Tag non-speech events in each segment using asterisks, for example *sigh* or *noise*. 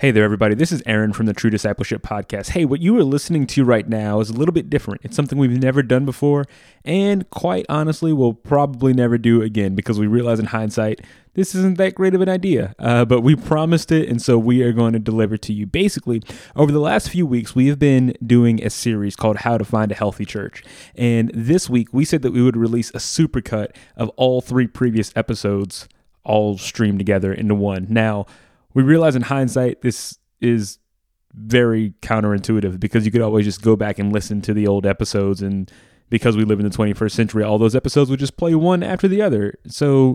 Hey there, everybody. This is Aaron from the True Discipleship Podcast. Hey, what you are listening to right now is a little bit different. It's something we've never done before, and quite honestly, we'll probably never do again because we realize in hindsight this isn't that great of an idea. Uh, but we promised it, and so we are going to deliver to you. Basically, over the last few weeks, we have been doing a series called How to Find a Healthy Church. And this week, we said that we would release a supercut of all three previous episodes all streamed together into one. Now, we realize in hindsight this is very counterintuitive because you could always just go back and listen to the old episodes and because we live in the 21st century all those episodes would just play one after the other so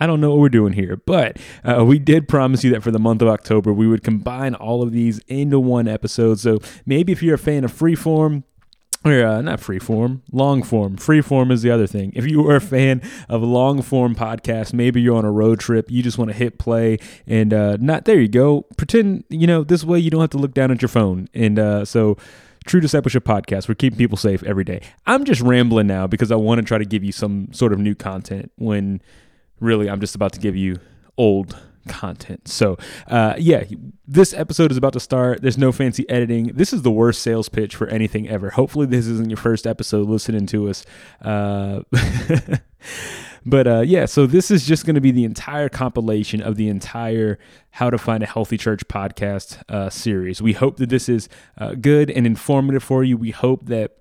I don't know what we're doing here, but uh, we did promise you that for the month of October, we would combine all of these into one episode. So maybe if you're a fan of freeform, or uh, not free form, long form. Free form is the other thing. If you are a fan of long form podcasts, maybe you're on a road trip, you just want to hit play and uh, not there you go. Pretend you know this way you don't have to look down at your phone. And uh, so, True Discipleship Podcast, we're keeping people safe every day. I'm just rambling now because I want to try to give you some sort of new content when really I'm just about to give you old content. So, uh, yeah, this episode is about to start. There's no fancy editing. This is the worst sales pitch for anything ever. Hopefully, this isn't your first episode listening to us. Uh, *laughs* but uh, yeah, so this is just going to be the entire compilation of the entire How to Find a Healthy Church podcast uh, series. We hope that this is uh, good and informative for you. We hope that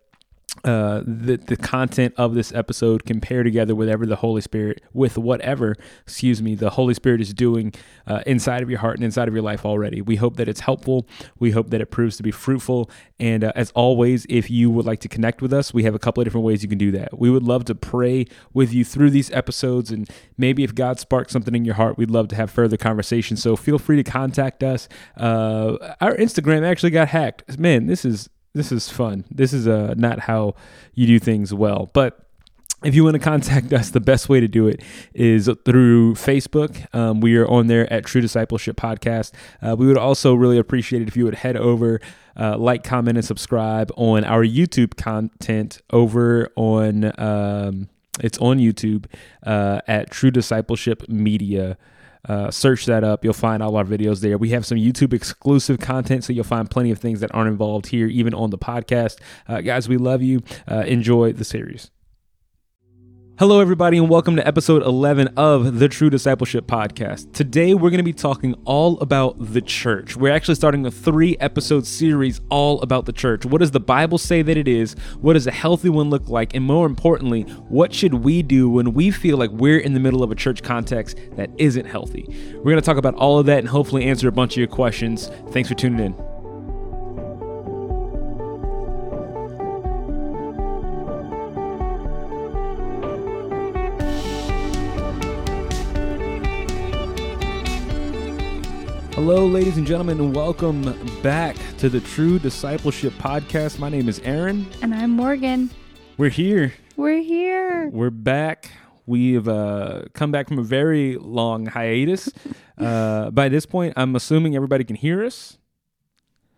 uh, the the content of this episode compare together whatever the Holy Spirit with whatever excuse me the Holy Spirit is doing uh, inside of your heart and inside of your life already. We hope that it's helpful. We hope that it proves to be fruitful. And uh, as always, if you would like to connect with us, we have a couple of different ways you can do that. We would love to pray with you through these episodes, and maybe if God sparks something in your heart, we'd love to have further conversation. So feel free to contact us. Uh, our Instagram actually got hacked. Man, this is this is fun. This is uh, not how you do things well. But if you want to contact *laughs* us, the best way to do it is through Facebook. Um, we are on there at True Discipleship Podcast. Uh, we would also really appreciate it if you would head over, uh, like, comment, and subscribe on our YouTube content over on. Um, it's on YouTube uh, at True Discipleship Media. Uh, search that up. You'll find all our videos there. We have some YouTube exclusive content, so you'll find plenty of things that aren't involved here, even on the podcast. Uh, guys, we love you. Uh, enjoy the series. Hello, everybody, and welcome to episode 11 of the True Discipleship Podcast. Today, we're going to be talking all about the church. We're actually starting a three episode series all about the church. What does the Bible say that it is? What does a healthy one look like? And more importantly, what should we do when we feel like we're in the middle of a church context that isn't healthy? We're going to talk about all of that and hopefully answer a bunch of your questions. Thanks for tuning in. Hello, ladies and gentlemen, and welcome back to the True Discipleship Podcast. My name is Aaron. And I'm Morgan. We're here. We're here. We're back. We've uh, come back from a very long hiatus. uh, by this point, I'm assuming everybody can hear us.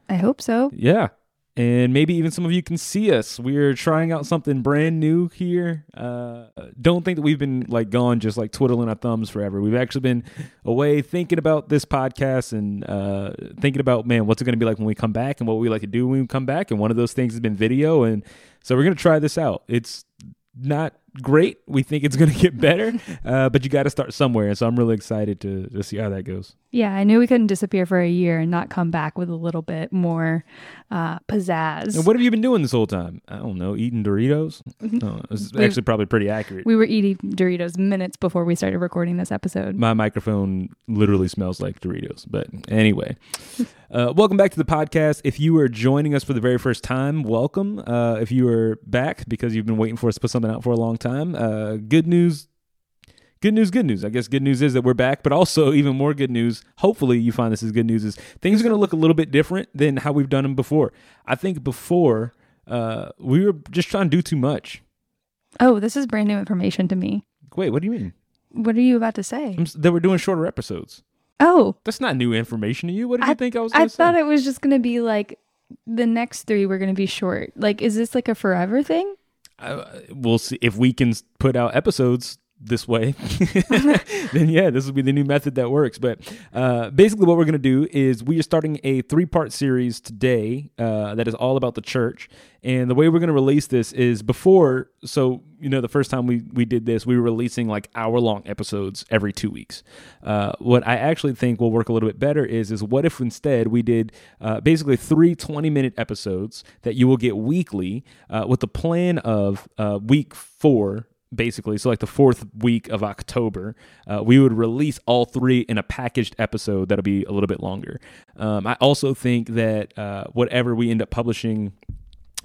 I hope so. Yeah. And maybe even some of you can see us. We're trying out something brand new here. Uh, don't think that we've been like gone just like twiddling our thumbs forever. We've actually been away thinking about this podcast and uh, thinking about, man, what's it going to be like when we come back and what we like to do when we come back. And one of those things has been video. And so we're going to try this out. It's not great. We think it's going to get better, *laughs* uh, but you got to start somewhere. And so I'm really excited to, to see how that goes. Yeah, I knew we couldn't disappear for a year and not come back with a little bit more uh, pizzazz. And what have you been doing this whole time? I don't know, eating Doritos? No, it's We've- actually probably pretty accurate. We were eating Doritos minutes before we started recording this episode. My microphone literally smells like Doritos. But anyway, uh, welcome back to the podcast. If you are joining us for the very first time, welcome. Uh, if you are back because you've been waiting for us to put something out for a long time, uh, good news. Good news, good news. I guess good news is that we're back, but also *laughs* even more good news. Hopefully, you find this is good news is things are going to look a little bit different than how we've done them before. I think before uh, we were just trying to do too much. Oh, this is brand new information to me. Wait, what do you mean? What are you about to say? I'm That we're doing shorter episodes. Oh, That's not new information to you. What did you think I was? I say? thought it was just going to be like the next three were going to be short. Like, is this like a forever thing? Uh, we'll see if we can put out episodes this way. *laughs* *laughs* then yeah, this will be the new method that works. But uh, basically, what we're going to do is we are starting a three part series today uh, that is all about the church. And the way we're going to release this is before, so you know, the first time we we did this, we were releasing like hour long episodes every two weeks. Uh, what I actually think will work a little bit better is is what if instead we did uh, basically three 20 minute episodes that you will get weekly uh, with the plan of uh, week four basically so like the fourth week of october uh, we would release all three in a packaged episode that'll be a little bit longer um, i also think that uh, whatever we end up publishing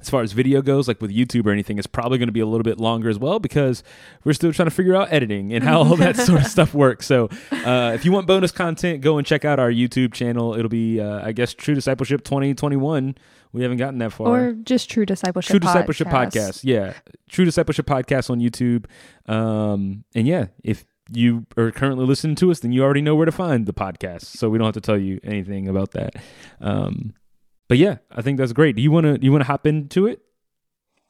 as far as video goes, like with YouTube or anything, it's probably going to be a little bit longer as well because we're still trying to figure out editing and how all that sort of *laughs* stuff works. So, uh, if you want bonus content, go and check out our YouTube channel. It'll be, uh, I guess, True Discipleship 2021. We haven't gotten that far. Or just True Discipleship True Discipleship Podcast. Podcast. Yeah. True Discipleship Podcast on YouTube. Um, and yeah, if you are currently listening to us, then you already know where to find the podcast. So we don't have to tell you anything about that. Um, but yeah, I think that's great. Do you want to you want to hop into it?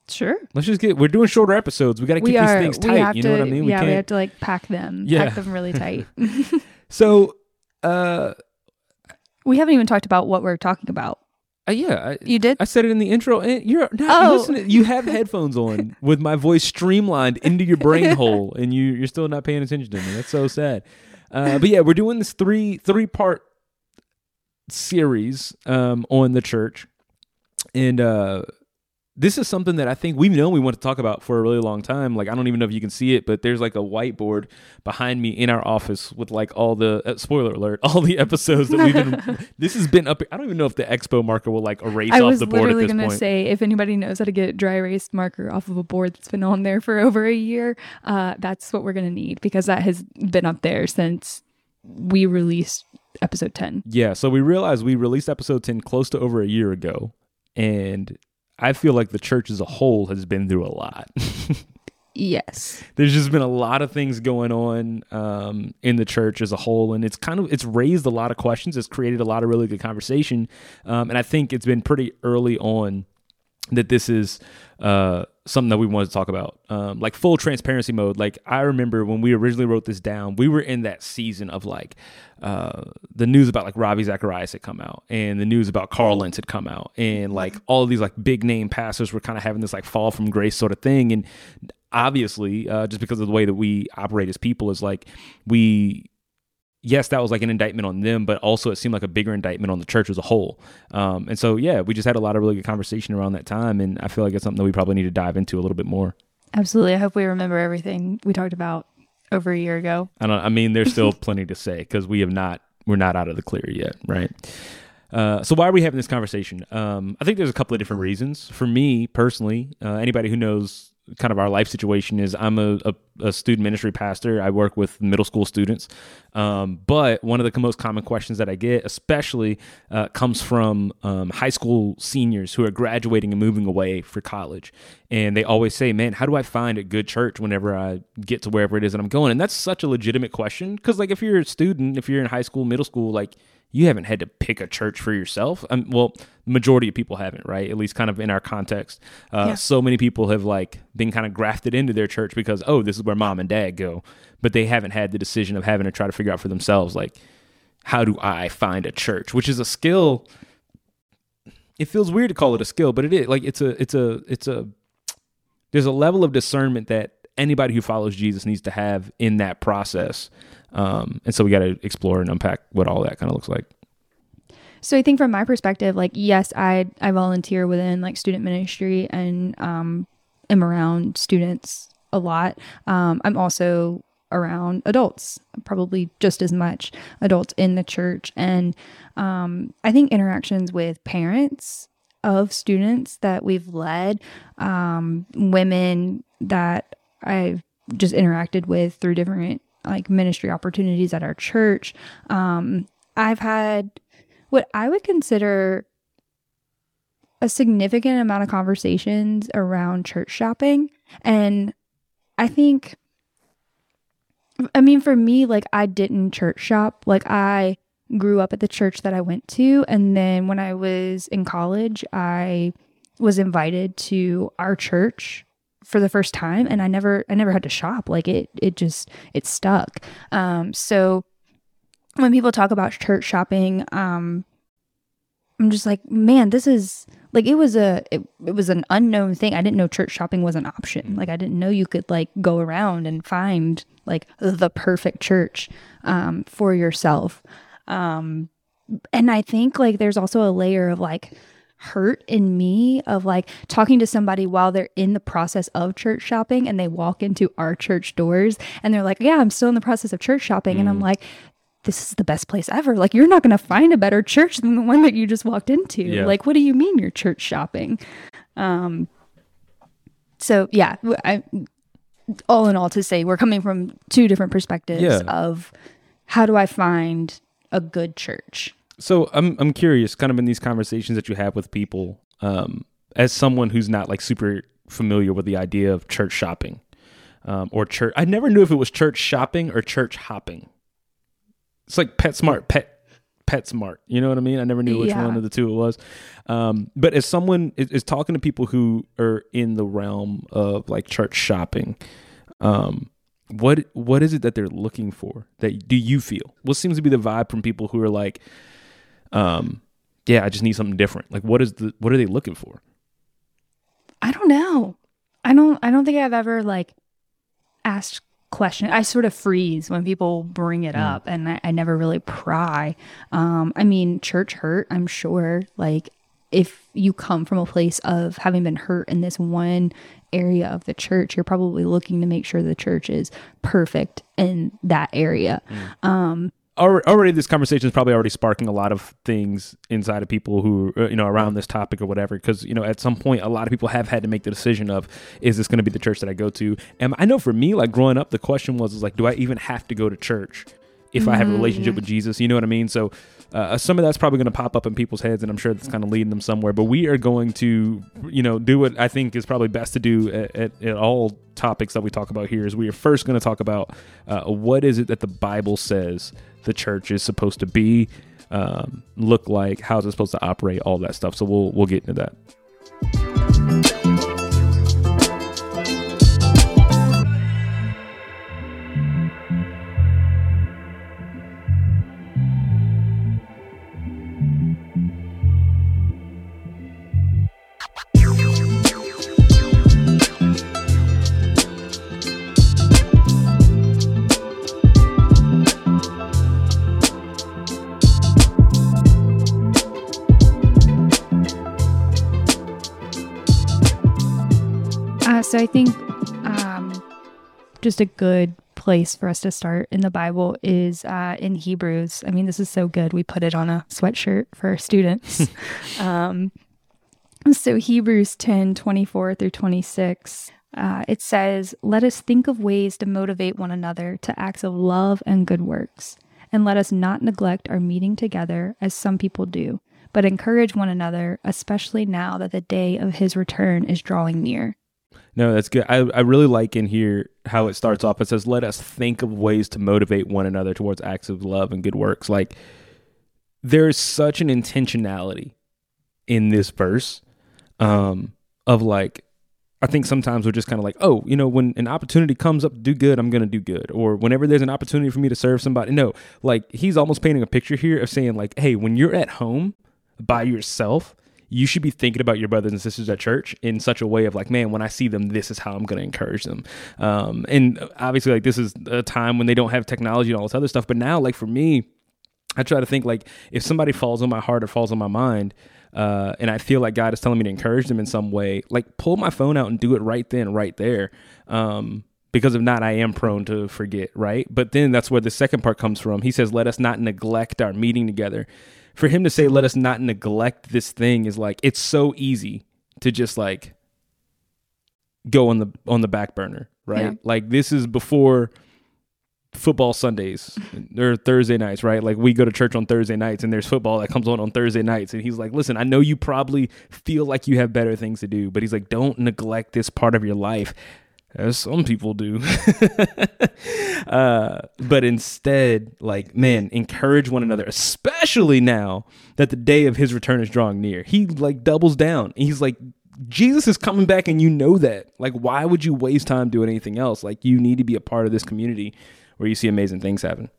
Sure. Let's just get. We're doing shorter episodes. We got to keep we these things tight. You to, know what I mean? Yeah, we, can't. have to like pack them. Yeah. Pack them really tight. *laughs* so, uh, we haven't even talked about what we're talking about. Uh, yeah, I, You did? I said it in the intro, and you're not Oh. listening. You have headphones on *laughs* with my voice streamlined into your brain *laughs* hole, and you you're still not paying attention to me. That's so sad. Uh, but yeah, we're doing this three three part series um, on the church, and uh, this is something that I think we've known we want to talk about for a really long time. Like I don't even know if you can see it, but there's like a whiteboard behind me in our office with like all the uh, spoiler alert, *laughs* all the episodes that we've been. *laughs* this has been up. I don't even know if the expo marker will like erase I off the board at literally this going to say if anybody knows how to get dry erase marker off of a board that's been on there for over a year, uh, that's what we're going to need because that has been up there since we released episode 10. Yeah, so we realized we released episode 10 close to over a year ago, and I feel like the church as a whole has been through a lot. Yes. *laughs* There's just been a lot of things going on um, in the church as a whole, and it's kind of it's raised a lot of questions. It's created a lot of really good conversation, um, and I think it's been pretty early on that this is uh, something that we wanted to talk about. Um, like full transparency mode. Like I remember when we originally wrote this down, we were in that season of like uh, the news about like Ravi Zacharias had come out, and the news about Carl Lentz had come out, and like all of these like big name pastors were kind of having this like fall from grace sort of thing, and obviously uh, just because of the way that we operate as people is like we yes, that was like an indictment on them, but also it seemed like a bigger indictment on the church as a whole. Um, and so, yeah, we just had a lot of really good conversation around that time, and I feel like it's something that we probably need to dive into a little bit more. Absolutely. I hope we remember everything we talked about over a year ago. I don't. I mean, there's still *laughs* plenty to say because we have not. We're not out of the clear yet, right? Uh, so why are we having this conversation? Um, I think there's a couple of different reasons. For me personally, uh, anybody who knows kind of our life situation is I'm a, a, a student ministry pastor. I work with middle school students. Um, but one of the most common questions that I get, especially, uh, comes from um, high school seniors who are graduating and moving away for college. And they always say, man, how do I find a good church whenever I get to wherever it is that I'm going? And that's such a legitimate question. Cause like if you're a student, if you're in high school, middle school, like you haven't had to pick a church for yourself. Um, well, majority of people haven't, right? At least kind of in our context. Uh, Yeah. So many people have like been kind of grafted into their church because, oh, this is where mom and dad go. But they haven't had the decision of having to try to figure out for themselves, like, how do I find a church? Which is a skill. It feels weird to call it a skill, but it is like it's a it's a it's a there's a level of discernment that anybody who follows Jesus needs to have in that process. Um, and so we got to explore and unpack what all that kind of looks like. So I think from my perspective, like yes, I I volunteer within like student ministry and um am around students a lot. Um I'm also around adults, probably just as much adults in the church and um I think interactions with parents of students that we've led, um women that I've just interacted with through different like ministry opportunities at our church. Um I've had what I would consider a significant amount of conversations around church shopping. And I think, I mean, for me, like, I didn't church shop. Like, I grew up at the church that I went to. And then when I was in college, I was invited to our church for the first time and I never I never had to shop. Like it it just it stuck. Um so when people talk about church shopping, um I'm just like, man, this is like it was a it, it was an unknown thing. I didn't know church shopping was an option. Like I didn't know you could like go around and find like the perfect church um for yourself. Um and I think like there's also a layer of like hurt in me of like talking to somebody while they're in the process of church shopping and they walk into our church doors and they're like, Yeah, I'm still in the process of church shopping. Mm. And I'm like, this is the best place ever. Like, you're not going to find a better church than the one that you just walked into. Yeah. Like, what do you mean you're church shopping? Um, so yeah, I, all in all to say we're coming from two different perspectives yeah. of how do I find a good church? So I'm I'm curious, kind of in these conversations that you have with people, um, as someone who's not like super familiar with the idea of church shopping, um, or church. I never knew if it was church shopping or church hopping. It's like PetSmart, Pet PetSmart. You know what I mean? I never knew which yeah. one of the two it was. Um, but as someone is, is, talking to people who are in the realm of like church shopping, um, what what is it that they're looking for? That do you feel? What seems to be the vibe from people who are like, um, yeah, I just need something different. Like, what is the what are they looking for? I don't know. I don't. I don't think I've ever like asked question. I sort of freeze when people bring it mm. up, and I, I, never really pry. Um, I mean, church hurt. I'm sure. Like, if you come from a place of having been hurt in this one area of the church, you're probably looking to make sure the church is perfect in that area. Mm. Um, already this conversation is probably already sparking a lot of things inside of people who uh, you know around this topic or whatever because you know at some point a lot of people have had to make the decision of is this going to be the church that i go to? And i know for me like growing up the question was is like do i even have to go to church if mm-hmm. i have a relationship with jesus? You know what i mean? So uh, some of that's probably going to pop up in people's heads and i'm sure that's kind of leading them somewhere but we are going to you know do what i think is probably best to do at, at, at all topics that we talk about here is we are first going to talk about uh, what is it that the bible says the church is supposed to be, um, look like, how's it supposed to operate, all that stuff. So we'll we'll get into that. So I think um, just a good place for us to start in the Bible is uh, in Hebrews. I mean, this is so good. We put it on a sweatshirt for our students. *laughs* um, so Hebrews 10 24 through 26. Uh, it says, Let us think of ways to motivate one another to acts of love and good works. And let us not neglect our meeting together as some people do, but encourage one another, especially now that the day of his return is drawing near. No, that's good. I, I really like in here how it starts off. It says, "Let us think of ways to motivate one another towards acts of love and good works." Like there is such an intentionality in this verse um, of like I think sometimes we're just kind of like, oh, you know, when an opportunity comes up to do good, I'm going to do good. Or whenever there's an opportunity for me to serve somebody. No, like he's almost painting a picture here of saying, like, hey, when you're at home by yourself, you should be thinking about your brothers and sisters at church in such a way of like, man, when I see them, this is how I'm going to encourage them. Um, and obviously, like this is a time when they don't have technology and all this other stuff. But now, like for me, I try to think like if somebody falls on my heart or falls on my mind, uh, and I feel like God is telling me to encourage them in some way, like pull my phone out and do it right then, right there. Um, because if not, I am prone to forget, right? But then that's where the second part comes from. He says, Let us not neglect our meeting together for him to say let us not neglect this thing is like it's so easy to just like go on the on the back burner right? Yeah. like this is before football sundays or thursday nights right? Like we go to church on thursday nights and there's football that comes on on thursday nights. And he's like listen i know you probably feel like you have better things to do but he's like don't neglect this part of your life as some people do. *laughs* uh, but instead, like, man, encourage one another, especially now that the day of his return is drawing near. He like doubles down. He's like, Jesus is coming back and you know that. Like, why would you waste time doing anything else? Like, you need to be a part of this community where you see amazing things happen.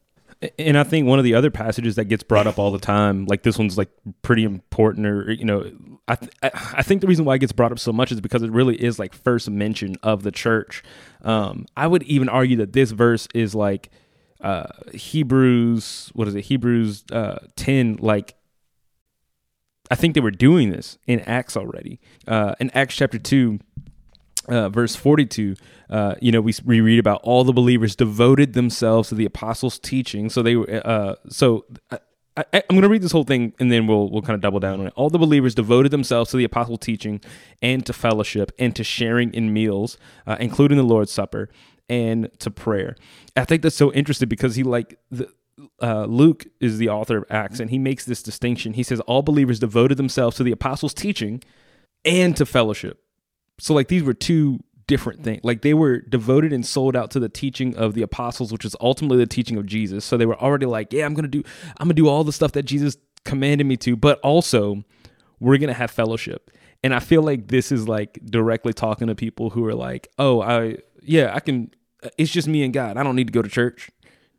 And I think one of the other passages that gets brought up all the time, like this one's like pretty important, or you know, I th- I think the reason why it gets brought up so much is because it really is like first mention of the church. Um, I would even argue that this verse is like uh, Hebrews, what is it? Hebrews uh, ten, like I think they were doing this in Acts already. Uh, in Acts chapter 2, uh, verse 42, uh, you know, we, we read about all the believers devoted themselves to the apostles' teaching. So they, were uh, so I, I, am going to read this whole thing and then we'll we'll kind of double down on it. All the believers devoted themselves to the apostle teaching and to fellowship and to sharing in meals, uh, including the Lord's Supper and to prayer. I think that's so interesting because he like the uh, Luke is the author of Acts, and he makes this distinction. He says all believers devoted themselves to the apostles' teaching and to fellowship. So, like, these were two different things. Like, they were devoted and sold out to the teaching of the apostles, which is ultimately the teaching of Jesus. So they were already like, yeah, I'm gonna do, I'm gonna do all the stuff that Jesus commanded me to, but also we're gonna have fellowship. And I feel like this is like directly talking to people who are like, oh, I, yeah, I can. It's just me and God. I don't need to go to church.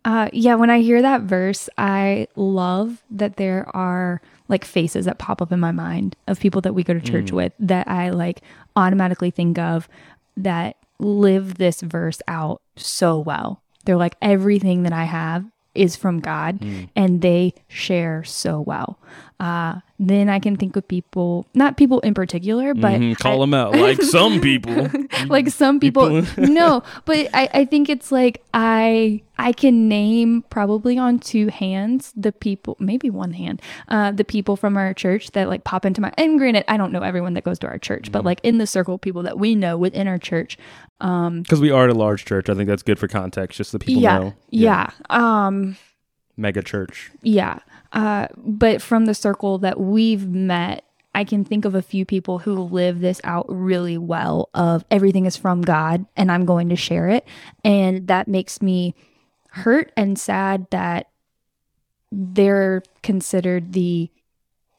Uh, yeah, when I hear that verse, I love that there are like faces that pop up in my mind of people that we go to church mm. with that I like automatically think of that live this verse out so well. They're like, everything that I have is from God mm. and they share so well. Uh, then I can think of people, not people in particular, but mm-hmm. call I, them out like *laughs* some people, like some people. *laughs* no, but I, I think it's like I I can name probably on two hands the people, maybe one hand, uh, the people from our church that like pop into my. And granted, I don't know everyone that goes to our church, mm-hmm. but like in the circle of people that we know within our church, um, because we are at a large church, I think that's good for context, just so people yeah, know. Yeah. yeah. Um, mega church. Yeah. Uh, but from the circle that we've met, I can think of a few people who live this out really well of everything is from God and I'm going to share it. And that makes me hurt and sad that they're considered the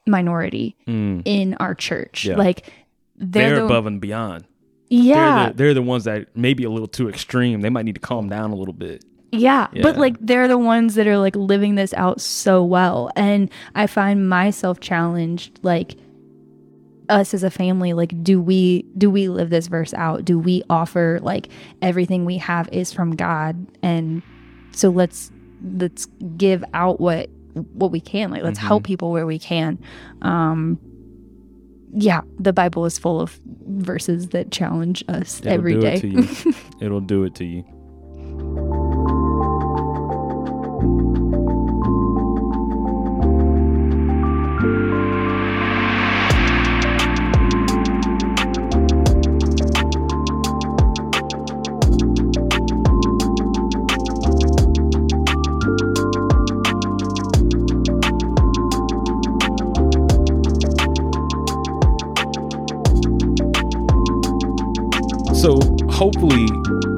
minority mm. in our church. Yeah. Like they're, they're the, above and beyond. Yeah. They're the, they're the ones that may be a little too extreme. They might need to calm down a little bit. Yeah, yeah, but like they're the ones that are like living this out so well. And I find myself challenged like us as a family like do we do we live this verse out? Do we offer like everything we have is from God and so let's let's give out what what we can. Like let's mm-hmm. help people where we can. Um yeah, the Bible is full of verses that challenge us It'll every day. It *laughs* It'll do it to you. Hopefully,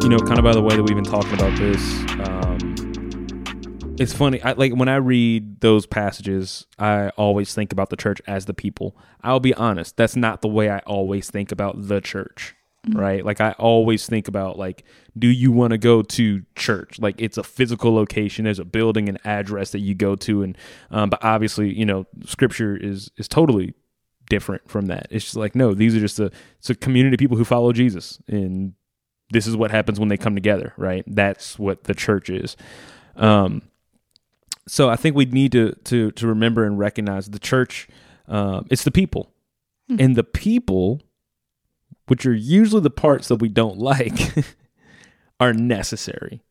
you know, kind of by the way that we've been talking about this, um, it's funny. I like when I read those passages, I always think about the church as the people. I'll be honest, that's not the way I always think about the church. Mm-hmm. Right? Like I always think about like, do you want to go to church? Like it's a physical location. There's a building, and address that you go to, and um, but obviously, you know, scripture is is totally different from that. It's just like no, these are just a it's a community of people who follow Jesus, and this is what happens when they come together, right? That's what the church is. Um, so I think we need to to to remember and recognize the church. Uh, it's the people, mm-hmm. and the people, which are usually the parts that we don't like, *laughs* are necessary.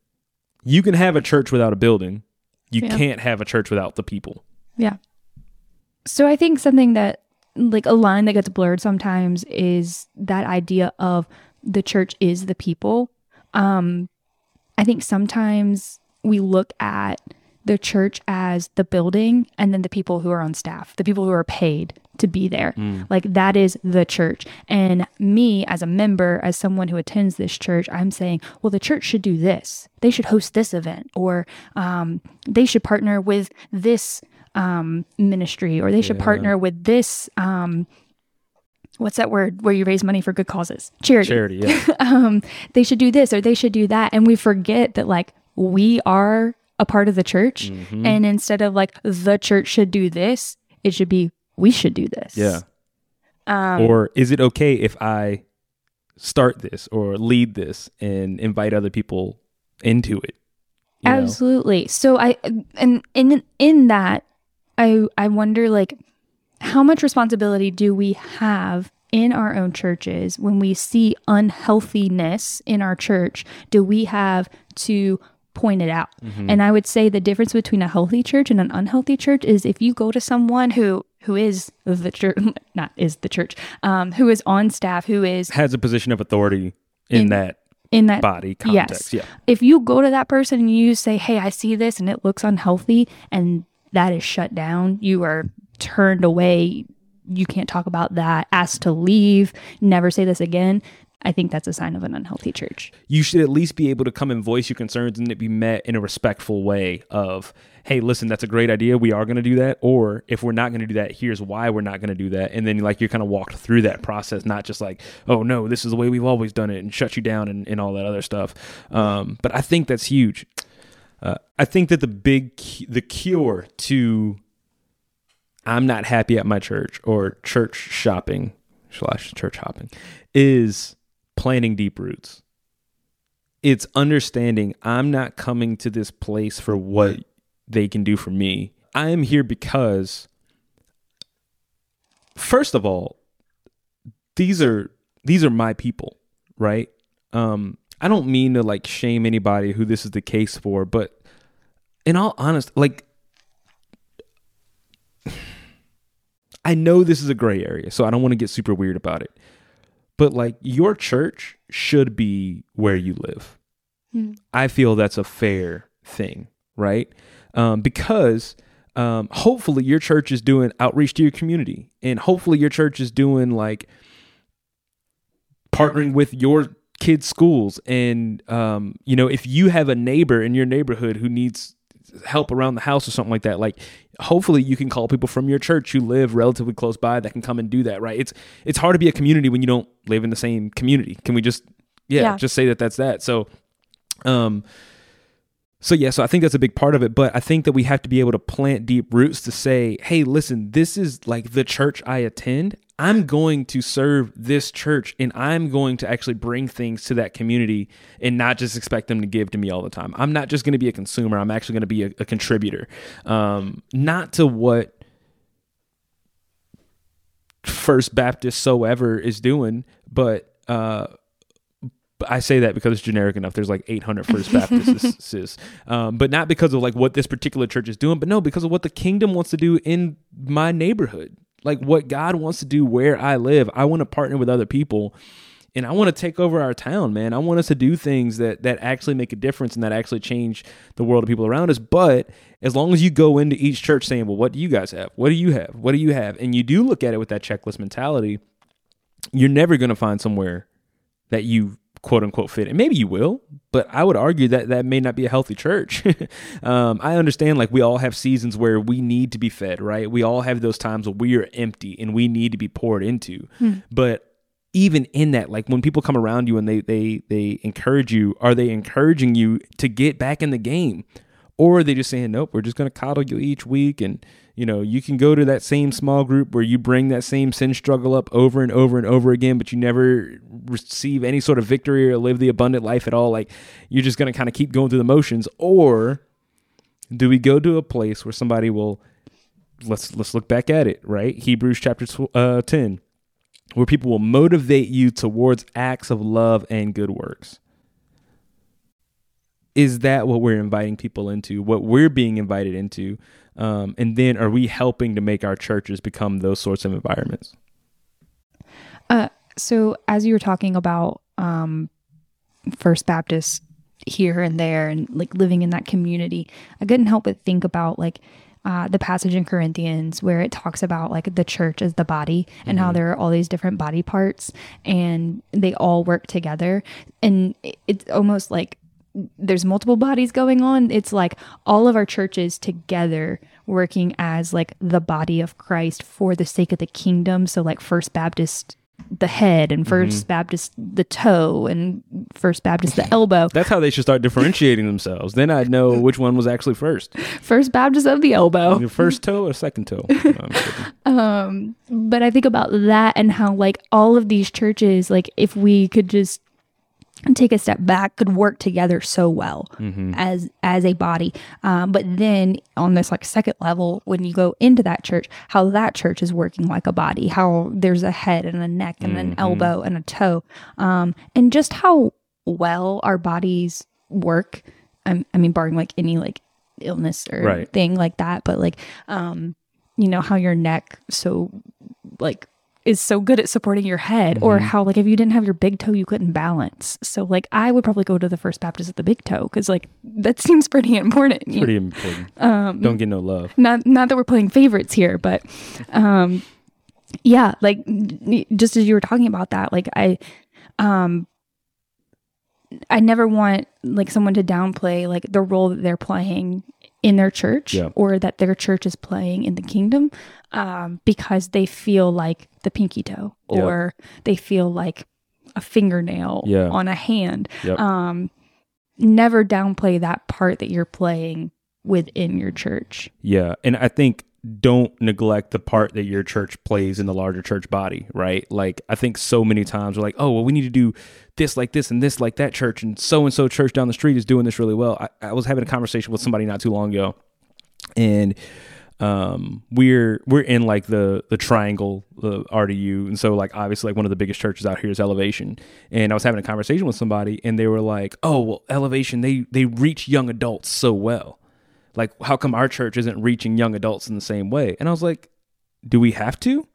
You can have a church without a building. You yeah. can't have a church without the people. Yeah. So I think something that like a line that gets blurred sometimes is that idea of the church is the people. Um, I think sometimes we look at the church as the building and then the people who are on staff, the people who are paid to be there. Mm. Like that is the church. And me as a member, as someone who attends this church, I'm saying, well, the church should do this. They should host this event or um, they should partner with this um, ministry or they should yeah. partner with this um, what's that word where you raise money for good causes? Charity. Charity, yeah. *laughs* um, they should do this or they should do that. And we forget that like we are a part of the church. Mm-hmm. And instead of like the church should do this, it should be we should do this. Yeah. Um, or is it okay if I start this or lead this and invite other people into it? you know? Absolutely. So I and in in that I I wonder like how much responsibility do we have in our own churches when we see unhealthiness in our church? Do we have to point it out? Mm-hmm. And I would say the difference between a healthy church and an unhealthy church is if you go to someone who who is the church, *laughs* not is the church, um, who is on staff, who is Has a position of authority in, In- that in that body context. Yeah. if you go to that person and you say, Hey, I see this and it looks unhealthy, and that is shut down, you are turned away. You can't talk about that, asked to leave, never say this again. I think that's a sign of an unhealthy church. you should at least be able to come and voice your concerns and it be met in a respectful way of hey listen that's a great idea. We are going to do that. Or if we're not going to do that here's why we're not going to do that. And then like you're kind of walked through that process not just like oh no this is the way we've always done it and shut you down and, and all that other stuff. Um, but i think that's huge. Uh, i think that the big the cure to i'm not happy at my church or church shopping slash church hopping is planting deep roots it's understanding I'm not coming to this place for what they can do for me. I am here because first of all, these are these are my people, right? Um I don't mean to like shame anybody who this is the case for, but in all honest, like I know this is a gray area, so I don't want to get super weird about it. But like your church should be where you live. I feel that's a fair thing, right? Um, because um, hopefully your church is doing outreach to your community, and hopefully your church is doing like partnering with your kids' schools. And um, you know, if you have a neighbor in your neighborhood who needs help around the house or something like that, like hopefully you can call people from your church who live relatively close by that can come and do that, right? It's it's hard to be a community when you don't live in the same community. Can we just yeah, Yeah. just say that that's that. So um so yeah, so I think that's a big part of it, but I think that we have to be able to plant deep roots to say, "Hey, listen, this is like the church I attend. I'm going to serve this church and I'm going to actually bring things to that community and not just expect them to give to me all the time. I'm not just going to be a consumer, I'm actually going to be a, a contributor. Um not to what First Baptist so ever is doing, but uh but I say that because it's generic enough. There's like 800 First Baptists, *laughs* um, but not because of like what this particular church is doing, but no, because of what the kingdom wants to do in my neighborhood, like what God wants to do where I live. I want to partner with other people, and I want to take over our town, man. I want us to do things that that actually make a difference and that actually change the world of people around us. But as long as you go into each church saying, "Well, what do you guys have? What do you have? What do you have?" and you do look at it with that checklist mentality, you're never going to find somewhere that you quote unquote fit. And maybe you will, but I would argue that that may not be a healthy church. *laughs* um, I understand like we all have seasons where we need to be fed, right? We all have those times where we are empty and we need to be poured into. But even in that, like when people come around you and they they they encourage you, are they encouraging you to get back in the game? Or are they just saying, Nope, we're just gonna coddle you each week and you know, you can go to that same small group where you bring that same sin struggle up over and over and over again, but you never receive any sort of victory or live the abundant life at all. Like you're just going to kind of keep going through the motions. Or do we go to a place where somebody will let's let's look back at it, right? Hebrews chapter tw- uh, 10, where people will motivate you towards acts of love and good works. Is that what we're inviting people into? What we're being invited into? Um, and then are we helping to make our churches become those sorts of environments? Uh, so as you were talking about um, First Baptist here and there, and like living in that community, I couldn't help but think about like uh, the passage in Corinthians where it talks about like the church as the body and how there are all these different body parts and they all work together, and it- it's almost like there's multiple bodies going on. It's like all of our churches together working as like the body of Christ for the sake of the kingdom. So like First Baptist the head and 1st Baptist the toe and First Baptist the *laughs* elbow. That's how they should start differentiating themselves. Then I'd know *laughs* which one was actually first. First Baptist of the elbow. Your first toe or second toe? No, *laughs* Um, but I think about that and how like all of these churches, like if we could just take a step back, could work together so well as as a body. Um, but then on this like second level, when you go into that church, how that church is working like a body, how there's a head and a neck and an elbow and a toe, um, and just how well our bodies work. I, I mean, barring like any like illness or Right. thing like that, but like um, you know how your neck so like is so good at supporting your head or how like if you didn't have your big toe you couldn't balance so like i would probably go to the first baptist at the big toe because like that *laughs* seems pretty important you Pretty important. Um, Don't get no love. not not that we're playing favorites here but um yeah like just as you were talking about that like i um i never want like someone to downplay like the role that they're playing in their church Yeah. or that their church is playing in the kingdom um because they feel like the pinky toe Yeah. or they feel like a fingernail Yeah. on a hand Yep. um never downplay that part that you're playing within your church Yeah. And I think don't neglect the part that your church plays in the larger church body, right? Like, I think so many times we're like, oh, well, we need to do this like this and this like that church, and so and so church down the street is doing this really well. I, I was having a conversation with somebody not too long ago, and um we're we're in like the the triangle the RDU and so like obviously like one of the biggest churches out here is Elevation and I was having a conversation with somebody and they were like oh well Elevation they they reach young adults so well like how come our church isn't reaching young adults in the same way? And I was like do we have to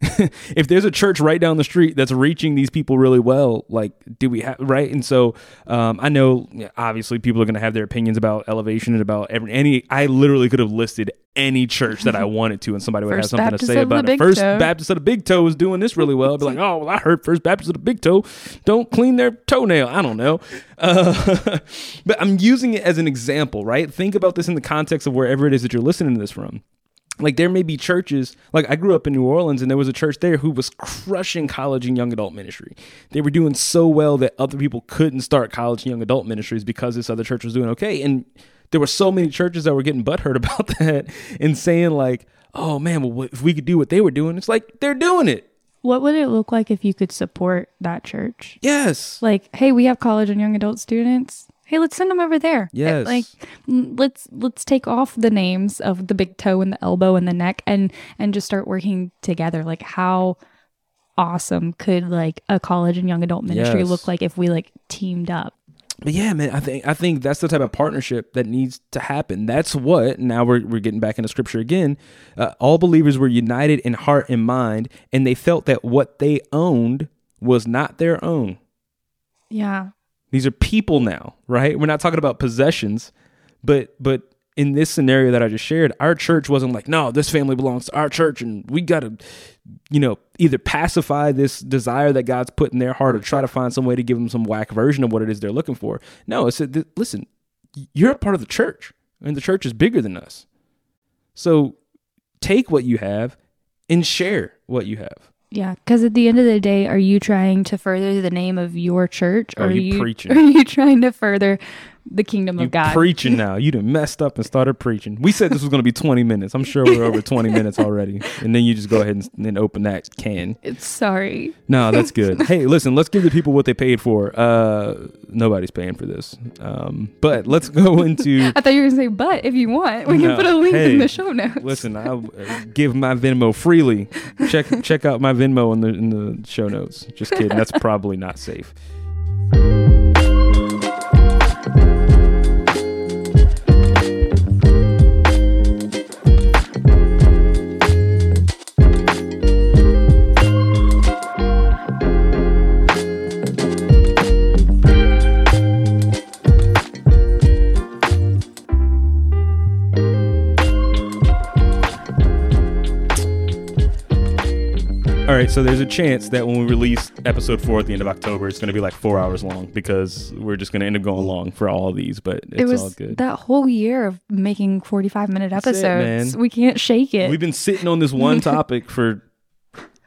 *laughs* if there's a church right down the street that's reaching these people really well, like, do we have right? And so, um, I know obviously people are going to have their opinions about elevation and about every any. I literally could have listed any church that I *laughs* wanted to, and somebody would First have something Baptist to say about it. First Toe. Baptist of the Big Toe is doing this really well. I'd be like, oh, well, I heard First Baptist of the Big Toe don't clean their toenail. I don't know, *laughs* uh, but I'm using it as an example, right? Think about this in the context of wherever it is that you're listening to this from like there may be churches like i grew up in new orleans and there was a church there who was crushing college and young adult ministry they were doing so well that other people couldn't start college and young adult ministries because this other church was doing okay and there were so many churches that were getting butthurt *laughs* about that and saying like oh man well if we could do what they were doing it's like they're doing it What would it look like if you could support that church? yes Like, hey, we have college and young adult students. Hey, let's send them over there. Yes. Like, let's let's take off the names of the big toe and the elbow and the neck and and just start working together. Like, how awesome could like a college and young adult ministry Yes. look like if we like teamed up? But yeah, man, I think I think that's the type of partnership that needs to happen. That's what now we're we're getting back into scripture again. Uh, all believers were united in heart and mind, and they felt that what they owned was not their own. Yeah. These are people now, right? We're not talking about possessions, but but in this scenario that I just shared, our church wasn't like, no, this family belongs to our church, and we got to, you know, either pacify this desire that God's put in their heart, or try to find some way to give them some whack version of what it is they're looking for. No, it's a, listen, you're a part of the church, and the church is bigger than us. So take what you have and share what you have. Yeah, because at the end of the day, are you trying to further the name of your church, or Are are you you preaching? *laughs* Are you trying to further the kingdom You of God? preaching *laughs* now. You done messed up and started preaching. We said this was going to be 20 minutes. I'm sure we're over 20 minutes already. And then you just go ahead and, and open that can. It's sorry. No, that's good. hey, listen, let's give the people what they paid for. Uh, nobody's paying for this. Um, but let's go *laughs* into. I thought you were gonna say, but if you want, we No, can put a link hey, in the show notes. Listen, I'll uh, give my Venmo freely. Check *laughs* check out my Venmo in the in the show notes. Just kidding. That's probably not safe. All right, so there's a chance that when we release episode four at the end of October, it's going to be like four hours long because we're just going to end up going long for all of these. But it's it was all good. that whole year of making 45 minute episodes. man. we can't shake it. We've been sitting on this one topic for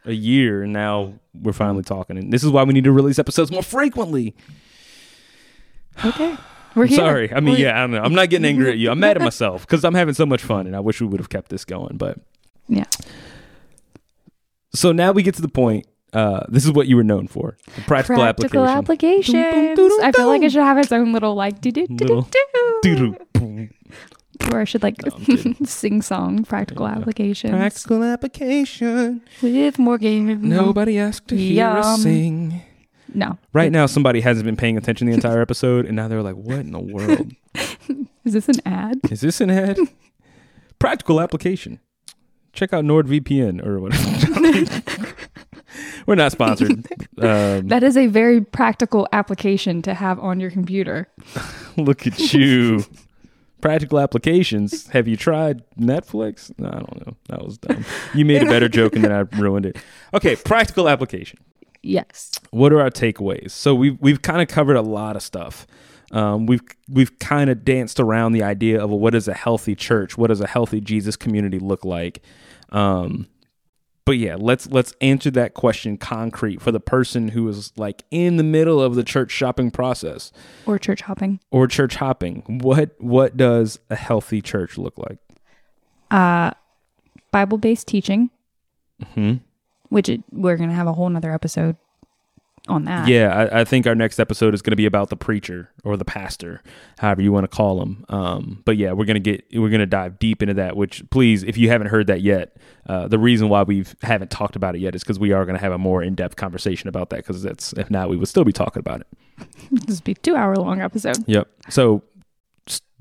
a year, and now we're finally talking. And this is why we need to release episodes more frequently. *sighs* Okay. We're here. Sorry. I mean, We're- yeah, I don't know. I'm not getting angry at you. I'm mad at *laughs* myself because I'm having so much fun, and I wish we would have kept this going. But Yeah. So now we get to the point. Uh, this is what you were known for: the practical, Practical application. applications. Dum, I feel like it should have its own little like do do do do do. Or I should like No, *laughs* sing song practical Yeah. applications Practical application. with Morgan. Nobody asked to hear us Yum. sing. No. Right now, somebody hasn't been paying attention the entire episode, and now they're like, "What in the world *laughs* Is this an ad? is this an ad?" *laughs* Practical application. Check out NordVPN or whatever. *laughs* We're not sponsored. *laughs* Um, That is a very practical application to have on your computer. *laughs* look at you. Practical applications. Have you tried Netflix? No, I don't know. That was dumb. You made a better joke and then I ruined it. Okay, practical application. Yes. what are our takeaways? So we've we've kind of covered a lot of stuff. Um, we've we've kind of danced around the idea of well, what is a healthy church? What does a healthy Jesus community look like? Um, but yeah, let's let's answer that question concrete for the person who is like in the middle of the church shopping process Or church hopping. or church hopping. What what does a healthy church look like? Uh, Bible based teaching, hmm which it, we're going to have a whole nother episode on that. Yeah, I, I think our next episode is going to be about the preacher or the pastor, however you want to call him. Um, but yeah, we're gonna get we're gonna dive deep into that. Which please, if you haven't heard that yet, uh, the reason why we haven't talked about it yet is because we are going to have a more in depth conversation about that. Because that's if not, we would still be talking about it. *laughs* This will be a two hour long episode. Yep. So.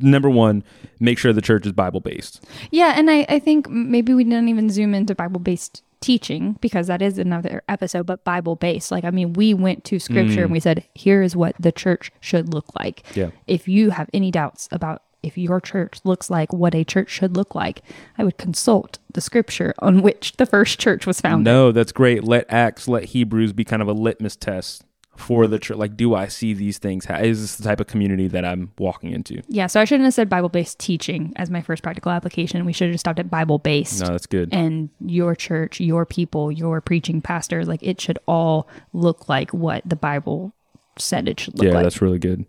Number one, make sure the church is Bible based. Yeah, and I, I think maybe we didn't even zoom into Bible based teaching because that is another episode, but Bible based. Like, I mean, we went to scripture Mm. and we said, here is what the church should look like. Yeah. If you have any doubts about if your church looks like what a church should look like, I would consult the scripture on which the first church was founded. No, that's great. Let Acts, let Hebrews be kind of a litmus test for the church. Like, do I see these things? Is this the type of community that I'm walking into? Yeah, so I shouldn't have said Bible based teaching as my first practical application. We should have just stopped at Bible based. No, that's good. and your church, your people, your preaching pastor, like it should all look like what the Bible said it should look yeah, like. Yeah, that's really good.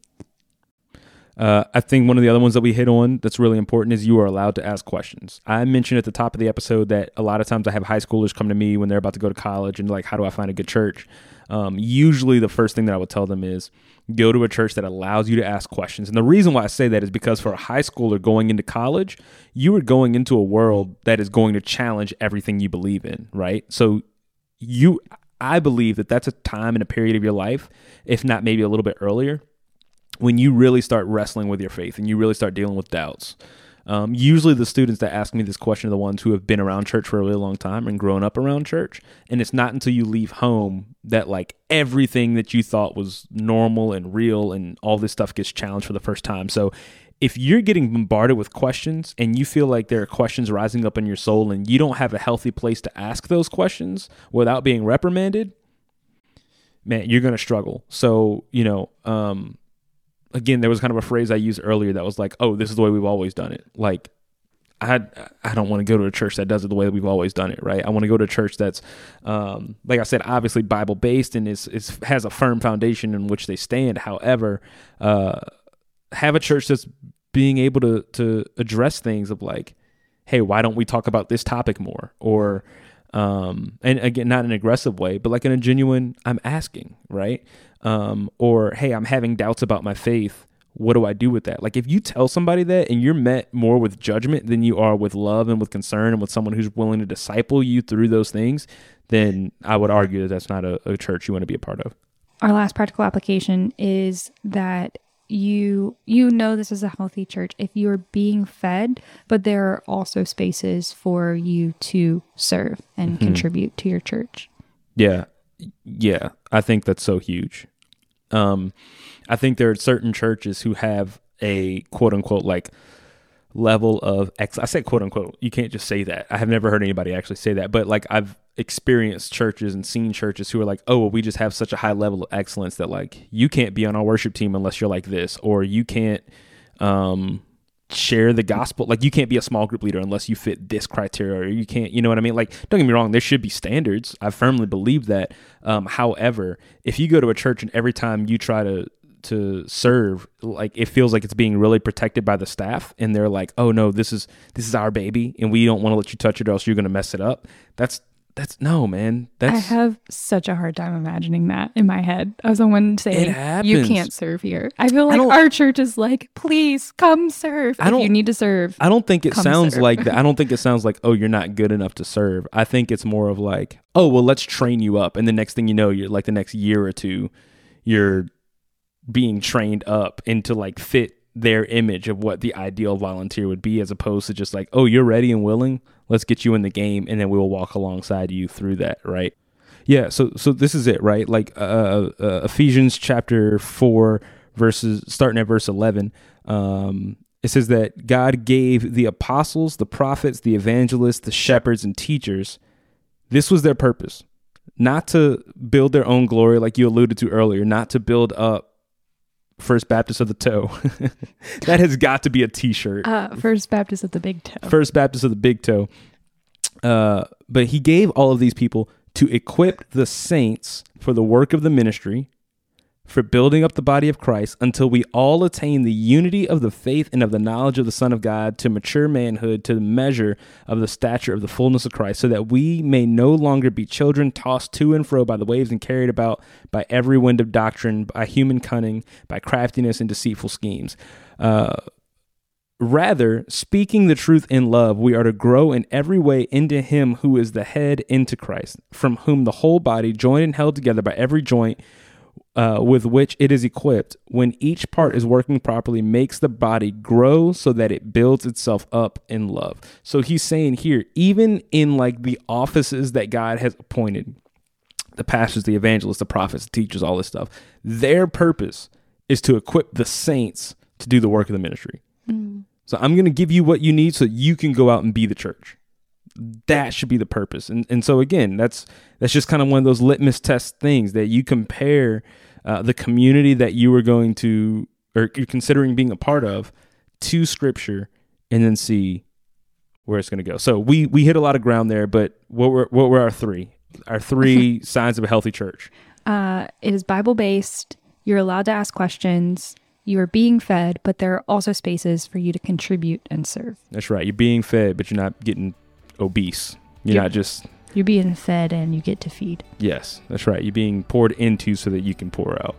Uh, I think one of the other ones that we hit on that's really important is you are allowed to ask questions. I mentioned at the top of the episode that a lot of times I have high schoolers come to me when they're about to go to college and like, how do I find a good church? Um, usually, the first thing that I would tell them is go to a church that allows you to ask questions. And the reason why I say that is because for a high schooler going into college, you are going into a world that is going to challenge everything you believe in, right? So you I believe that that's a time and a period of your life, if not maybe a little bit earlier, when you really start wrestling with your faith and you really start dealing with doubts. Um, usually, the students that ask me this question are the ones who have been around church for a really long time and grown up around church. And it's not until you leave home that like everything that you thought was normal and real and all this stuff gets challenged for the first time. So, if you're getting bombarded with questions and you feel like there are questions rising up in your soul and you don't have a healthy place to ask those questions without being reprimanded, man, you're going to struggle. So, you know, um, again, there was kind of a phrase I used earlier that was like, "Oh, this is the way we've always done it." Like, I I don't want to go to a church that does it the way that we've always done it, right? I want to go to a church that's, um, like I said, obviously Bible based and is is has a firm foundation in which they stand. However, uh, have a church that's being able to to address things of like, hey, why don't we talk about this topic more? Or um, and again, not in an aggressive way, but like in a genuine, I'm asking, right? Um, or hey, I'm having doubts about my faith. What do I do with that? Like if you tell somebody that and you're met more with judgment than you are with love and with concern and with someone who's willing to disciple you through those things, then I would argue that that's not a, a church you want to be a part of. Our last practical application is that you you know this is a healthy church if you're being fed, but there are also spaces for you to serve and Mm-hmm. contribute to your church. Yeah. Yeah. I think that's so huge. Um, I think there are certain churches who have a quote unquote like level of ex I said quote unquote. You can't just say that. I have never heard anybody actually say that, but like I've experienced churches and seen churches who are like, "Oh, well, we just have such a high level of excellence that like you can't be on our worship team unless you're like this or you can't um share the gospel. Like you can't be a small group leader unless you fit this criteria, or you can't. You know what I mean? Like don't get me wrong, there should be standards. I firmly believe that. Um, however, if you go to a church and every time you try to to serve like it feels like it's being really protected by the staff and they're like oh no this is this is our baby and we don't want to let you touch it or else you're going to mess it up that's that's no man that's I have such a hard time imagining that in my head. As someone saying, "You can't serve here." I feel like don't- our church is like, "Please come serve I if don't- you need to serve." I don't think it sounds serve. like that. I *laughs* don't think it sounds like, oh, you're not good enough to serve. I think it's more of like, oh, well, let's train you up. And the next thing you know, you're like the next year or two, you're being trained up into like fit their image of what the ideal volunteer would be, as opposed to just like, oh, you're ready and willing. Let's get you in the game, and then we will walk alongside you through that, right? Yeah. So, so this is it, right? Like uh, uh, Ephesians chapter four, verses starting at verse eleven. Um, it says that God gave the apostles, the prophets, the evangelists, the shepherds, and teachers. This was their purpose, not to build their own glory, like you alluded to earlier, not to build up First Baptist of the Toe. *laughs* that has got to be a T-shirt. Uh, First Baptist of the Big Toe. First Baptist of the Big Toe. Uh, but he gave all of these people to equip the saints for the work of the ministry, for building up the body of Christ until we all attain the unity of the faith and of the knowledge of the Son of God to mature manhood to the measure of the stature of the fullness of Christ, so that we may no longer be children tossed to and fro by the waves and carried about by every wind of doctrine, by human cunning, by craftiness and deceitful schemes. Uh, Rather, speaking the truth in love, we are to grow in every way into Him who is the head, into Christ, from whom the whole body, joined and held together by every joint uh, with which it is equipped, when each part is working properly, makes the body grow so that it builds itself up in love. So he's saying here, even in like the offices that God has appointed, the pastors, the evangelists, the prophets, the teachers, all this stuff, their purpose is to equip the saints to do the work of the ministry. So I'm going to give you what you need so you can go out and be the church. That should be the purpose. And and so again, that's that's just kind of one of those litmus test things that you compare uh, the community that you are going to or you're considering being a part of to scripture and then see where it's going to go. So we we hit a lot of ground there, but what were what were our three? Our three *laughs* signs of a healthy church. Uh, it is Bible based. You're allowed to ask questions. You are being fed, but there are also spaces for you to contribute and serve. That's right. You're being fed, but you're not getting obese. You're Yep. not just You're being fed and you get to feed. Yes, that's right. You're being poured into so that you can pour out.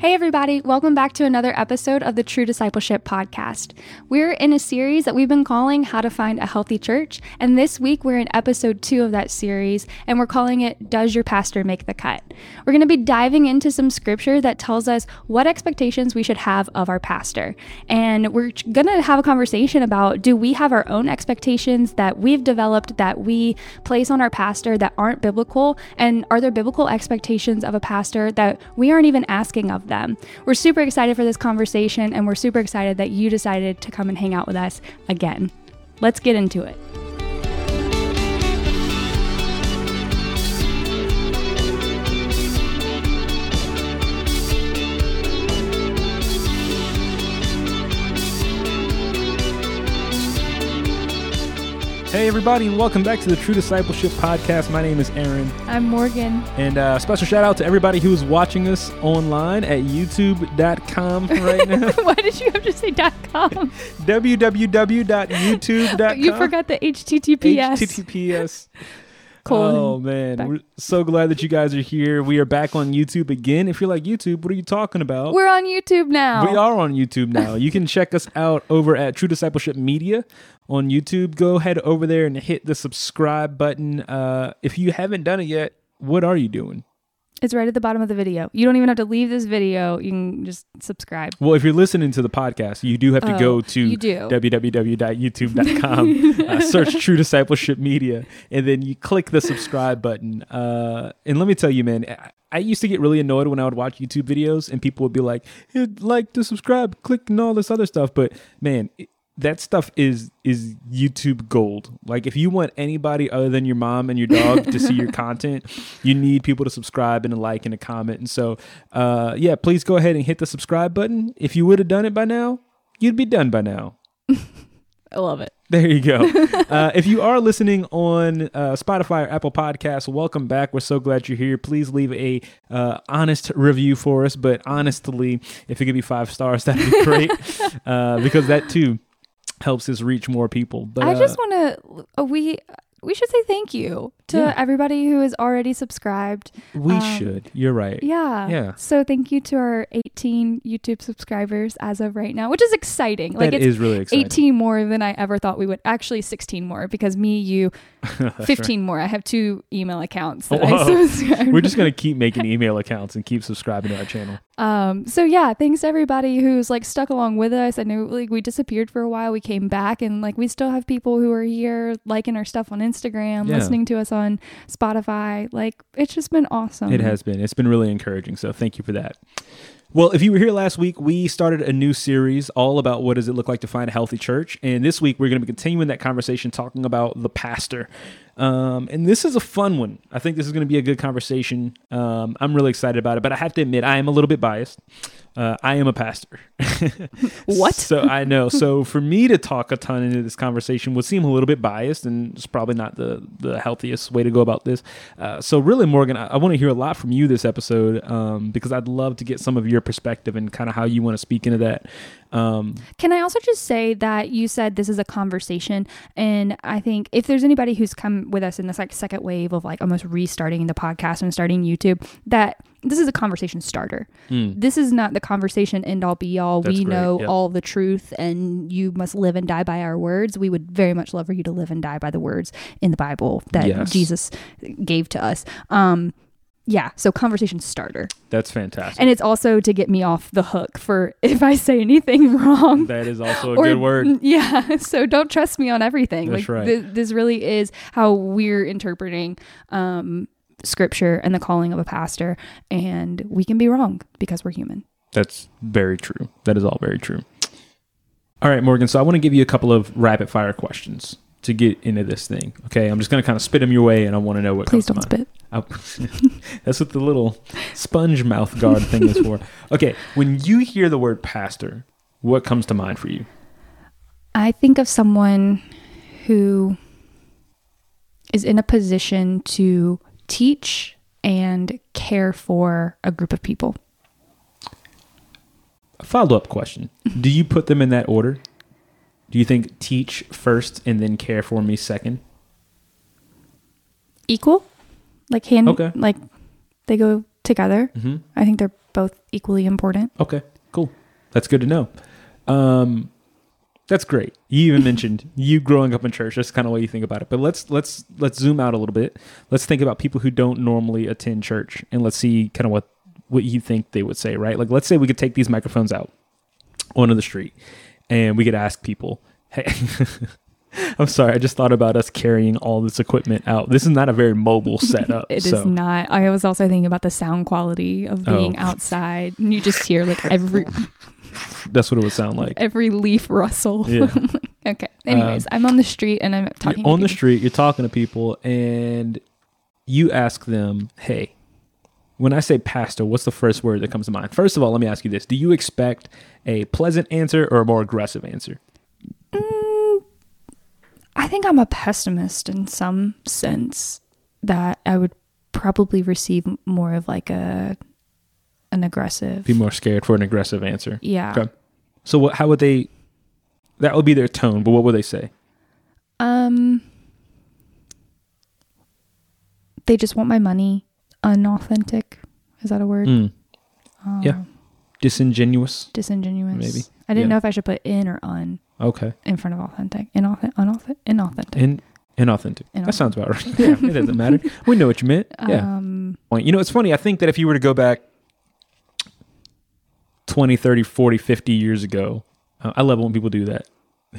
Hey, everybody, welcome back to another episode of the True Discipleship Podcast. We're in a series that we've been calling How to Find a Healthy Church. And this week, we're in episode two of that series, and we're calling it Does Your Pastor Make the Cut? We're going to be diving into some scripture that tells us what expectations we should have of our pastor. And we're going to have a conversation about do we have our own expectations that we've developed that we place on our pastor that aren't biblical? And are there biblical expectations of a pastor that we aren't even asking of them? We're super excited for this conversation, and we're super excited that you decided to come and hang out with us again. Let's get into it. Hey, everybody, and welcome back to the True Discipleship Podcast. My name is Aaron, I'm Morgan. and uh, special shout out to everybody who is watching us online at youtube.com *laughs* right now. *laughs* Why did you have to say .com? www.youtube.com. You forgot the HTTPS. HTTPS. *laughs* colon. Oh man, back. we're so glad that you guys are here. We are back on YouTube again. If you're like YouTube, what are you talking about? We're on YouTube now. We are on YouTube now. You can check us out over at True Discipleship Media on YouTube. Go head over there and hit the subscribe button. Uh, if you haven't done it yet, what are you doing? It's right at the bottom of the video. You don't even have to leave this video. You can just subscribe. Well, if you're listening to the podcast, you do have to Oh, go to you www.youtube.com, uh, *laughs* search True Discipleship Media, and then you click the subscribe button. Uh, and let me tell you, man, I, I used to get really annoyed when I would watch YouTube videos and people would be like, hey, like to subscribe, click, and all this other stuff. But man, it, that stuff is is YouTube gold. Like if you want anybody other than your mom and your dog to see your *laughs* content, you need people to subscribe and a like and a comment. And so, uh, yeah, please go ahead and hit the subscribe button. If you would have done it by now, you'd be done by now. *laughs* I love it. There you go. *laughs* uh, if you are listening on uh, Spotify or Apple Podcasts, welcome back. We're so glad you're here. Please leave a uh, honest review for us, but honestly, if it could be five stars, that'd be great uh, because that too helps us reach more people. But I just uh, want to we we should say thank you to Yeah. everybody who is already subscribed. we um, should. You're right. Yeah. Yeah. So thank you to our 18 YouTube subscribers as of right now, which is exciting. Like That it's is really exciting. 18 more than I ever thought we would. Actually, 16 more because me, you, *laughs* 15 more. I have two email accounts that I subscribe. We're just gonna keep making email accounts and keep subscribing to our channel. Um, so yeah, thanks to everybody who's like stuck along with us. I know like we disappeared for a while. We came back and like we still have people who are here liking our stuff on Instagram, Yeah. listening to us on Spotify. Like it's just been awesome. It has been. It's been really encouraging. So thank you for that. Well, if you were here last week, we started a new series all about what does it look like to find a healthy church. And this week, we're going to be continuing that conversation talking about the pastor. Um, and this is a fun one. I think this is going to be a good conversation. Um, I'm really excited about it, but I have to admit, I am a little bit biased. Uh, I am a pastor. *laughs* *laughs* What? So I know. So for me to talk a ton into this conversation would seem a little bit biased, and it's probably not the the healthiest way to go about this. Uh, so really, Morgan, I, I want to hear a lot from you this episode um, because I'd love to get some of your perspective and kind of how you want to speak into that. Um, Can I also just say that you said this is a conversation, and I think if there's anybody who's come with us in this like second wave of like almost restarting the podcast and starting YouTube, that this is a conversation starter. This is not the conversation end all be all. That's we great, know yep. all the truth, and you must live and die by our words. We would very much love for you to live and die by the words in the Bible that Yes. Jesus gave to us. Um, yeah, so conversation starter, that's fantastic. and it's also to get me off the hook for *laughs* if I say anything *laughs* wrong. that is also a Or- good word. *laughs* Yeah. So don't trust me on everything. That's like right. thi- this really is how we're interpreting um, scripture and the calling of a pastor, and we can be wrong because we're human. That's very true. That is all very true. All right, Morgan. So I want to give you a couple of rapid fire questions to get into this thing. Okay, I'm just going to kind of spit them your way, and I want to know what Please comes don't to spit. Oh, *laughs* that's what the little sponge mouth guard thing is for. *laughs* Okay, when you hear the word pastor, what comes to mind for you? I think of someone who is in a position to teach and care for a group of people. A follow up question Do you put them in that order? Do you think teach first and then care for me second? Equal, like hand, Okay. like they go together. Mm-hmm. I think they're both equally important. Okay, cool. That's good to know. Um, that's great. You even mentioned you growing up in church. That's kind of what you think about it. But let's let's let's zoom out a little bit. Let's think about people who don't normally attend church, and let's see kind of what what you think they would say. Right? Like, let's say we could take these microphones out onto the street, and we could ask people, "Hey." *laughs* I'm sorry, I just thought about us carrying all this equipment out. This is not a very mobile *laughs* setup. It is so. not. I was also thinking about the sound quality of being Oh. outside. And you just hear like every *laughs* That's what it would sound like. every leaf rustle. Yeah. *laughs* okay. Anyways, um, I'm on the street and I'm talking You're on the street, you're talking to people, and you ask them, "Hey, when I say pastor, what's the first word that comes to mind?" First of all, let me ask you this: Do you expect a pleasant answer or a more aggressive answer? Mm, I think I'm a pessimist in some sense that I would probably receive more of like a an aggressive. Be more scared for an aggressive answer. yeah. Okay. So, what? How would they? That would be their tone, but what would they say? Um they just want my money. Unauthentic. Is that a word? Mm, Um, yeah. disingenuous. Disingenuous. Maybe. I didn't Yeah. know if I should put in or un Okay. in front of authentic. Inauth- unauthentic. Inauthentic. In inauthentic. That sounds about right. *laughs* Yeah, it doesn't matter. We know what you meant. Yeah. Um. You know, it's funny. I think that if you were to go back 20, 30, 40, 50 years ago, uh, I love when people do that.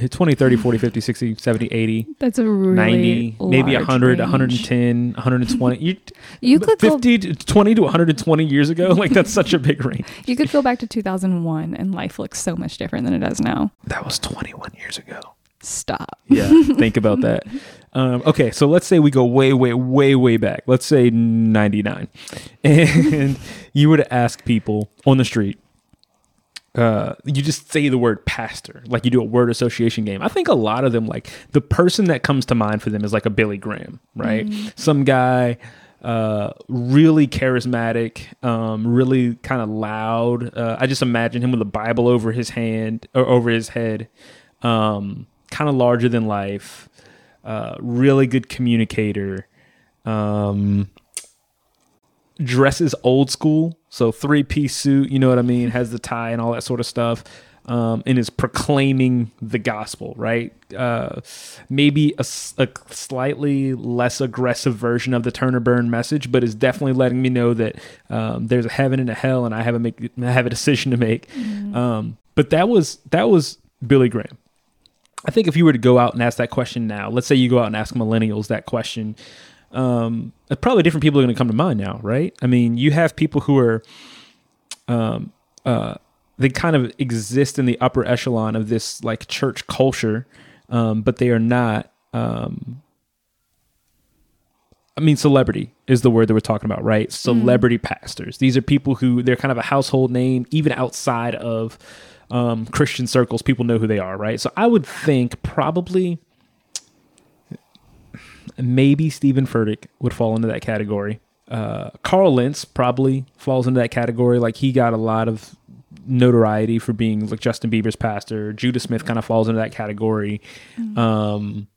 20, 30, 40, 50, 60, 70, 80, that's a really 90, maybe large 100, range. 110, 120. You, *laughs* You could go 50 to 20 to 120 years ago. *laughs* Like, that's such a big range. You could go back to 2001 and life looks so much different than it does now. That was 21 years ago. Stop. Yeah, think about that. *laughs* Um, okay, so let's say we go way, way, way, way back. Let's say 99. And you were to ask people on the street, uh, you just say the word pastor, like you do a word association game. I think a lot of them, like the person that comes to mind for them is like a Billy Graham, right? Some guy, uh, really charismatic, um, really kind of loud. Uh, I just imagine him with a Bible over his hand or over his head, um, kind of larger than life, uh, really good communicator. Um, dresses old school, so three piece suit, you know what I mean, has the tie and all that sort of stuff, um, and is proclaiming the gospel, right? Uh, maybe a slightly less aggressive version of the turn or burn message, but is definitely letting me know that um, there's a heaven and a hell, and I have a make I have a decision to make. Um, but that was that was Billy Graham. I think if you were to go out and ask that question now, let's say you go out and ask millennials that question, um, probably different people are going to come to mind now, right? I mean, you have people who are, um, uh, they kind of exist in the upper echelon of this like church culture, um, but they are not. Um, I mean, celebrity is the word that we're talking about, right? Celebrity pastors. These are people who they're kind of a household name, even outside of um, Christian circles. People know who they are, right? So I would think probably maybe Steven Furtick would fall into that category. Uh, Carl Lentz probably falls into that category. Like he got a lot of notoriety for being like Justin Bieber's pastor. Judah Smith kind of falls into that category. Um,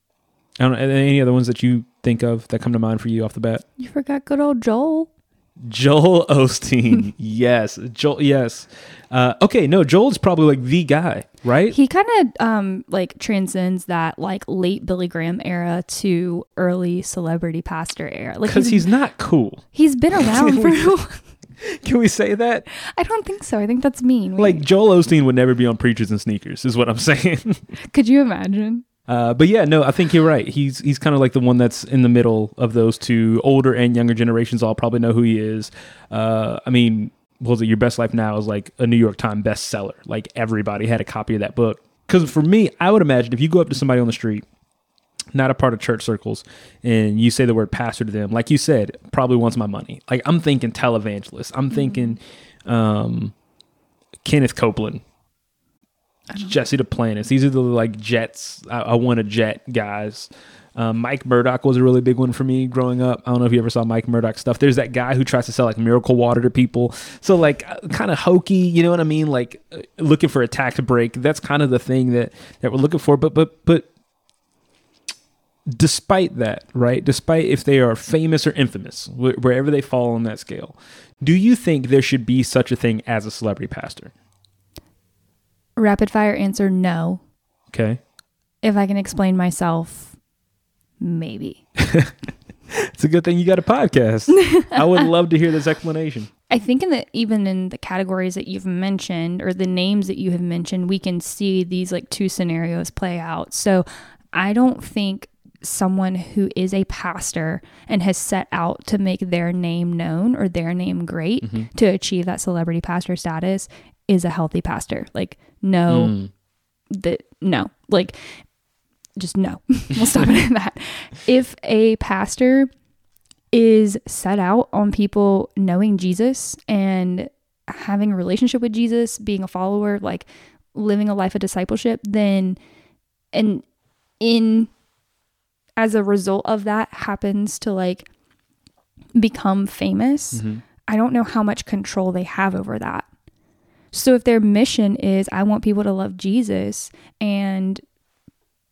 I don't know any other ones that you think of that come to mind for you off the bat. You forgot good old Joel. Joel *laughs* Osteen, yes, Joel, yes. Uh, okay, no, Joel's probably like the guy, right? He kind of um like transcends that like late Billy Graham era to early celebrity pastor era. Like Because he's not cool. he's been *laughs* around for. *laughs* Can we say that? I don't think so. I think that's mean. Wait, Like Joel Osteen would never be on Preachers and Sneakers, is what I'm saying. could you imagine? Uh, but yeah, no, I think you're right. He's he's kind of like the one that's in the middle of those two. Older and younger generations all probably know who he is. Uh, I mean, what was it? Your Best Life Now is like a New York Times bestseller. Like everybody had a copy of that book. Because for me, I would imagine if you go up to somebody on the street, not a part of church circles, and you say the word pastor to them, like you said, probably wants my money. Like I'm thinking televangelist. I'm thinking um, Kenneth Copeland. Jesse Duplantis. These are the like jets. I, I want a jet guys. Um, Mike Murdock was a really big one for me growing up. I don't know if you ever saw Mike Murdock stuff. There's that guy who tries to sell like miracle water to people. So like kind of hokey, you know what I mean? Like uh, looking for a tax break. That's kind of the thing that that we're looking for. But but but despite that, right? Despite if they are famous or infamous, wh- wherever they fall on that scale, do you think there should be such a thing as a celebrity pastor? Rapid fire answer: No. Okay. If I can explain myself, maybe. *laughs* It's a good thing you got a podcast. I would love to hear this explanation. *laughs* I think in the even in the categories that you've mentioned or the names that you have mentioned, we can see these like two scenarios play out. So I don't think someone who is a pastor and has set out to make their name known or their name great mm-hmm. to achieve that celebrity pastor status is a healthy pastor. Like no Mm. that no. Like just no. *laughs* we'll stop it at that. If a pastor is set out on people knowing Jesus and having a relationship with Jesus, being a follower, like living a life of discipleship, then and in as a result of that happens to like become famous, I don't know how much control they have over that. So if their mission is I want people to love Jesus and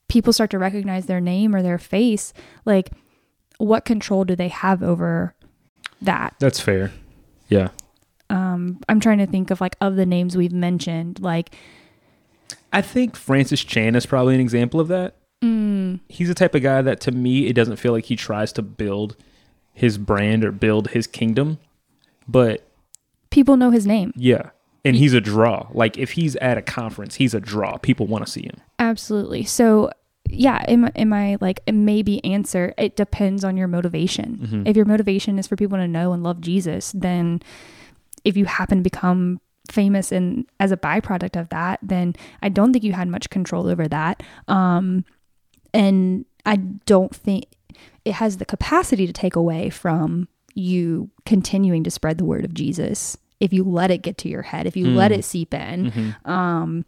people start to recognize their name or their face, like what control do they have over that? That's fair. Yeah. Um, I'm trying to think of like of the names we've mentioned, like I think Francis Chan is probably an example of that. mm, He's the type of guy that to me, it doesn't feel like he tries to build his brand or build his kingdom. But people know his name. yeah. And he's a draw. Like if he's at a conference, he's a draw. People want to see him. Absolutely. So yeah, am, am I like maybe answer? It depends on your motivation. If your motivation is for people to know and love Jesus, then if you happen to become famous and as a byproduct of that, then I don't think you had much control over that. Um, and I don't think it has the capacity to take away from you continuing to spread the word of Jesus if you let it get to your head, if you let it seep in. Mm-hmm.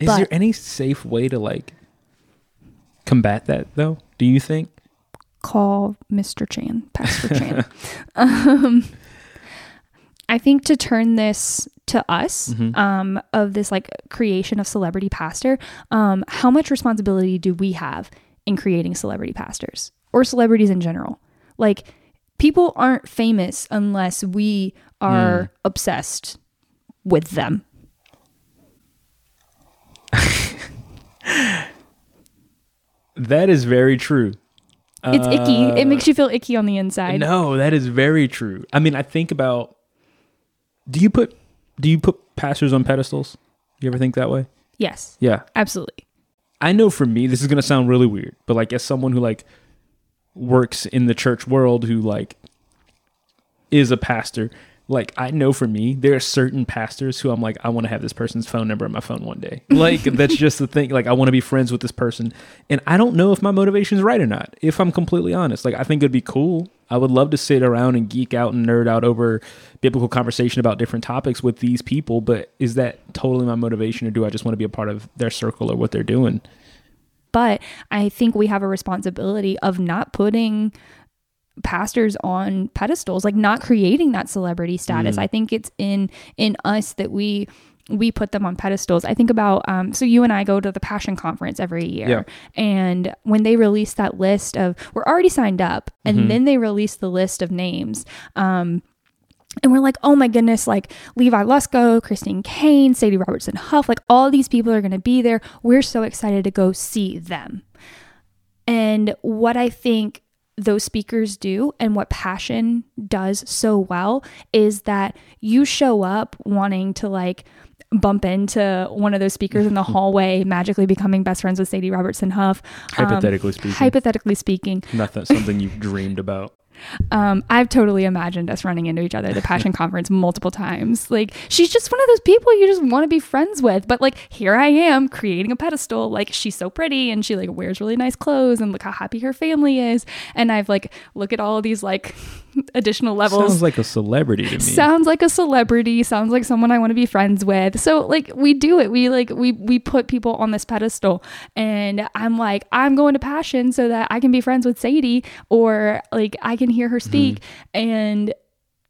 Is But- there any safe way to like combat that though? Do you think? Call Mr. Chan, Pastor Chan. *laughs* *laughs* um, I think to turn this to us um, of this like creation of celebrity pastor, um, how much responsibility do we have in creating celebrity pastors or celebrities in general? Like, people aren't famous unless we are hmm. obsessed with them. *laughs* That is very true. It's icky. It makes you feel icky on the inside. No, that is very true. I mean, I think about do you put do you put pastors on pedestals? Do you ever think that way? Yes, Yeah. absolutely. I know for me, this is gonna sound really weird, but like as someone who like works in the church world who like is a pastor, like I know for me, there are certain pastors who I'm like, I want to have this person's phone number on my phone one day. *laughs* Like that's just the thing. Like I want to be friends with this person. And I don't know if my motivation is right or not, if I'm completely honest. Like I think it'd be cool. I would love to sit around and geek out and nerd out over biblical conversation about different topics with these people, but is that totally my motivation or do I just want to be a part of their circle or what they're doing? But I think we have a responsibility of not putting pastors on pedestals, like not creating that celebrity status. I think it's in in us that we we put them on pedestals. I think about um, so you and I go to the Passion Conference every year, Yeah. and when they release that list of we're already signed up, and then they release the list of names. Um, and we're like, oh my goodness, like Levi Lusko, Christine Caine, Sadie Robertson Huff, like all these people are going to be there. We're so excited to go see them. And what I think those speakers do and what passion does so well is that you show up wanting to like bump into one of those speakers in the *laughs* hallway, magically becoming best friends with Sadie Robertson Huff. Um, Hypothetically speaking. hypothetically speaking, Not that something you've dreamed about. Um, I've totally imagined us running into each other at the Passion *laughs* Conference multiple times. Like, she's just one of those people you just want to be friends with. But like, here I am creating a pedestal. Like, she's so pretty and she like wears really nice clothes and look how happy her family is. And I've like look at all of these like *laughs* additional levels. Sounds like a celebrity to me. Sounds like a celebrity. Sounds like someone I want to be friends with. So like we do it. We like we we put people on this pedestal, and I'm like I'm going to Passion so that I can be friends with Sadie, or like I can hear her speak. And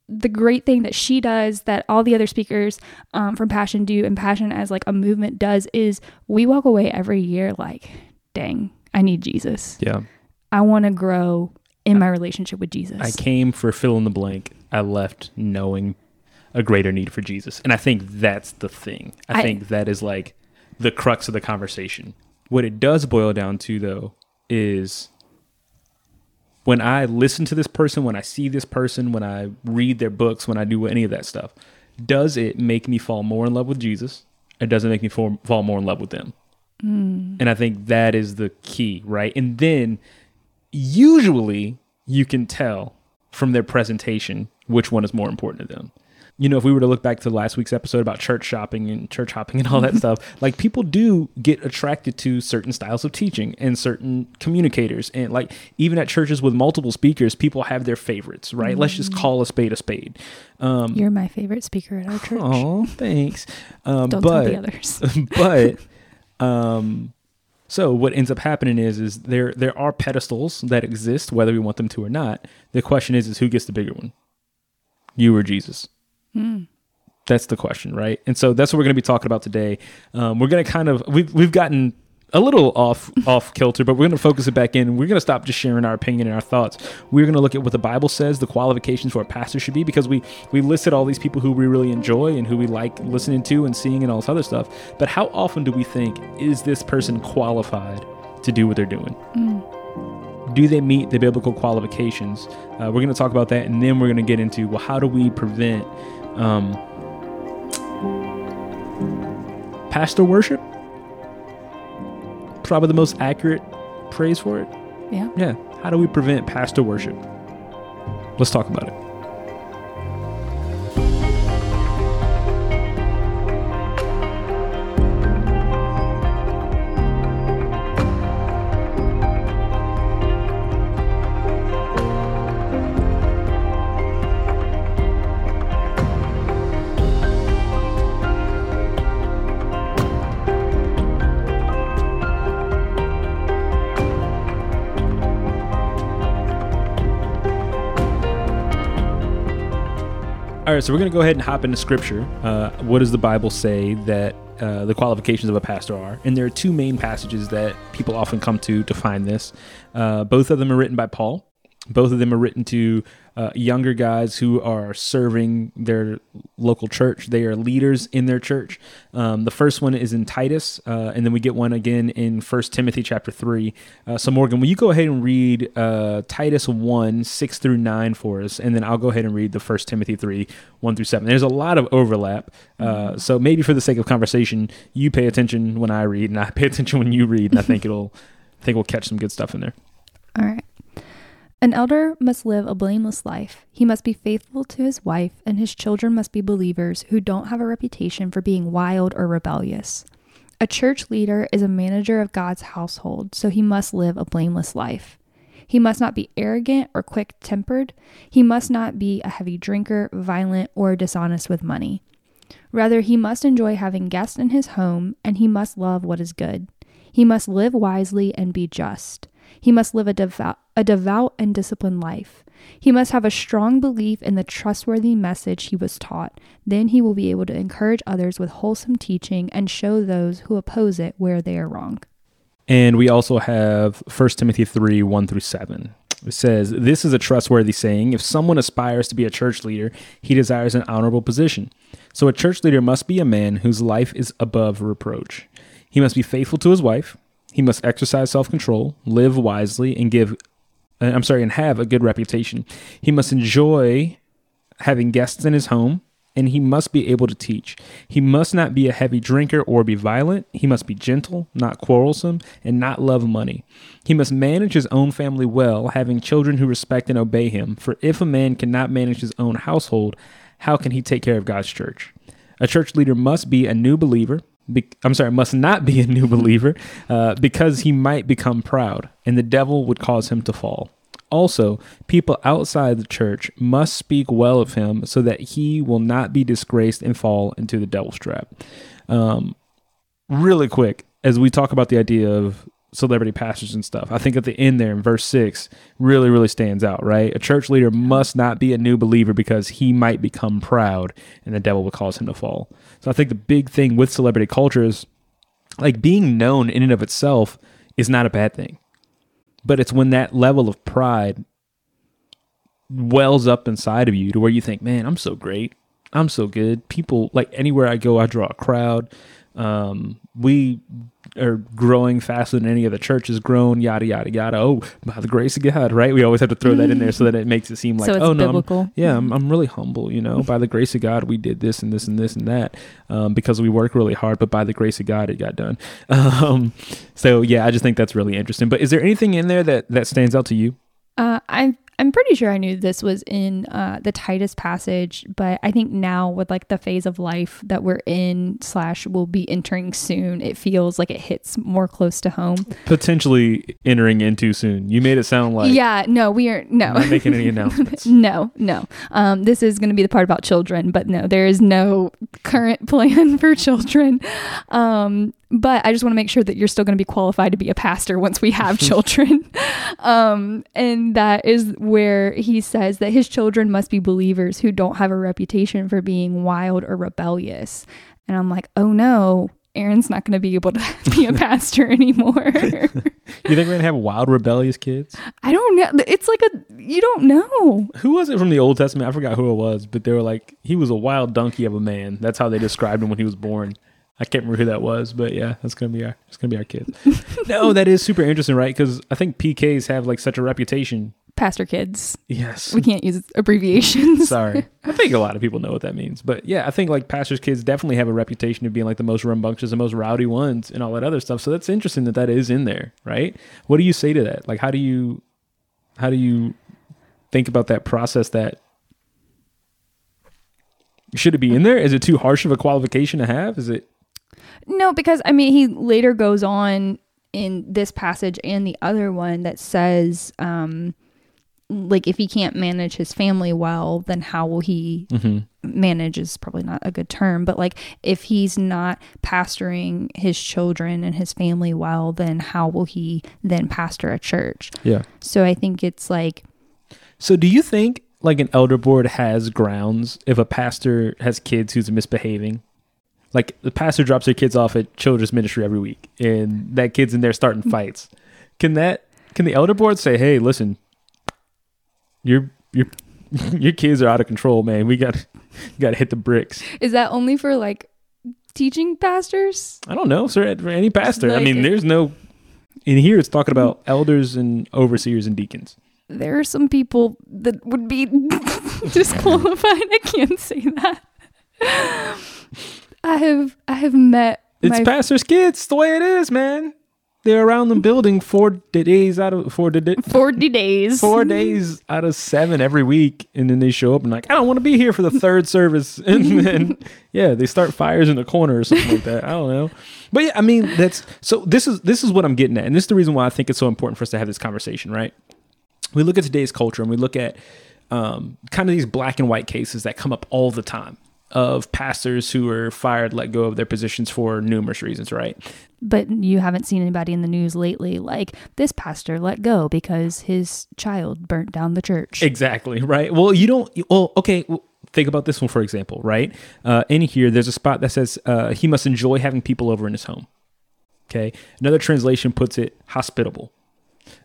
the great thing that she does, that all the other speakers um, from Passion do, and Passion as like a movement does, is we walk away every year like, dang, I need Jesus. yeah. I want to grow in my relationship with Jesus. I came for fill in the blank. I left knowing a greater need for Jesus. And I think that's the thing. I, I- think that is like the crux of the conversation. What it does boil down to though is when I listen to this person, when I see this person, when I read their books, when I do any of that stuff, does it make me fall more in love with Jesus? Or does it make me fall, fall more in love with them? Hmm. And I think that is the key, right? And then usually you can tell from their presentation which one is more important to them. You know, if we were to look back to last week's episode about church shopping and church hopping and all that *laughs* stuff, like people do get attracted to certain styles of teaching and certain communicators. And like even at churches with multiple speakers, people have their favorites, right? Let's just call a spade a spade. Um, You're my favorite speaker at our church. oh, thanks. Um, Don't but, tell the others. *laughs* but *laughs* um so what ends up happening is is there there are pedestals that exist whether we want them to or not the question is is who gets the bigger one you or jesus that's the question right? And so that's what we're going to be talking about today. Um, we're going to kind of we've, we've gotten a little off *laughs* off kilter but we're going to focus it back in. We're going to stop just sharing our opinion and our thoughts. We're going to look at what the bible says the qualifications for a pastor should be because we we listed all these people who we really enjoy and who we like listening to and seeing and all this other stuff. But how often do we think is this person qualified to do what they're doing? Do they meet the biblical qualifications? Uh, we're going to talk about that and then we're going to get into well how do we prevent um, pastor worship? Probably the most accurate praise for it? Yeah. yeah. How do we prevent pastor worship? Let's talk about it All right, so we're going to go ahead and hop into scripture. Uh, what does the Bible say that uh, the qualifications of a pastor are? And there are two main passages that people often come to to find this. Uh, both of them are written by Paul. Both of them are written to uh, younger guys who are serving their local church. They are leaders in their church. Um, the first one is in Titus, uh, and then we get one again in First Timothy chapter three. Uh, so Morgan, will you go ahead and read uh, Titus one six through nine for us, and then I'll go ahead and read the First Timothy three one through seven. There's a lot of overlap, uh, so maybe for the sake of conversation, you pay attention when I read, and I pay attention when you read, and I think *laughs* it'll, I think we'll catch some good stuff in there. All right. An elder must live a blameless life. He must be faithful to his wife, and his children must be believers who don't have a reputation for being wild or rebellious. A church leader is a manager of God's household, so he must live a blameless life. He must not be arrogant or quick tempered. He must not be a heavy drinker, violent, or dishonest with money. Rather, he must enjoy having guests in his home, and he must love what is good. He must live wisely and be just. He must live a devout, a devout and disciplined life. He must have a strong belief in the trustworthy message he was taught. Then he will be able to encourage others with wholesome teaching and show those who oppose it where they are wrong. And we also have 1 Timothy 3 1 through 7. It says, This is a trustworthy saying. If someone aspires to be a church leader, he desires an honorable position. So a church leader must be a man whose life is above reproach. He must be faithful to his wife. He must exercise self control, live wisely, and give, Uh, I'm sorry, and have a good reputation. He must enjoy having guests in his home, and he must be able to teach. He must not be a heavy drinker or be violent. He must be gentle, not quarrelsome, and not love money. He must manage his own family well, having children who respect and obey him. For if a man cannot manage his own household, how can he take care of God's church? A church leader must be a new believer, be, I'm sorry, must not be a new *laughs* believer uh, because he might become proud and the devil would cause him to fall. Also, people outside the church must speak well of him so that he will not be disgraced and fall into the devil's trap. Um, really quick, as we talk about the idea of celebrity pastors and stuff. I think at the end there in verse six really, really stands out, right? A church leader must not be a new believer because he might become proud and the devil will cause him to fall. I think the big thing with celebrity culture is like being known in and of itself is not a bad thing. But it's when that level of pride wells up inside of you to where you think, man, I'm so great. I'm so good. People like anywhere I go, I draw a crowd. Um, we are growing faster than any other church has grown, yada yada yada. Oh, by the grace of God, right? We always have to throw that in there so that it makes it seem like, So it's oh no, I'm- yeah, I'm, I'm really humble. You know, by the grace of God, we did this and this and this and that um, because we work really hard. But by the grace of God, it got done. *laughs* Um, so yeah, I just think that's really interesting. But is there anything in there that that stands out to you? Uh, I'm I'm pretty sure I knew this was in uh, the Titus passage, but I think now with like the phase of life that we're in slash will be entering soon, it feels like it hits more close to home. Potentially entering in too soon. You made it sound like yeah, no, we are no. not making any announcements. *laughs* No, no. Um, this is going to be the part about children, but no, there is no current *laughs* plan for children. Um, but I just want to make sure that you're still going to be qualified to be a pastor once we have *laughs* children. um, and that is where he says that his children must be believers who don't have a reputation for being wild or rebellious. And I'm like, oh no, Aaron's not going to be able to *laughs* be a pastor *laughs* anymore. You think we're gonna have wild, rebellious kids? I don't know. It's like a, you don't know. Who was it from the Old Testament? I forgot who it was, but they were like, he was a wild donkey of a man. That's how they described him when he was born. I can't remember who that was, but yeah, that's gonna be our it's gonna be our kid. *laughs* no, that is super interesting, right? Because I think PKs have like such a reputation. Pastor kids. Yes. We can't use abbreviations. *laughs* Sorry. I think a lot of people know what that means. But yeah, I think like pastors' kids definitely have a reputation of being like the most rambunctious and most rowdy ones and all that other stuff. So that's interesting that that is in there, right? What do you say to that? Like, how do you, how do you think about that process that should it be in there? Is it too harsh of a qualification to have? Is it, No, because I mean, he later goes on in this passage and the other one that says, um, like, if he can't manage his family well, then how will he manage? Is probably not a good term, but like, if he's not pastoring his children and his family well, then how will he then pastor a church? yeah. So I think it's like, So do you think like an elder board has grounds if a pastor has kids who's misbehaving? Like the pastor drops their kids off at children's ministry every week, and that kid's in there starting hmm. fights. Can that? Can the elder board say, "Hey, listen, your your *laughs* your kids are out of control, man. We got got to hit the bricks." Is that only for like teaching pastors? I don't know, sir. For any pastor, I mean, there's no. In here, it's talking about elders and overseers and deacons. There are some people that would be *laughs* disqualified. I can't say that. *laughs* I have I have met It's my pastors' kids. The way it is, man. They're around the building four days out of four da- forty days. four days out of seven every week, and then they show up and like, I don't want to be here for the third service, *laughs* and then yeah, they start fires in the corner or something like that. I don't know, but yeah, I mean that's so. This is this is what I'm getting at, and this is the reason why I think it's so important for us to have this conversation, right? We look at today's culture and we look at um, kind of these black and white cases that come up all the time of pastors who were fired, let go of their positions for numerous reasons, right? But you haven't seen anybody in the news lately like this pastor let go because his child burnt down the church. Exactly, right? Well, you don't, well, okay, well, think about this one, for example, right? Uh, in here, there's a spot that says uh, he must enjoy having people over in his home. Okay. Another translation puts it hospitable,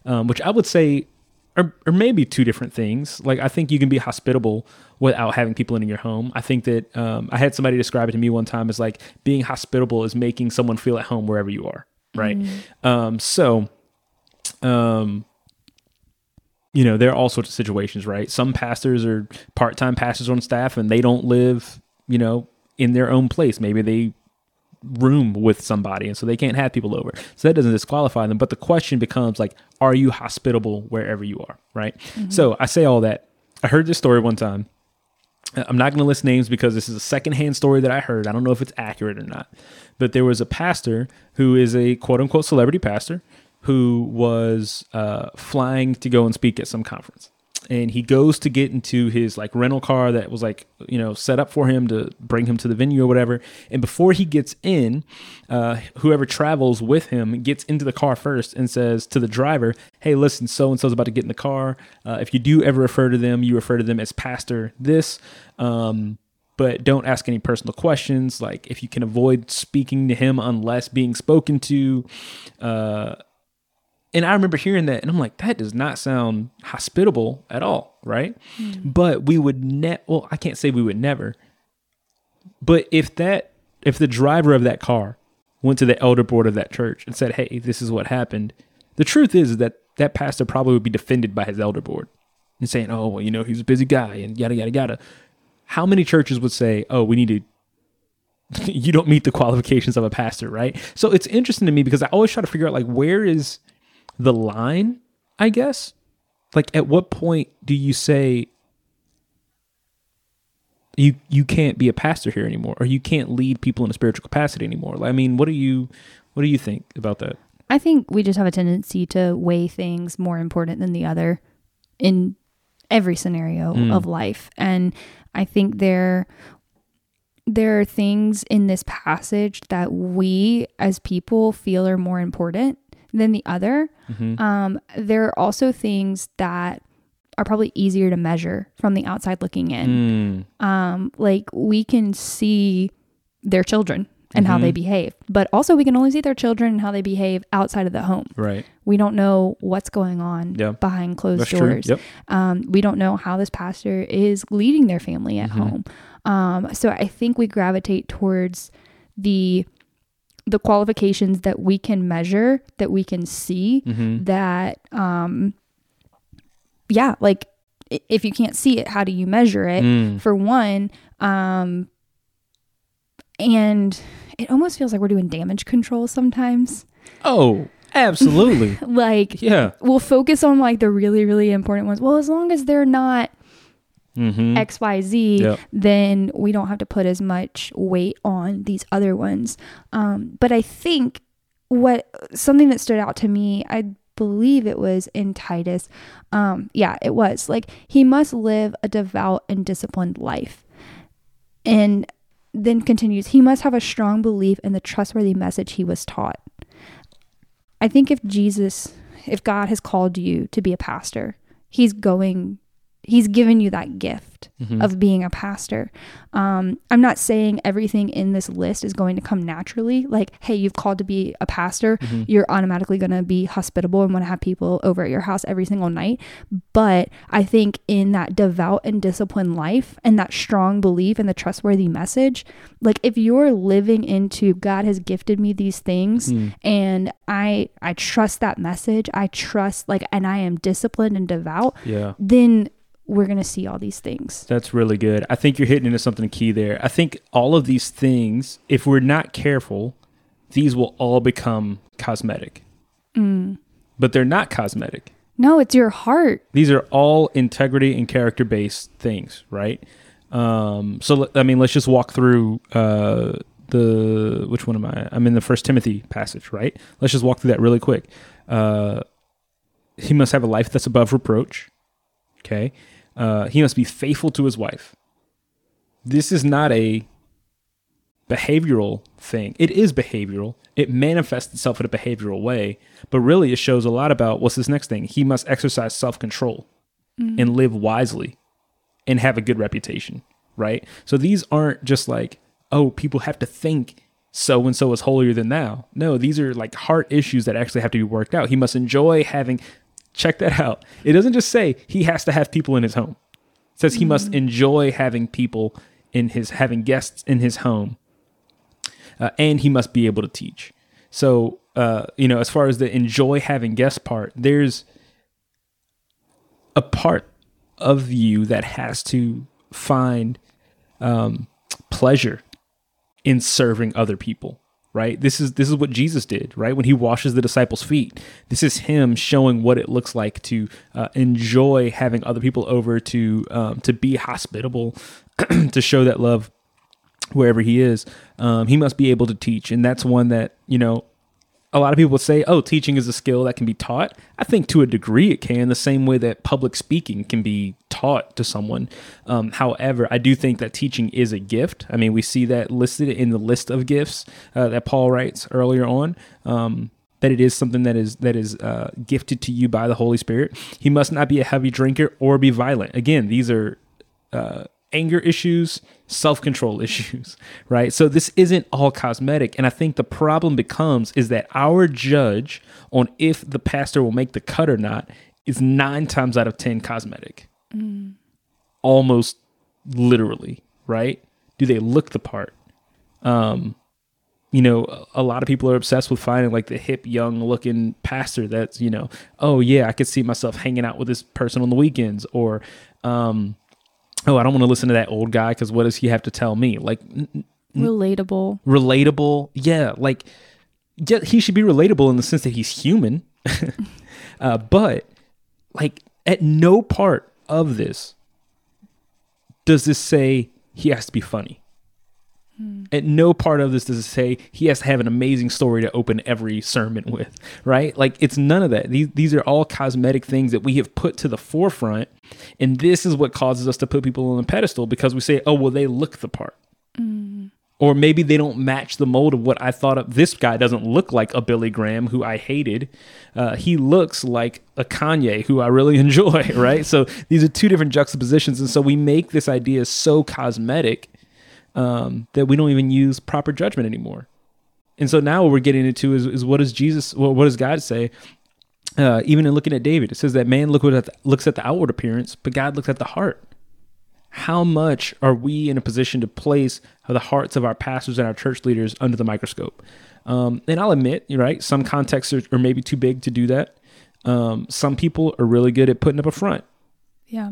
um, which I would say are, are maybe two different things. Like, I think you can be hospitable without having people in your home. I think that um, I had somebody describe it to me one time as like being hospitable is making someone feel at home wherever you are, right? Um, so, um, you know, there are all sorts of situations, right? Some pastors are part time pastors on staff and they don't live, you know, in their own place. Maybe they room with somebody and so they can't have people over. So that doesn't disqualify them. But the question becomes like, are you hospitable wherever you are? Right. So I say all that. I heard this story one time. I'm not going to list names because this is a secondhand story that I heard. I don't know if it's accurate or not. But there was a pastor who is a quote unquote celebrity pastor who was uh, flying to go and speak at some conference. And he goes to get into his like rental car that was like, you know, set up for him to bring him to the venue or whatever. And before he gets in, uh, whoever travels with him gets into the car first and says to the driver, Hey, listen, so and so's about to get in the car. Uh, if you do ever refer to them, you refer to them as Pastor this. Um, but don't ask any personal questions. Like if you can avoid speaking to him unless being spoken to. Uh, and I remember hearing that, and I'm like, that does not sound hospitable at all, right? Hmm. But we would ne well, I can't say we would never. But if that, if the driver of that car went to the elder board of that church and said, "Hey, this is what happened," the truth is that that pastor probably would be defended by his elder board and saying, "Oh, well, you know, he's a busy guy," and yada yada yada. How many churches would say, "Oh, we need to *laughs* you don't meet the qualifications of a pastor, right? So it's interesting to me because I always try to figure out like where is the line, I guess? Like at what point do you say you you can't be a pastor here anymore or you can't lead people in a spiritual capacity anymore? I mean, what do you what do you think about that? I think we just have a tendency to weigh things more important than the other in every scenario Mm. of life. And I think there there are things in this passage that we as people feel are more important than the other. Mhm. Um, there are also things that are probably easier to measure from the outside looking in Mm, um, like we can see their children and how they Mhm. behave, but also we can only see their children and how they behave outside of the home. right. We don't know what's going on Yeah. behind closed That's doors. Yep. Um, we don't know how this pastor is leading their family at Mhm. home. Um, so I think we gravitate towards the the qualifications that we can measure, that we can see, Mhm. that um, yeah, like if you can't see it, how do you measure it? Mm, for one um and it almost feels like we're doing damage control sometimes Oh, absolutely. *laughs* like yeah. we'll focus on like the really really important ones well as long as they're not Mhm. xyz Yep. then we don't have to put as much weight on these other ones um but i think what something that stood out to me i believe it was in titus um yeah it was like he must live a devout and disciplined life and then continues he must have a strong belief in the trustworthy message he was taught i think if jesus if god has called you to be a pastor he's going he's given you that gift mm-hmm. of being a pastor. Um, I'm not saying everything in this list is going to come naturally. Like, hey, you've called to be a pastor, mm-hmm. you're automatically going to be hospitable and want to have people over at your house every single night. But I think in that devout and disciplined life and that strong belief and the trustworthy message, like if you're living into God has gifted me these things mm. and I I trust that message, I trust like and I am disciplined and devout, Yeah. then we're going to see all these things. That's really good. I think you're hitting into something key there. I think all of these things, if we're not careful, these will all become cosmetic. But they're not cosmetic. No, it's your heart. These are all integrity and character based things, right? Um, so I mean, let's just walk through uh, the which one am I? I'm in the First Timothy passage, right? Let's just walk through that really quick. Uh, he must have a life that's above reproach. Okay, uh, he must be faithful to his wife. This is not a behavioral thing. It is behavioral. It manifests itself in a behavioral way, but really it shows a lot about what's this next thing. He must exercise self control and live wisely and have a good reputation, right? So these aren't just like, oh, people have to think so and so is holier than thou. No, these are like heart issues that actually have to be worked out. He must enjoy having, check that out. It doesn't just say he has to have people in his home. It says he must enjoy having people in his, having guests in his home uh, and he must be able to teach. So, uh, you know, as far as the enjoy having guests part, there's a part of you that has to find um, pleasure in serving other people. Right. This is this is what Jesus did. Right when he washes the disciples' feet. This is him showing what it looks like to uh, enjoy having other people over to um, to be hospitable, *clears throat* to show that love wherever he is, um, he must be able to teach. And that's one that, you know, a lot of people say, oh, teaching is a skill that can be taught. I think to a degree it can, the same way that public speaking can be taught to someone. Um, however, I do think that teaching is a gift. I mean, we see that listed in the list of gifts uh, that Paul writes earlier on. Um, that it is something that is that is uh, gifted to you by the Holy Spirit. He must not be a heavy drinker or be violent. Again, these are uh, anger issues, self control *laughs* issues, right? So this isn't all cosmetic. And I think the problem becomes is that our judge on if the pastor will make the cut or not is nine times out of 10 cosmetic. Almost literally, right? Do they look the part? Um, you know, a- lot of people are obsessed with finding like the hip, young looking pastor that's, you know, oh yeah, I could see myself hanging out with this person on the weekends or, um, oh, I don't want to listen to that old guy because what does he have to tell me? Like, n- Relatable. relatable. Yeah, like, yeah, he should be relatable in the sense that he's human. *laughs* uh, but, like, at no part of this does this say he has to be funny. Hmm. At no part of this does it say he has to have an amazing story to open every sermon with, right? Like it's none of that. These these are all cosmetic things that we have put to the forefront, and this is what causes us to put people on a pedestal because we say, "Oh, well, they look the part." Mm-hmm. Or maybe they don't match the mold of what I thought of. This guy doesn't look like a Billy Graham, who I hated. Uh, he looks like a Kanye, who I really *laughs* enjoy, right? So these are two different juxtapositions. And so we make this idea so cosmetic um, that we don't even use proper judgment anymore. And so now what we're getting into is, is what does Jesus, well, what does God say? Uh, even in looking at David, it says that man look at the, looks at the outward appearance, but God looks at the heart. How much are we in a position to place the hearts of our pastors and our church leaders under the microscope? Um, and I'll admit, you're right, some contexts are, are maybe too big to do that. Um, some people are really good at putting up a front Yeah.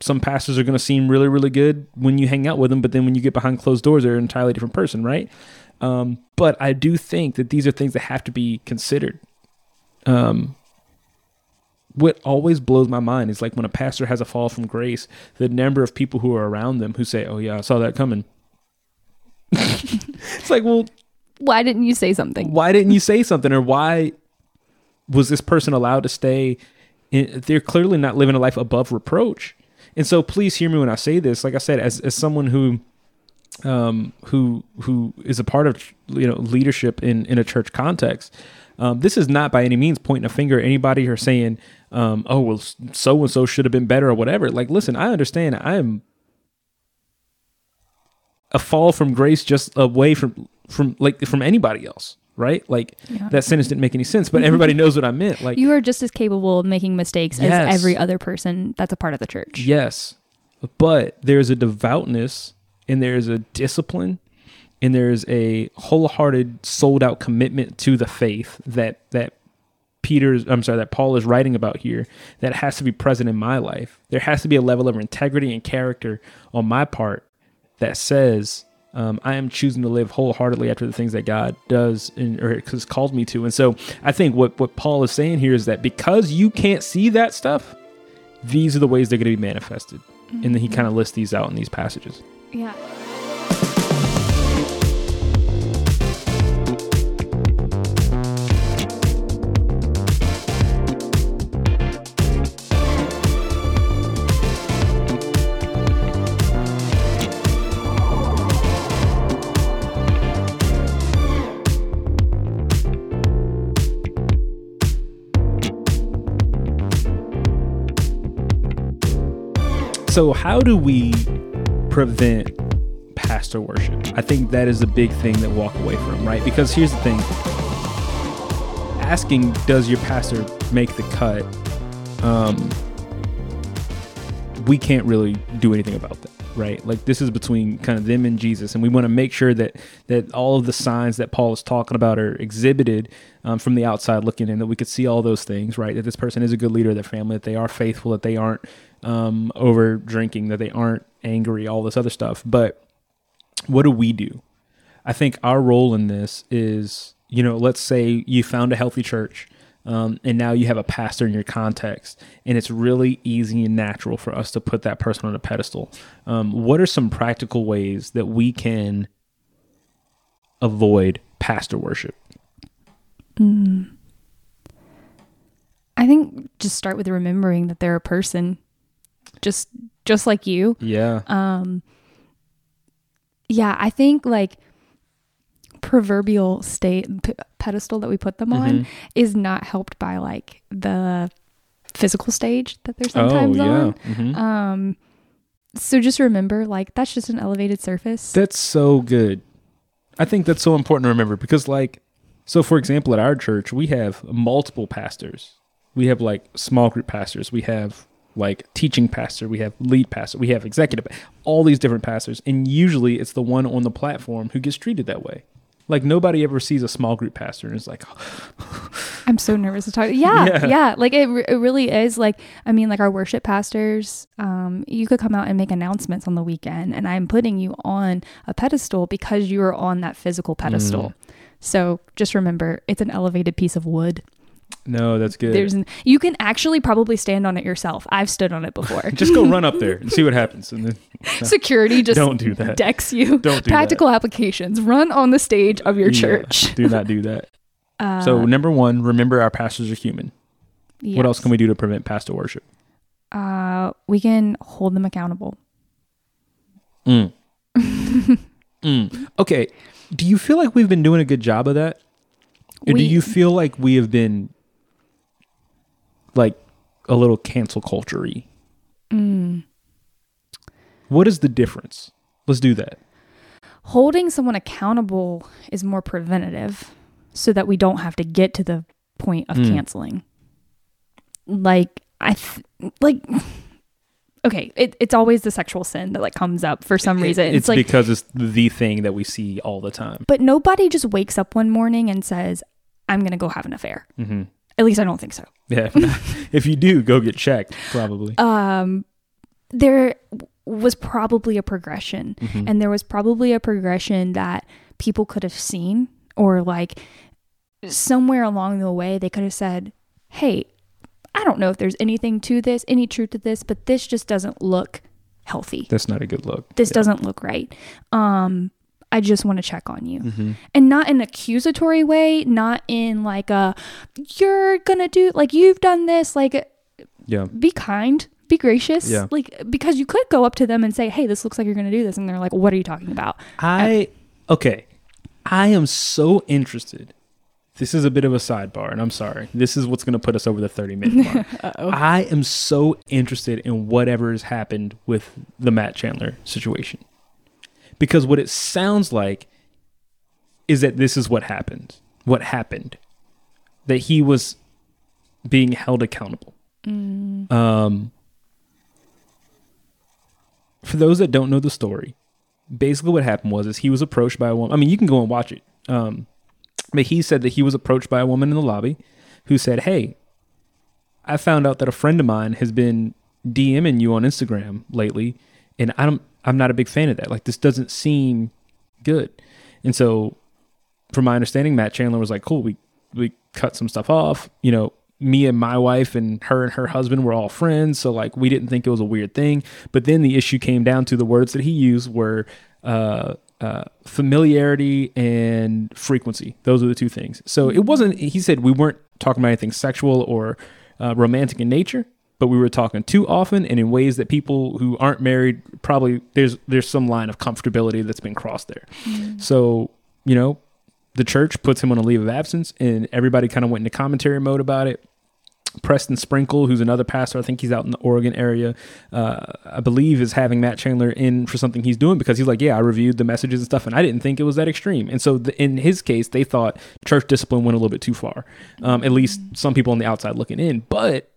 some pastors are going to seem really, really good when you hang out with them, but then when you get behind closed doors, they're an entirely different person, right? Um, but I do think that these are things that have to be considered. Um, what always blows my mind is like when a pastor has a fall from grace, the number of people who are around them who say, "Oh yeah, I saw that coming." *laughs* it's like, well, Why didn't you say something? why didn't you say something or why was this person allowed to stay in, they're clearly not living a life above reproach and so please hear me when i say this like i said as, as someone who um who who is a part of you know leadership in in a church context um, this is not by any means pointing a finger at anybody or saying um, oh well, so and so should have been better or whatever. Like, listen, I understand. I am a fall from grace just away from from like from anybody else, right? Like Yeah. that sentence didn't make any sense, but *laughs* everybody knows what I meant. Like, You are just as capable of making mistakes Yes. as every other person that's a part of the church. Yes. But there's a devoutness and there's a discipline and there's a wholehearted, sold out commitment to the faith that that Peter's I'm sorry, that Paul is writing about here that has to be present in my life. There has to be a level of integrity and character on my part that says um, I am choosing to live wholeheartedly after the things that God does and, or has called me to. And so I think what, what Paul is saying here is that because you can't see that stuff, these are the ways they're going to be manifested. And then he kind of lists these out in these passages. Yeah. So, how do we prevent pastor worship? I think that is the big thing that walk away from, right? Because here's the thing asking, does your pastor make the cut? Um, we can't really do anything about that, right? Like this is between kind of them and Jesus, and we want to make sure that that all of the signs that Paul is talking about are exhibited um, from the outside looking in, that we could see all those things, right? That this person is a good leader of their family, that they are faithful, that they aren't um, over drinking, that they aren't angry, all this other stuff. But what do we do? I think our role in this is, you know, let's say you found a healthy church um, and now you have a pastor in your context, and it's really easy and natural for us to put that person on a pedestal. Um, what are some practical ways that we can avoid pastor worship? I think just start with remembering that they're a person, just just like you. Yeah. Um, yeah, I think like proverbial state p- pedestal that we put them on Mhm. is not helped by like the physical stage that they're sometimes oh, yeah. on. Mhm. Um, so just remember, like that's just an elevated surface. That's so good. I think that's so important to remember because, like, so for example, at our church, we have multiple pastors. We have like small group pastors. We have like teaching pastor. We have lead pastor. We have executive. All these different pastors, and usually it's the one on the platform who gets treated that way. Like nobody ever sees a small group pastor and is like, *laughs* I'm so nervous to talk. *laughs* Yeah, Yeah. yeah. Like it, it really is. Like I mean, like our worship pastors, um, you could come out and make announcements on the weekend, and I'm putting you on a pedestal because you are on that physical pedestal. Mm. So just remember, it's an elevated piece of wood. No, that's good. There's an, you can actually probably stand on it yourself. I've stood on it before. *laughs* Just go run up there *laughs* and see what happens, and then Security just don't do that. decks you. Don't do Practical applications. Run on the stage of your Yeah, church. do not do that. *laughs* Uh, so number one, remember our pastors are human. What else can we do to prevent pastor worship? Uh, we can hold them accountable. Mm. mm. Okay. Do you feel like we've been doing a good job of that? Or do you feel like we have been like a little cancel culture? Mm. What is the difference? Let's do that. Holding someone accountable is more preventative so that we don't have to get to the point of Mm. canceling. Like, I th- like, *laughs* okay, it, it's always the sexual sin that like comes up for some reason. It's, It's, like, because it's the thing that we see all the time. but nobody just wakes up one morning and says, I'm going to go have an affair. hmm At least I don't think so. Yeah. *laughs* if you do, go get checked, probably. um, there was probably a progression, Mhm. and there was probably a progression that people could have seen, or like somewhere along the way, they could have said, Hey, I don't know if there's anything to this, any truth to this, but this just doesn't look healthy. That's not a good look. This Yeah. doesn't look right. Um, I just want to check on you. Mhm. And not in an accusatory way, not in like a, you're gonna do, like, you've done this, like, Yeah. be kind, be gracious. Yeah. Like because you could go up to them and say, "Hey, this looks like you're going to do this," and they're like, "What are you talking about?" I okay. I am so interested this is a bit of a sidebar, and I'm sorry. This is what's going to put us over the 30 minute mark. *laughs* I am so interested in whatever has happened with the Matt Chandler situation. Because what it sounds like is that this is what happened. What happened. That he was being held accountable. Um, for those that don't know the story, basically what happened was is he was approached by a woman. I mean, you can go and watch it. Um, but he said that he was approached by a woman in the lobby who said, "Hey, I found out that a friend of mine has been DMing you on Instagram lately, and I don't. I'm not a big fan of that. Like this doesn't seem good." And so, from my understanding, Matt Chandler was like, "Cool, we we cut some stuff off. You know, me and my wife and her and her husband were all friends, so like we didn't think it was a weird thing. But then the issue came down to the words that he used were uh, uh, familiarity and frequency. Those are the two things. So it wasn't. He said we weren't talking about anything sexual or uh, romantic in nature. But we were talking too often and in ways that people who aren't married probably there's there's some line of comfortability that's been crossed there. So you know, the church puts him on a leave of absence, and everybody kind of went into commentary mode about it. Preston Sprinkle, who's another pastor, I think he's out in the Oregon area, uh, I believe is having Matt Chandler in for something he's doing because he's like, yeah, I reviewed the messages and stuff, and I didn't think it was that extreme. And so the, in his case, they thought church discipline went a little bit too far. Um, at least some people on the outside looking in, but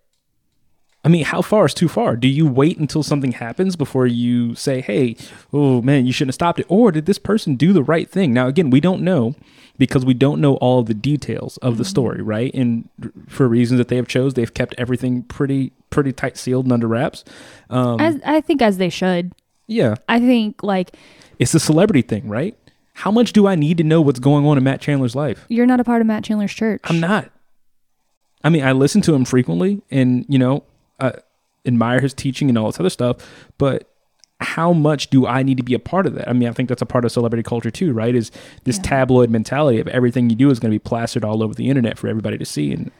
I mean, how far is too far? Do you wait until something happens before you say, hey, oh man, you shouldn't have stopped it? Or did this person do the right thing? Now, again, we don't know because we don't know all the details of the story, right? And for reasons that they have chose, they've kept everything pretty, pretty tight sealed and under wraps. Um, As I think as they should. yeah, I think like it's a celebrity thing, right? How much do I need to know what's going on in Matt Chandler's life? you're not a part of Matt Chandler's church. I'm not. I mean, I listen to him frequently, and you know, I admire his teaching and all this other stuff. But how much do I need to be a part of that? I mean, I think that's a part of celebrity culture too, right? Is this tabloid mentality of everything you do is going to be plastered all over the internet for everybody to see, and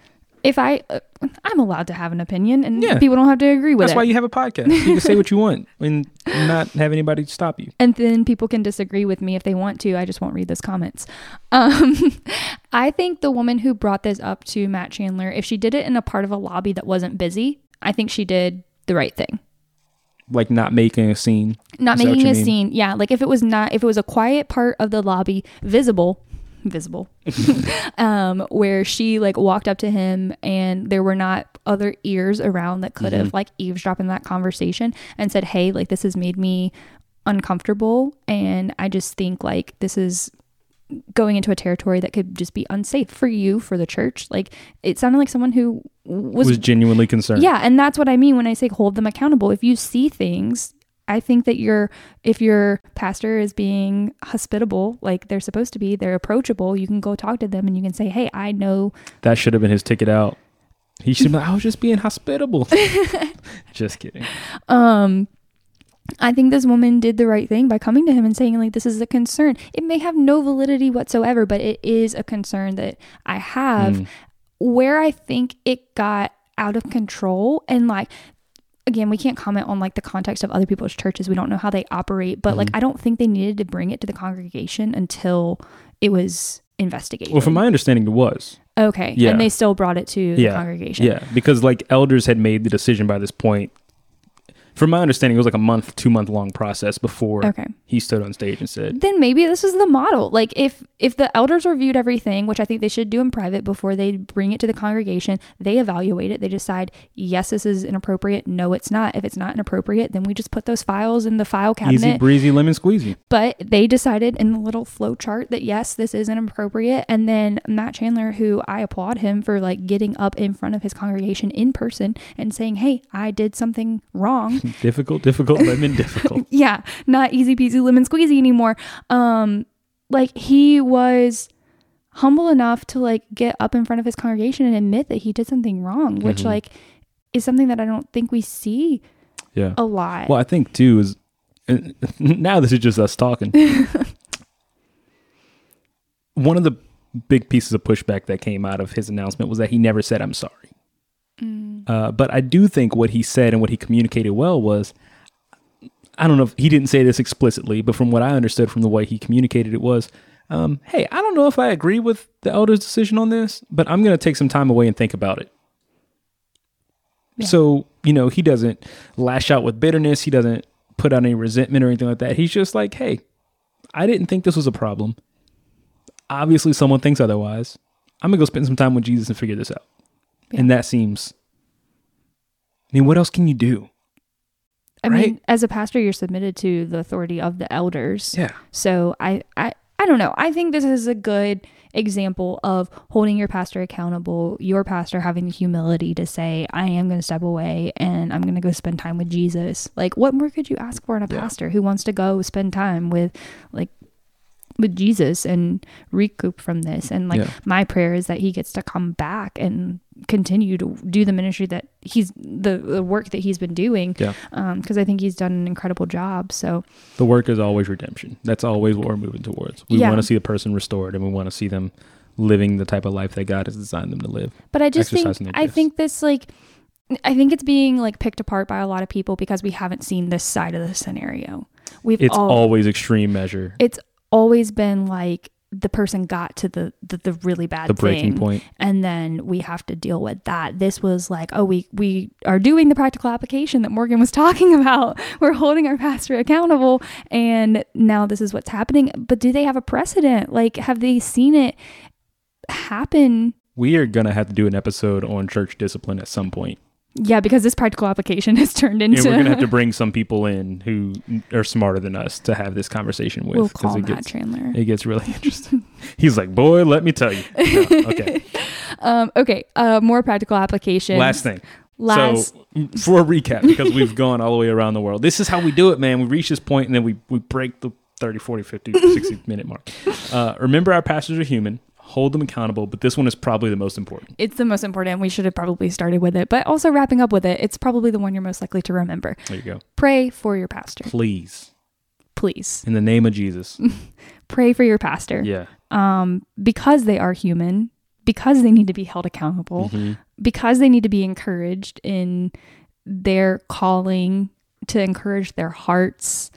If I, uh, I'm allowed to have an opinion, and Yeah. people don't have to agree with that's it. That's why you have a podcast. You can say what you want and not have anybody stop you. and then people can disagree with me if they want to. I just won't read those comments. Um, *laughs* I think the woman who brought this up to Matt Chandler, if she did it in a part of a lobby that wasn't busy, I think she did the right thing. Like not making a scene. Not Is making a mean? scene. Yeah, like if it was not, if it was a quiet part of the lobby, visible, visible, *laughs* um, where she like walked up to him and there were not other ears around that could have like eavesdropped in that conversation and said, "Hey, like this has made me uncomfortable, and I just think like this is." Going into a territory that could just be unsafe for you for the church like it sounded like someone who was, Was, genuinely concerned. yeah, and that's what I mean when I say hold them accountable. If you see things, I think that your if your pastor is being hospitable, like they're supposed to be, they're approachable, you can go talk to them and you can say, "Hey, I know That should have been his ticket out. He should have been like, I was just being hospitable. *laughs* just kidding. um I think this woman did the right thing by coming to him and saying like this is a concern. It may have no validity whatsoever, but it is a concern that I have Mm. where I think it got out of control and like again, we can't comment on like the context of other people's churches. We don't know how they operate, but Mm-hmm. like I don't think they needed to bring it to the congregation until it was investigated. Well, from my understanding, it was. okay, Yeah. and they still brought it to the congregation. Yeah, because like elders had made the decision by this point. From my understanding, it was like a month, two month long process before Okay. he stood on stage and said, Then maybe this is the model. Like if if the elders reviewed everything, which I think they should do in private before they bring it to the congregation, they evaluate it. They decide, yes, this is inappropriate. No, it's not. If it's not inappropriate, then we just put those files in the file cabinet. easy breezy lemon squeezy. but they decided in the little flow chart that yes, this is inappropriate. And then Matt Chandler, who I applaud him for like getting up in front of his congregation in person and saying, Hey, I did something wrong. Difficult, difficult, lemon, *laughs* difficult. yeah, not easy peasy lemon squeezy anymore. Um, like he was humble enough to like get up in front of his congregation and admit that he did something wrong, which Mhm. like is something that I don't think we see Yeah. a lot. Well, I think too is *laughs* now this is just us talking. *laughs* One of the big pieces of pushback that came out of his announcement was that he never said I'm sorry. Uh, but I do think what he said and what he communicated well was I don't know if he didn't say this explicitly, but from what I understood from the way he communicated it was um, hey, I don't know if I agree with the elder's decision on this, but I'm going to take some time away and think about it. Yeah. So, you know, he doesn't lash out with bitterness. He doesn't put out any resentment or anything like that. He's just like, hey, I didn't think this was a problem. Obviously, someone thinks otherwise. I'm going to go spend some time with Jesus and figure this out. Yeah. And that seems, I mean, what else can you do? I Right? mean, as a pastor, you're submitted to the authority of the elders. Yeah. So I, I, I don't know. I think this is a good example of holding your pastor accountable, your pastor having the humility to say, I am going to step away and I'm going to go spend time with Jesus. Like, what more could you ask for in a Yeah. pastor who wants to go spend time with, like, with Jesus and recoup from this? And, like, Yeah. my prayer is that he gets to come back and continue to do the ministry that he's, the, the work that he's been doing. Yeah. Um, because I think he's done an incredible job. So, The work is always redemption. That's always what we're moving towards. We Yeah. want to see a person restored and we want to see them living the type of life that God has designed them to live. But I just think I think this like I think it's being like picked apart by a lot of people because we haven't seen this side of the scenario. We've It's all, always extreme measure, it's always been like the person got to the the, the really bad the breaking thing, point. and then we have to deal with that. This was like, oh, we we are doing the practical application that Morgan was *laughs* talking about. We're holding our pastor accountable, and now this is what's happening. But do they have a precedent? Like, have they seen it happen We are going to have to do an episode on church discipline at some point. Yeah, because this practical application *laughs* has turned And into. we're going to have to *laughs* bring some people in who are smarter than us to have this conversation with. we'll call it Matt gets, Chandler. it gets really *laughs* interesting. He's like, boy, let me tell you. No, okay. Um, okay, uh, more practical application. Last thing. Last. So, for a recap, because we've gone all the way around the world, this is how we do it, man. We reach this point and then we, we break the 30, 40, 50, 60 minute mark. Uh, remember, our pastors are human, hold them accountable, but this one is probably the most important. it's the most important. We should have probably started with it, but also wrapping up with it. It's probably the one you're most likely to remember. There you go. Pray for your pastor, Please, please. in the name of Jesus. *laughs* Pray for your pastor, Yeah. um, because they are human, because they need to be held accountable, Mhm. because they need to be encouraged in their calling to encourage their hearts.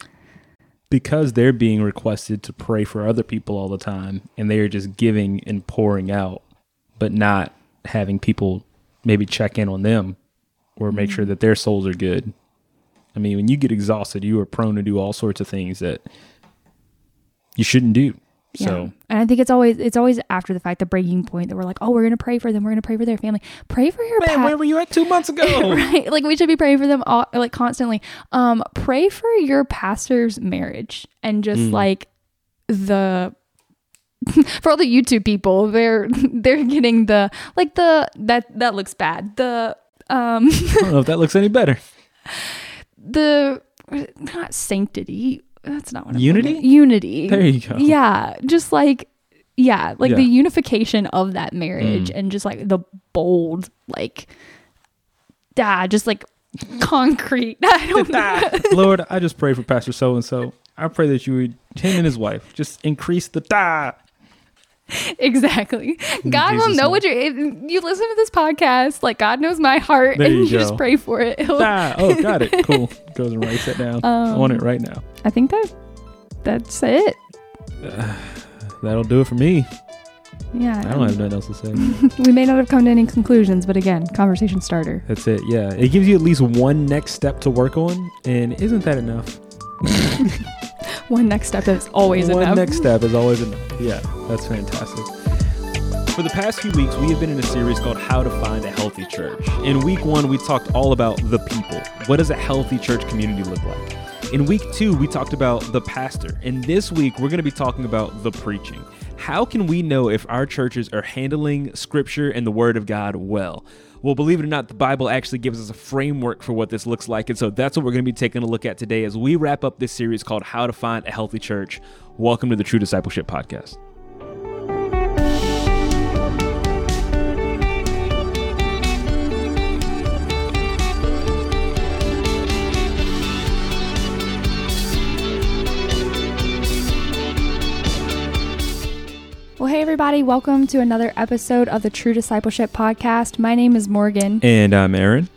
Because they're being requested to pray for other people all the time and they are just giving and pouring out, but not having people maybe check in on them or make sure that their souls are good. I mean, when you get exhausted, you are prone to do all sorts of things that you shouldn't do. So, yeah. and I think it's always it's always after the fact the breaking point that we're like, oh, we're gonna pray for them, we're gonna pray for their family, pray for your man, pa- where were you at two months *laughs* ago? right? Like we should be praying for them all, like constantly. Um, pray for your pastor's marriage and just Mm. like the *laughs* for all the YouTube people, they're *laughs* they're getting the like the that that looks bad. The um I don't know if that looks any better. the not sanctity. That's not what I'm Unity? thinking. Unity. There you go. Yeah, just like yeah, like Yeah. the unification of that marriage Mm. and just like the bold like ah, just like concrete. *laughs* I don't *laughs* know. *laughs* Lord, I just pray for Pastor so and so. I pray that you would, him and his wife, just increase the da. *laughs* exactly. *laughs* God will know what you're if you listen to this podcast, like God knows my heart There and you you just pray for it. He'll- Da. Oh, got it. Cool. *laughs* Goes and writes that down. I want it Um, right now. I think that that's it. *sighs* That'll do it for me. Yeah. I don't have nothing else to say. we may not have come to any conclusions, but again, conversation starter. That's it. Yeah. It gives you at least one next step to work on. And isn't that enough? One next step is always one enough. One next step is always enough. Yeah. That's fantastic. For the past few weeks, we have been in a series called How to Find a Healthy Church. In week one, we talked all about the people. What does a healthy church community look like? In week two, we talked about the pastor. And this week, we're going to be talking about the preaching. How can we know if our churches are handling scripture and the word of God well? Well, believe it or not, the Bible actually gives us a framework for what this looks like. And so that's what we're going to be taking a look at today as we wrap up this series called How to Find a Healthy Church. Welcome to the True Discipleship Podcast. Well, hey, everybody, welcome to another episode of the True Discipleship Podcast. My name is Morgan, And I'm Aaron.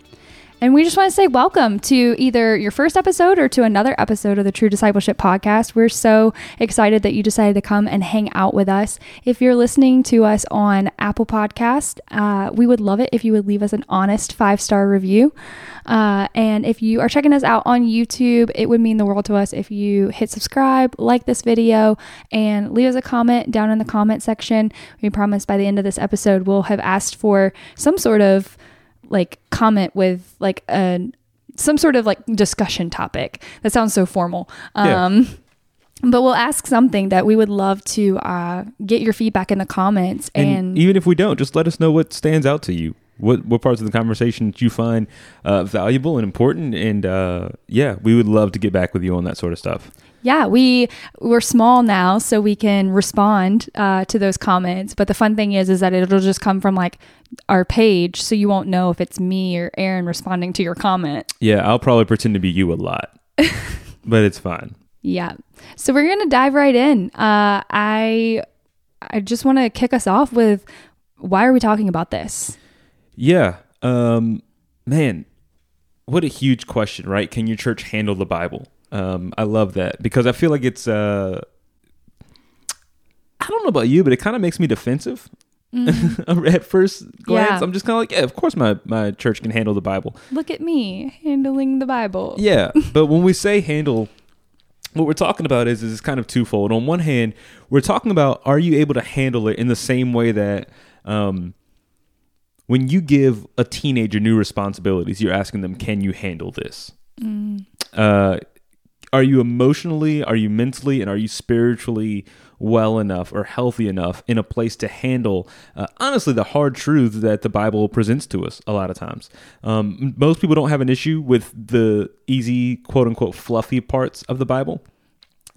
And we just want to say welcome to either your first episode or to another episode of the True Discipleship Podcast. We're so excited that you decided to come and hang out with us. If you're listening to us on Apple Podcast, uh, we would love it if you would leave us an honest five star review. Uh, and if you are checking us out on YouTube, it would mean the world to us if you hit subscribe, like this video, and leave us a comment down in the comment section. We promise by the end of this episode, we'll have asked for some sort of like comment with like a some sort of like discussion topic. That sounds so formal. Yeah. Um but we'll ask something that we would love to uh, get your feedback in the comments And, and, even if we don't, just let us know what stands out to you. What what parts of the conversation that you find uh, valuable and important, and uh, yeah, we would love to get back with you on that sort of stuff. yeah we we're small now so we can respond uh, to those comments but the fun thing is is that it'll just come from like our page so you won't know if it's me or aaron responding to your comment Yeah, I'll probably pretend to be you a lot, *laughs* but it's fine. Yeah. So we're gonna dive right in. Uh, I I just want to kick us off with why are we talking about this? Yeah, um, man, what a huge question, right? Can your church handle the Bible? Um, I love that because I feel like it's. Uh, I don't know about you, but it kind of makes me defensive. *laughs* At first glance, Yeah. I'm just kind of like, yeah, of course my, my church can handle the Bible. Look at me handling the Bible. Yeah, *laughs* but when we say handle, what we're talking about is is kind of twofold. On one hand, we're talking about are you able to handle it in the same way that um, when you give a teenager new responsibilities, you're asking them, can you handle this? Uh, are you emotionally, are you mentally, and are you spiritually well enough or healthy enough in a place to handle, uh, honestly, the hard truths that the Bible presents to us a lot of times? Um, most people don't have an issue with the easy, quote unquote, fluffy parts of the Bible.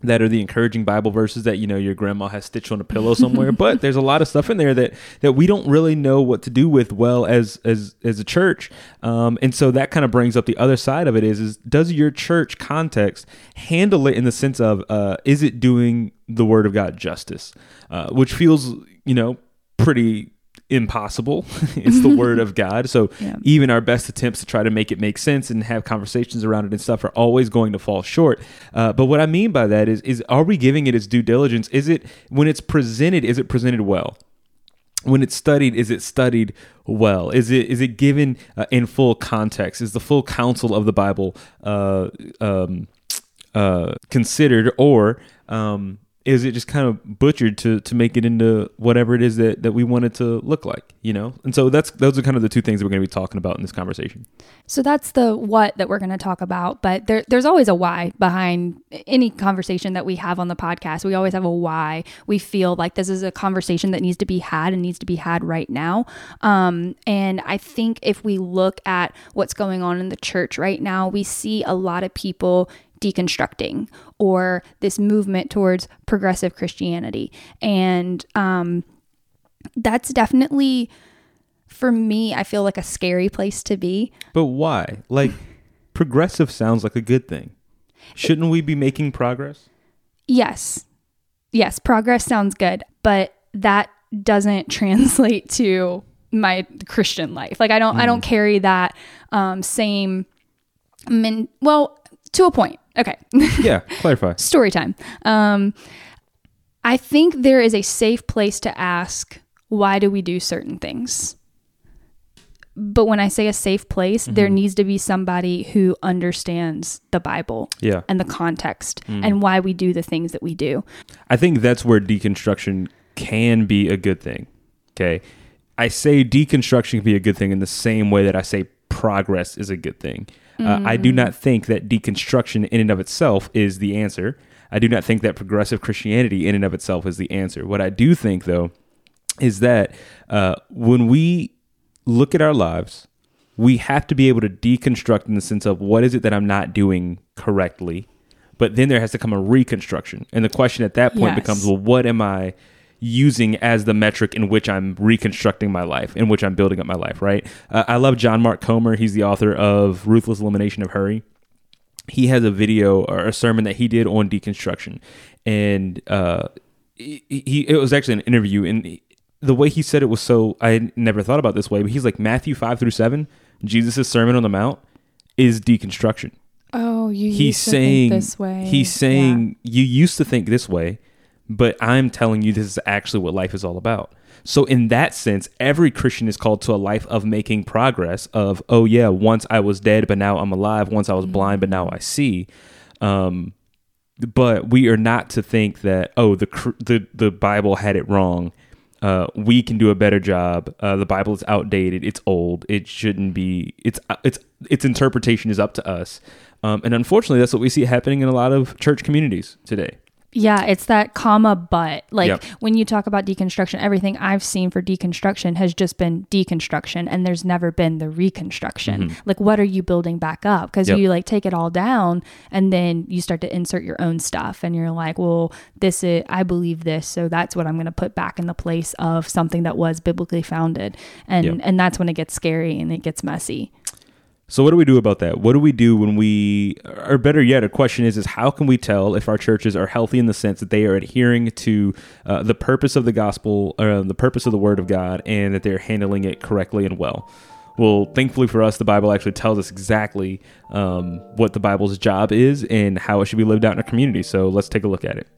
That are the encouraging Bible verses that you know your grandma has stitched on a pillow somewhere, *laughs* but there's a lot of stuff in there that that we don't really know what to do with well as as as a church, um, and so that kind of brings up the other side of it is is does your church context handle it in the sense of uh, is it doing the Word of God justice, uh, which feels you know pretty impossible. *laughs* it's the Word of God, so *laughs* Yeah. even our best attempts to try to make it make sense and have conversations around it and stuff are always going to fall short. Uh, but what I mean by that is, is are we giving it its due diligence? Is it when it's presented? Is it presented well? when it's studied is it studied well is it is it given uh, in full context is the full counsel of the bible uh, um, uh, considered or um, is it just kind of butchered to to make it into whatever it is that that we want it to look like you know and so that's those are kind of the two things that we're going to be talking about in this conversation So that's the what that we're going to talk about, but there, there's always a why behind any conversation that we have on the podcast. We always have a why. We feel like this is a conversation that needs to be had and needs to be had right now. Um, and I think if we look at what's going on in the church right now, we see a lot of people deconstructing or this movement towards progressive Christianity. And um, that's definitely, for me, I feel like a scary place to be. but why like *sighs* progressive sounds like a good thing shouldn't we be making progress Yes. Yes, progress sounds good, but that doesn't *laughs* translate to my Christian life. Like I don't I don't carry that um same min well, to a point. Okay. yeah *laughs* clarify Story time. Um I think there is a safe place to ask why do we do certain things? But when I say a safe place, there needs to be somebody who understands the Bible yeah and the context and why we do the things that we do. I think that's where deconstruction can be a good thing. Okay. I say deconstruction can be a good thing in the same way that I say progress is a good thing. Uh, I do not think that deconstruction in and of itself is the answer. I do not think that progressive Christianity in and of itself is the answer. What I do think, though, is that uh, when we look at our lives, we have to be able to deconstruct in the sense of what is it that I'm not doing correctly. But then there has to come a reconstruction. And the question at that point Yes. becomes, well, what am I using as the metric in which I'm reconstructing my life, in which I'm building up my life, right? Uh, I love John Mark Comer. He's the author of Ruthless Elimination of Hurry he has a video or a sermon that he did on deconstruction and uh he, he it was actually an interview and the way he said it was so i never thought about this way but he's like matthew 5 through 7 jesus' sermon on the mount is deconstruction. Oh, you He's to saying think this way. he's saying you used to think this way, but I'm telling you this is actually what life is all about. So in that sense, every Christian is called to a life of making progress of oh yeah, once I was dead but now I'm alive, once I was blind but now I see. Um but we are not to think that oh the the the Bible had it wrong. Uh, we can do a better job. Uh, the Bible is outdated. It's old. It shouldn't be. It's it's its interpretation is up to us. Um, and unfortunately, that's what we see happening in a lot of church communities today. Yeah, it's that comma but. Like Yep. when you talk about deconstruction, everything I've seen for deconstruction has just been deconstruction and there's never been the reconstruction. Like what are you building back up? Because Mm-hmm. Yep. you like take it all down and then you start to insert your own stuff and you're like, well, this is I believe this, so that's what I'm gonna put back in the place of something that was biblically founded. And Yep. and that's when it gets scary and it gets messy. So what do we do about that? What do we do when we, or better yet, a question is: is how can we tell if our churches are healthy in the sense that they are adhering to uh, the purpose of the gospel, or the purpose of the Word of God, and that they're handling it correctly and well? Well, thankfully for us, the Bible actually tells us exactly um, what the Bible's job is and how it should be lived out in our community. So let's take a look at it.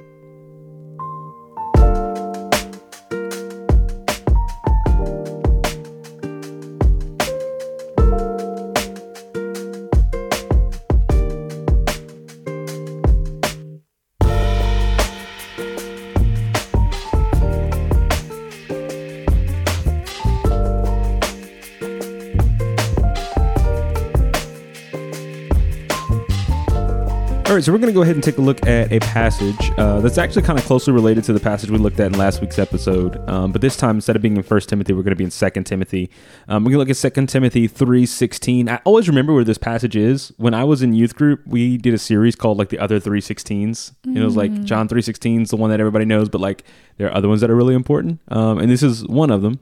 So we're going to go ahead and take a look at a passage uh, that's actually kind of closely related to the passage we looked at in last week's episode. Um, but this time, instead of being in First Timothy, we're going to be in Second Timothy. Um, we're going to look at Second Timothy three sixteen. I always remember where this passage is. When I was in youth group, we did a series called like the other three sixteens. It was like John three sixteen is the one that everybody knows, but like there are other ones that are really important, um, and this is one of them.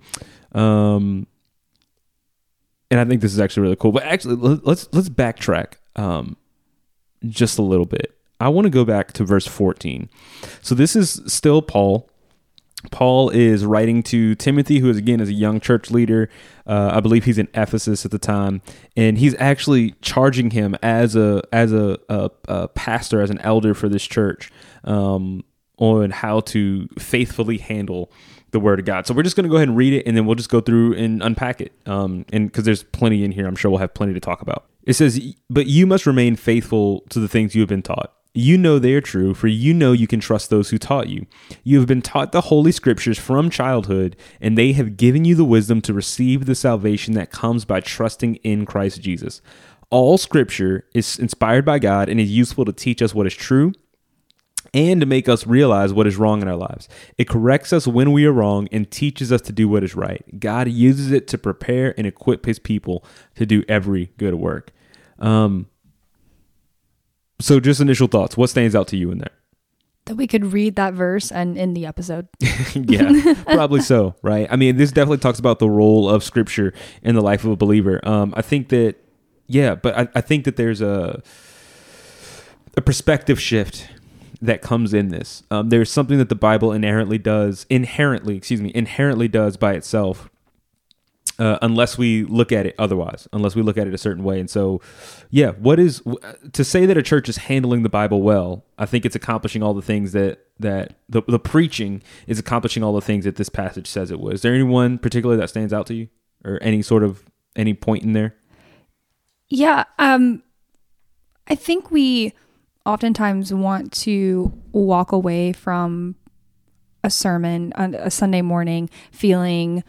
Um, and I think this is actually really cool. But actually, let- let's let's backtrack. Um, just a little bit. I want to go back to verse 14. So this is still Paul. Paul is writing to Timothy, who is again is a young church leader. Uh, I believe he's in Ephesus at the time, and he's actually charging him as a as a, a, a pastor, as an elder for this church, um, on how to faithfully handle the word of God. So we're just going to go ahead and read it, and then we'll just go through and unpack it. Um, and because there's plenty in here, I'm sure we'll have plenty to talk about. It says, "But you must remain faithful to the things you have been taught." You know they are true, for you know you can trust those who taught you. You have been taught the Holy Scriptures from childhood, and they have given you the wisdom to receive the salvation that comes by trusting in Christ Jesus. All Scripture is inspired by God and is useful to teach us what is true and to make us realize what is wrong in our lives. It corrects us when we are wrong and teaches us to do what is right. God uses it to prepare and equip his people to do every good work. Um, so, just initial thoughts. What stands out to you in there? That we could read that verse and in the episode. *laughs* yeah, probably so, right? I mean, this definitely talks about the role of scripture in the life of a believer. Um, I think that, yeah, but I, I think that there's a a perspective shift that comes in this. Um, there's something that the Bible inherently does, inherently, excuse me, inherently does by itself. Uh, unless we look at it otherwise, unless we look at it a certain way. And so, yeah, what is to say that a church is handling the Bible well? I think it's accomplishing all the things that that the the preaching is accomplishing all the things that this passage says it was. Is there anyone particular that stands out to you, or any sort of any point in there? Yeah, um I think we oftentimes want to walk away from a sermon on a Sunday morning feeling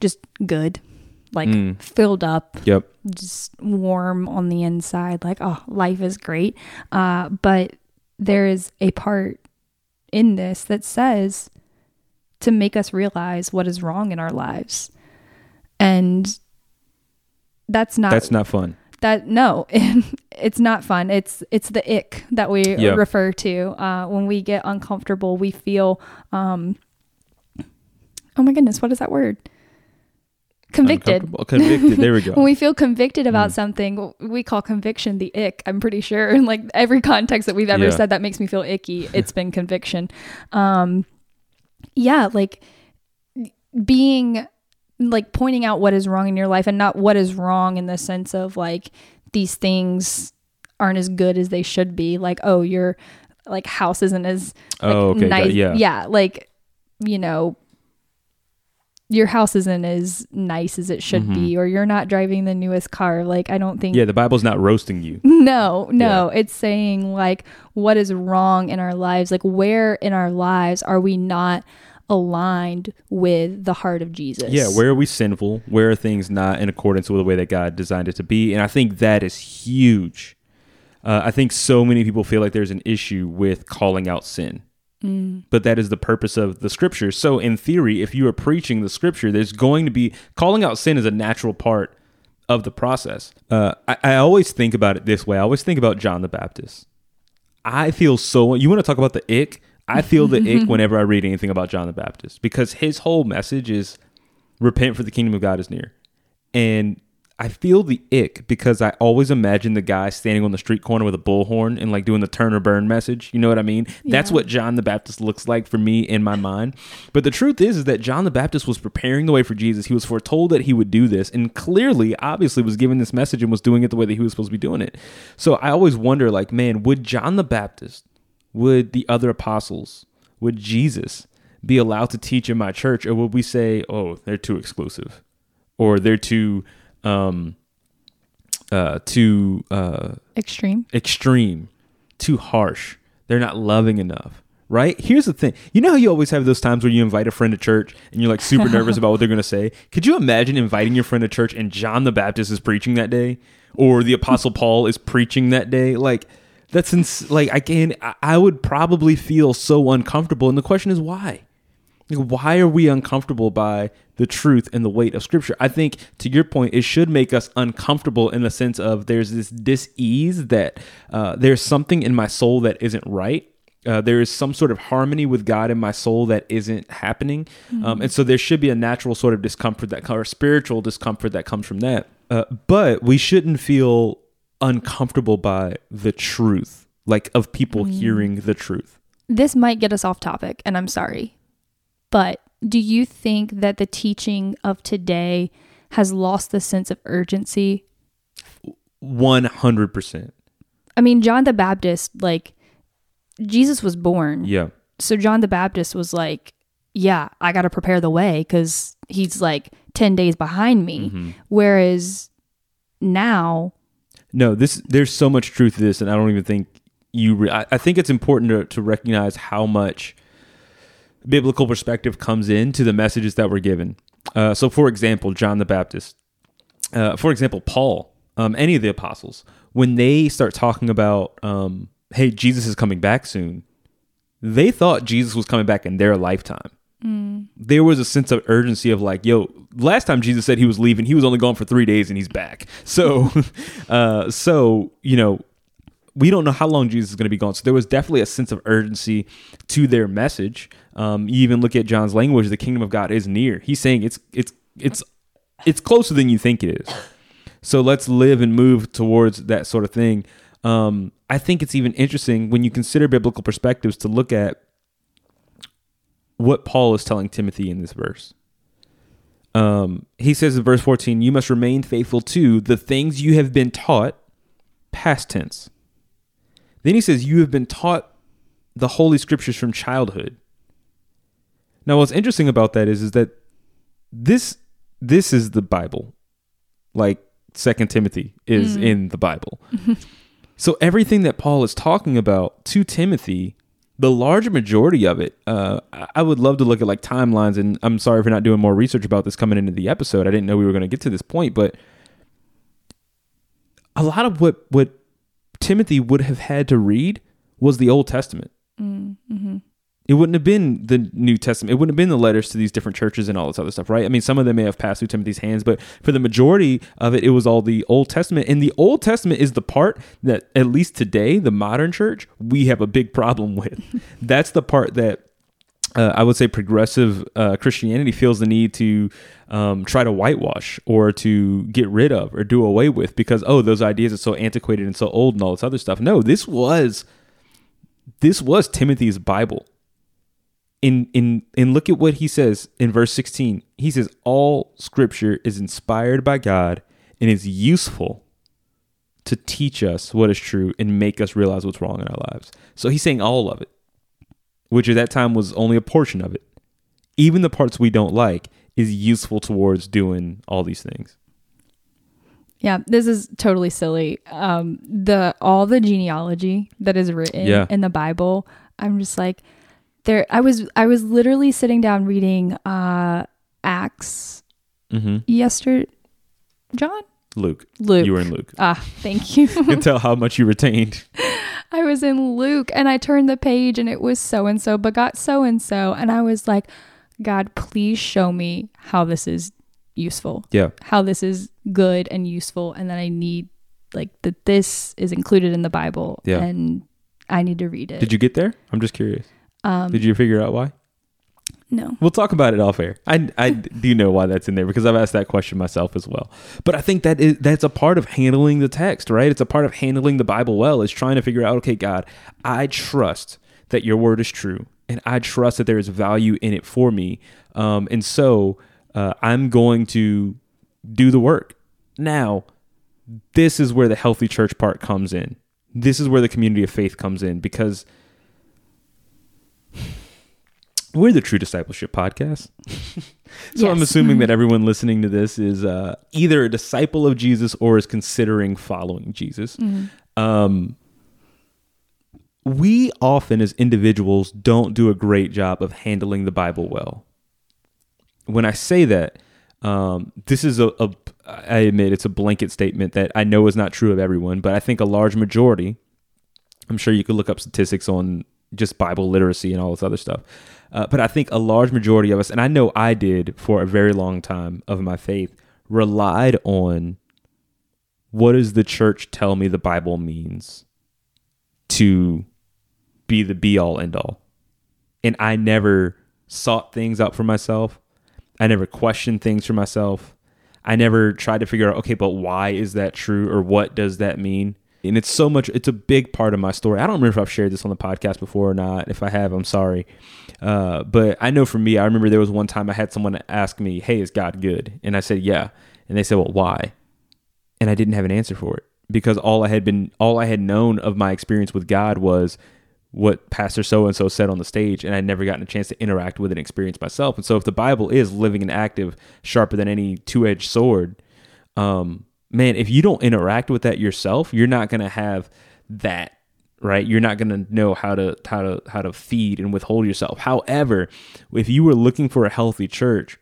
just good, like Mm. filled up, Yep. just warm on the inside, like, oh, life is great. Uh, but there is a part in this that says to make us realize what is wrong in our lives. And that's not That's not fun. That no *laughs* it's not fun it's it's the ick that we refer to uh, when we get uncomfortable we feel um oh my goodness what is that word convicted. Convicted. There we go. *laughs* when we feel convicted about Mm. something we call conviction the ick i'm pretty sure in *laughs* like every context that we've ever Yeah. said that makes me feel icky it's been conviction um yeah like being like pointing out what is wrong in your life and not what is wrong in the sense of like these things aren't as good as they should be. Like, oh, your like house isn't as like, Oh, okay, nice. yeah. yeah, like you know, your house isn't as nice as it should be, or you're not driving the newest car. Like, I don't think Mm-hmm. Yeah, the Bible's not roasting you. *laughs* no, no. It's saying like what is wrong in our lives? Like where in our lives are we not aligned with the heart of Jesus? Yeah, where are we sinful? Where are things not in accordance with the way that God designed it to be? And I think that is huge. Uh, I think so many people feel like there's an issue with calling out sin. But that is the purpose of the scripture. So, in theory, if you are preaching the scripture, there's going to be calling out sin is a natural part of the process. Uh, I, I always think about it this way. I always think about John the Baptist. I feel so. You want to talk about the ick? I feel the ick *laughs* whenever I read anything about John the Baptist because his whole message is repent for the kingdom of God is near. And I feel the ick because I always imagine the guy standing on the street corner with a bullhorn and like doing the turn or burn message. You know what I mean? That's what John the Baptist looks like for me in my mind. But the truth is, is that John the Baptist was preparing the way for Jesus. He was foretold that he would do this and clearly, obviously, was given this message and was doing it the way that he was supposed to be doing it. So I always wonder, like, man, would John the Baptist, would the other apostles, would Jesus be allowed to teach in my church? Or would we say, oh, they're too exclusive? Or they're too um uh too uh extreme. extreme, too harsh. They're not loving enough. Right? Here's the thing. You know how you always have those times where you invite a friend to church and you're like super nervous *laughs* about what they're going to say? Could you imagine inviting your friend to church and John the Baptist is preaching that day or the apostle Paul is preaching that day? Like that's ins- like I can I- I would probably feel so uncomfortable and the question is why? Like, why are we uncomfortable by the truth and the weight of scripture? I think to your point, it should make us uncomfortable in the sense of there's this dis-ease that uh, there's something in my soul that isn't right. Uh, there is some sort of harmony with God in my soul that isn't happening, um, and so there should be a natural sort of discomfort that or spiritual discomfort that comes from that. Uh, but we shouldn't feel uncomfortable by the truth, like of people hearing the truth. This might get us off topic, and I'm sorry. But do you think that the teaching of today has lost the sense of urgency? One hundred percent. I mean, John the Baptist, like, Jesus was born. Yeah. So John the Baptist was like, yeah, I got to prepare the way because he's like 10 days behind me. Mm-hmm. Whereas now, No, this there's so much truth to this, and I don't even think you. Re- I, I think it's important to, to recognize how much biblical perspective comes into the messages that we're given. Uh, so, for example, John the Baptist, uh, for example, Paul, um, any of the apostles, when they start talking about, um, hey, Jesus is coming back soon, they thought Jesus was coming back in their lifetime. There was a sense of urgency of like, yo, last time Jesus said he was leaving, he was only gone for three days and he's back. So, *laughs* uh, so you know, we don't know how long Jesus is going to be gone. So there was definitely a sense of urgency to their message. Um, you even look at John's language: the kingdom of God is near. He's saying it's it's it's it's closer than you think it is. So let's live and move towards that sort of thing. Um, I think it's even interesting when you consider biblical perspectives to look at what Paul is telling Timothy in this verse. Um, he says in verse 14, You must remain faithful to the things you have been taught, past tense. Then he says, You have been taught the Holy Scriptures from childhood. Now, what's interesting about that is, is that this this is the Bible. Like Second Timothy is in the Bible. *laughs* so everything that Paul is talking about to Timothy, the large majority of it, uh, I- would love to look at like timelines. And I'm sorry for not doing more research about this coming into the episode. I didn't know we were going to get to this point, but a lot of what what Timothy would have had to read was the Old Testament. It wouldn't have been the New Testament. It wouldn't have been the letters to these different churches and all this other stuff, right? I mean, some of them may have passed through Timothy's hands, but for the majority of it, it was all the Old Testament. And the Old Testament is the part that, at least today, the modern church, we have a big problem with. *laughs* That's the part that uh, I would say progressive uh, Christianity feels the need to um, try to whitewash or to get rid of or do away with because oh those ideas are so antiquated and so old and all this other stuff. No, this was this was Timothy's Bible. In in and look at what he says in verse 16. He says all scripture is inspired by God and is useful to teach us what is true and make us realize what's wrong in our lives. So he's saying all of it, which at that time was only a portion of it. Even the parts we don't like is useful towards doing all these things. Yeah, this is totally silly. Um, the all the genealogy that is written Yeah. in the Bible, I'm just like, there. I was I was literally sitting down reading uh, Acts mm-hmm. yesterday. John, Luke, Luke. you were in Luke. Ah, thank you. *laughs* You can tell how much you retained. *laughs* I was in Luke and I turned the page and it was so and so, but got so and so. And I was like, God, please show me how this is useful, Yeah. how this is good and useful. And that I need, like, that this is included in the Bible Yeah. and I need to read it. Did you get there? I'm just curious. Um, Did you figure out why? no. We'll talk about it off air. I, I *laughs* do know why that's in there because I've asked that question myself as well. But I think that is that's a part of handling the text, right? It's a part of handling the Bible well. Is trying to figure out, okay, God, I trust that your word is true, and I trust that there is value in it for me, um, and so uh, I'm going to do the work. Now, this is where the healthy church part comes in. This is where the community of faith comes in because we're the True Discipleship Podcast. *laughs* so I'm assuming that *laughs* everyone listening to this is uh, either a disciple of Jesus or is considering following Jesus. Um, we often, as individuals, don't do a great job of handling the Bible well. When I say that, um, this is a, a, I admit it's a blanket statement that I know is not true of everyone, but I think a large majority, I'm sure you could look up statistics on just Bible literacy and all this other stuff. Uh, but I think a large majority of us, and I know I did for a very long time of my faith, relied on what does the church tell me the Bible means to be the be all end all. And I never sought things out for myself. I never questioned things for myself. I never tried to figure out, okay, but why is that true or what does that mean? And it's so much, it's a big part of my story. I don't remember if I've shared this on the podcast before or not. If I have, I'm sorry. Uh, but I know for me, I remember there was one time I had someone ask me, hey, is God good? And I said, yeah. And they said, well, why? And I didn't have an answer for it because all I had been, all I had known of my experience with God was what Pastor so and so said on the stage, and I'd never gotten a chance to interact with and experience myself. And so, if the Bible is living and active, sharper than any two edged sword, um, man, if you don't interact with that yourself, you're not going to have that right? You're not going to know how to how to how to feed and withhold yourself. However if you were looking for a healthy church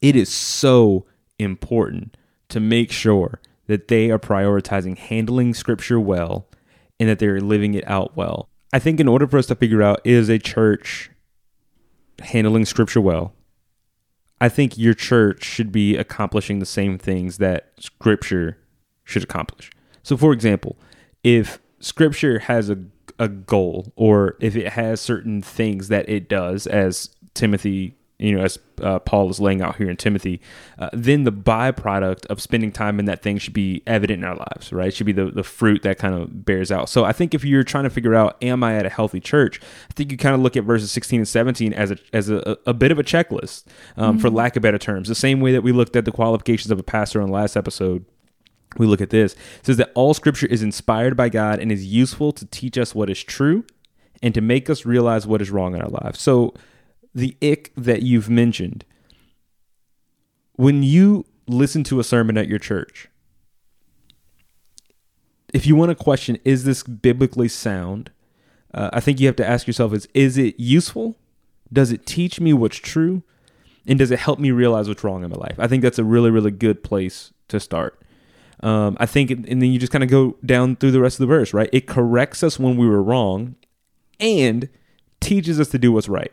it is so important to make sure that they are prioritizing handling scripture well and that they're living it out well. I think in order for us to figure out is a church handling scripture well i think your church should be accomplishing the same things that scripture should accomplish. So for example if scripture has a, a goal or if it has certain things that it does as timothy you know as uh, paul is laying out here in timothy uh, then the byproduct of spending time in that thing should be evident in our lives right? It should be the, the fruit that kind of bears out. So i think if you're trying to figure out am i at a healthy church? I think you kind of look at verses 16 and 17 as a as a, a bit of a checklist um, for lack of better terms. The same way that we looked at the qualifications of a pastor on the last episode we look at this. It says that all scripture is inspired by god and is useful to teach us what is true and to make us realize what is wrong in our lives. So the ick that you've mentioned. When you listen to a sermon at your church if you want to question is this biblically sound? Uh, i think you have to ask yourself is is it useful? Does it teach me what's true? And does it help me realize what's wrong in my life? I think that's a really really good place to start. Um, I think, and then you just kind of go down through the rest of the verse, right? It corrects us when we were wrong and teaches us to do what's right.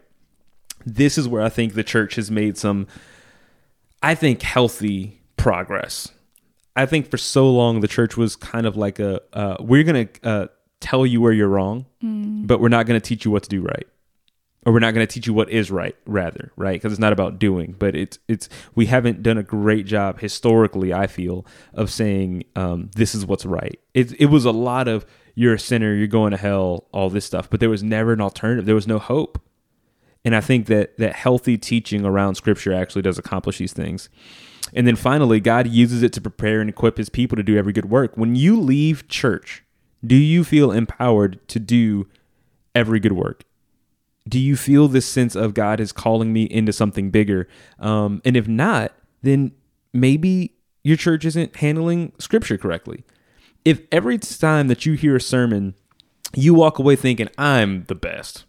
This is where I think the church has made some, I think, healthy progress. I think for so long the church was kind of like a, uh, we're going to uh, tell you where you're wrong, but we're not going to teach you what to do right. Or we're not going to teach you what is right rather right? Because it's not about doing but it's it's we haven't done a great job historically i feel of saying um, this is what's right. It, it was a lot of you're a sinner you're going to hell all this stuff but there was never an alternative. There was no hope and i think that that healthy teaching around scripture actually does accomplish these things And then finally, God uses it to prepare and equip his people to do every good work. When you leave church, do you feel empowered to do every good work? Do you feel this sense of God is calling me into something bigger? Um, and if not, then maybe your church isn't handling scripture correctly. If every time that you hear a sermon, you walk away thinking, I'm the best,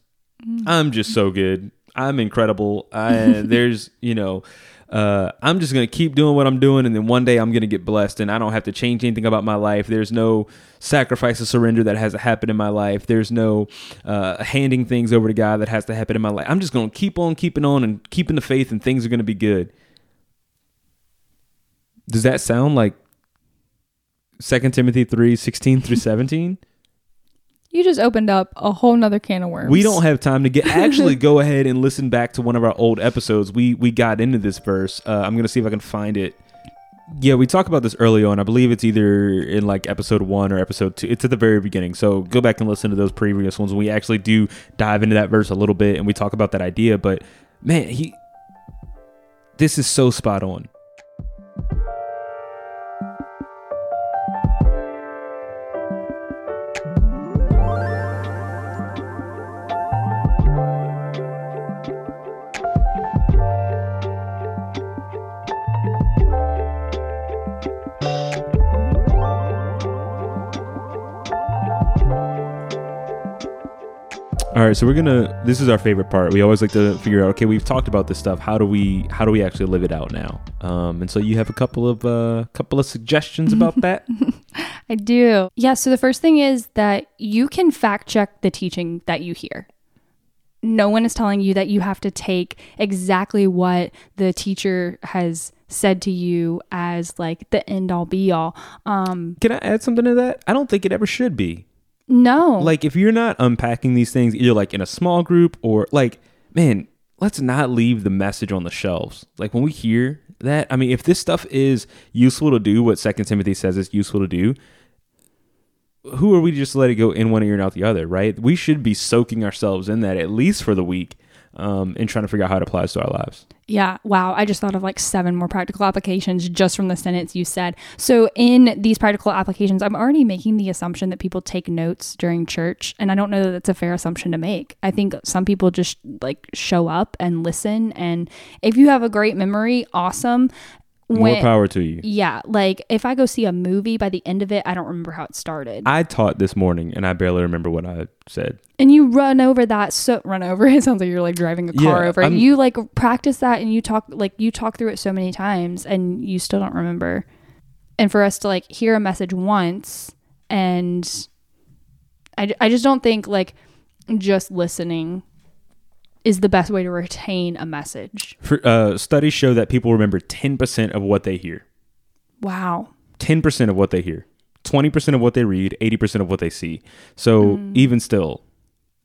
I'm just so good, I'm incredible, I, *laughs* there's, you know, uh, I'm just going to keep doing what I'm doing, and then one day I'm going to get blessed, and I don't have to change anything about my life. There's no sacrifice or surrender that has to happen in my life. There's no uh, handing things over to God that has to happen in my life. I'm just going to keep on keeping on and keeping the faith, and things are going to be good. Does that sound like 2 Timothy 3 16 through 17? You just opened up a whole nother can of worms. We don't have time to get actually *laughs* go ahead and listen back to one of our old episodes. We we got into this verse. Uh, I'm gonna see if I can find it. Yeah, we talked about this early on. I believe it's either in like episode one or episode two. It's at the very beginning. So go back and listen to those previous ones. We actually do dive into that verse a little bit and we talk about that idea. But man, he this is so spot on. All right, so we're gonna. This is our favorite part. We always like to figure out. Okay, we've talked about this stuff. How do we? How do we actually live it out now? Um, and so you have a couple of uh, couple of suggestions about that. *laughs* I do. Yeah. So the first thing is that you can fact check the teaching that you hear. No one is telling you that you have to take exactly what the teacher has said to you as like the end all be all. Um, Can I add something to that? I don't think it ever should be. No. Like if you're not unpacking these things, either like in a small group or like, man, let's not leave the message on the shelves. Like when we hear that, I mean, if this stuff is useful to do, what Second Timothy says is useful to do, who are we to just let it go in one ear and out the other, right? We should be soaking ourselves in that at least for the week, um, and trying to figure out how it applies to our lives. Yeah, wow. I just thought of like seven more practical applications just from the sentence you said. So, in these practical applications, I'm already making the assumption that people take notes during church. And I don't know that that's a fair assumption to make. I think some people just like show up and listen. And if you have a great memory, awesome. More power to you. Yeah, like if I go see a movie, by the end of it, I don't remember how it started. I taught this morning and I barely remember what I said. and you run over that so run over *laughs* it sounds like you're like driving a car Yeah, over it. I'm- you like practice that and you talk like you talk through it so many times and you still don't remember and for us to like hear a message once and i, I just don't think like just listening is the best way to retain a message For, uh, studies show that people remember 10% of what they hear. wow 10% of what they hear, 20% of what they read, 80% of what they see. So even still,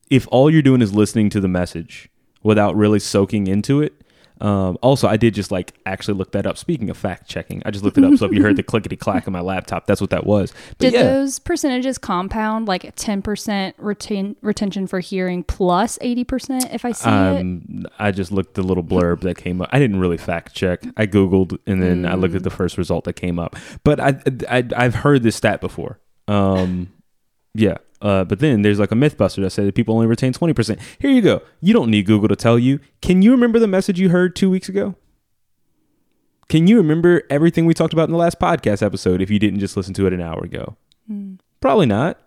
if all you're doing is listening to the message without really soaking into it, um, also, I did just like actually look that up. Speaking of fact checking, I just looked it up. So if you heard the *laughs* clickety clack on my laptop, that's what that was. But did yeah, those percentages compound like 10% retain retention for hearing plus 80% if i see it um, I just looked the little blurb that came up. I didn't really fact check. I googled and then I looked at the first result that came up. But I, I I've heard this stat before. Um, yeah. Uh, but then there's like a MythBuster that said that people only retain twenty percent. Here you go. You don't need Google to tell you. Can you remember the message you heard two weeks ago? Can you remember everything we talked about in the last podcast episode if you didn't just listen to it an hour ago? Probably not.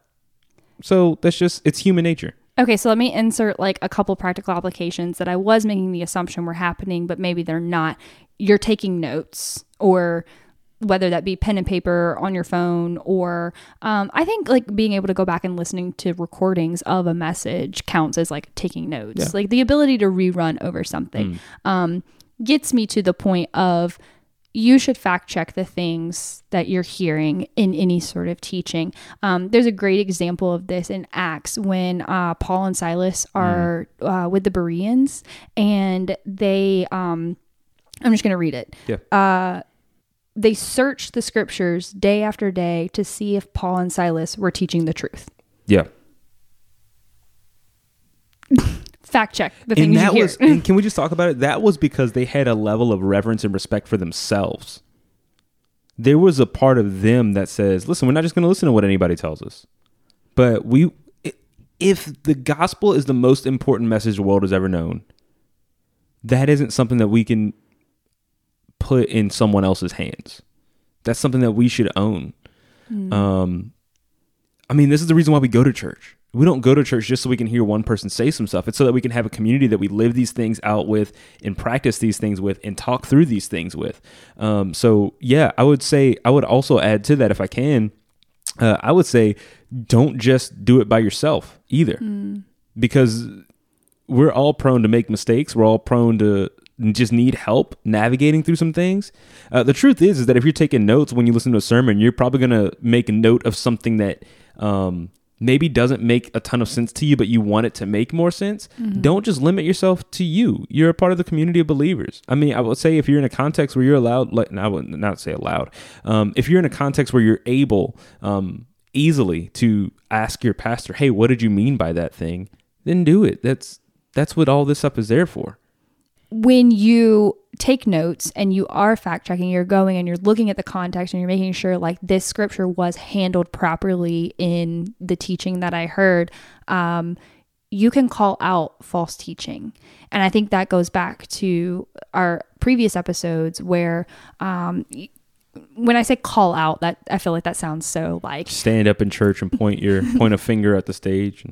So that's just it's human nature. Okay, so let me insert like a couple practical applications that I was making the assumption were happening, but maybe they're not. You're taking notes, or whether that be pen and paper on your phone, or um, I think like being able to go back and listening to recordings of a message counts as like taking notes. Yeah. Like the ability to rerun over something um, gets me to the point of you should fact check the things that you're hearing in any sort of teaching. Um, there's a great example of this in Acts when uh, Paul and Silas are uh, with the Bereans and they, um, I'm just going to read it. Yeah. Uh, they searched the scriptures day after day to see if Paul and Silas were teaching the truth. Yeah. *laughs* fact check the and things that you hear. was and can we just talk about it that was because they had a level of reverence and respect for themselves there was a part of them that says listen we're not just going to listen to what anybody tells us but we if the gospel is the most important message the world has ever known that isn't something that we can put in someone else's hands that's something that we should own um I mean, this is the reason why we go to church. We don't go to church just so we can hear one person say some stuff. It's so that we can have a community that we live these things out with and practice these things with and talk through these things with. Um, so, yeah, I would say, I would also add to that if I can, uh, I would say don't just do it by yourself either. Because we're all prone to make mistakes. We're all prone to just need help navigating through some things. Uh, the truth is, is that if you're taking notes when you listen to a sermon, you're probably going to make a note of something that um, maybe doesn't make a ton of sense to you, but you want it to make more sense. Don't just limit yourself to you. You're a part of the community of believers. I mean, I would say if you're in a context where you're allowed, like, I would not say allowed, um, if you're in a context where you're able um, easily to ask your pastor, "Hey, what did you mean by that thing?" Then do it. That's that's what all this stuff is there for. When you take notes and you are fact checking, you're going and you're looking at the context and you're making sure like this scripture was handled properly in the teaching that I heard. Um, you can call out false teaching. And I think that goes back to our previous episodes where um, when I say call out, that I feel like that sounds so like Stand up in church and point your point a finger at the stage.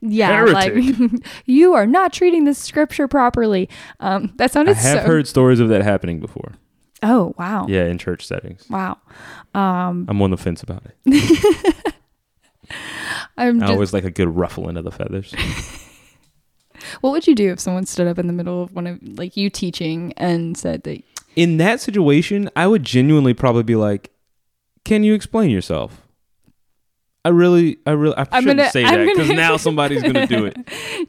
Yeah, Heretic. like *laughs* you are not treating the scripture properly. Um, that sounded. I have so. heard stories of that happening before. oh wow, Yeah, in church settings. wow. I'm on the fence about it. *laughs* I'm I just, always like a good ruffling of the feathers. *laughs* what would you do if someone stood up in the middle of one of like you teaching and said that In that situation, I would genuinely probably be like, "Can you explain yourself?" I really, I really, I I'm shouldn't gonna- say I'm that because now *laughs* somebody's gonna do it.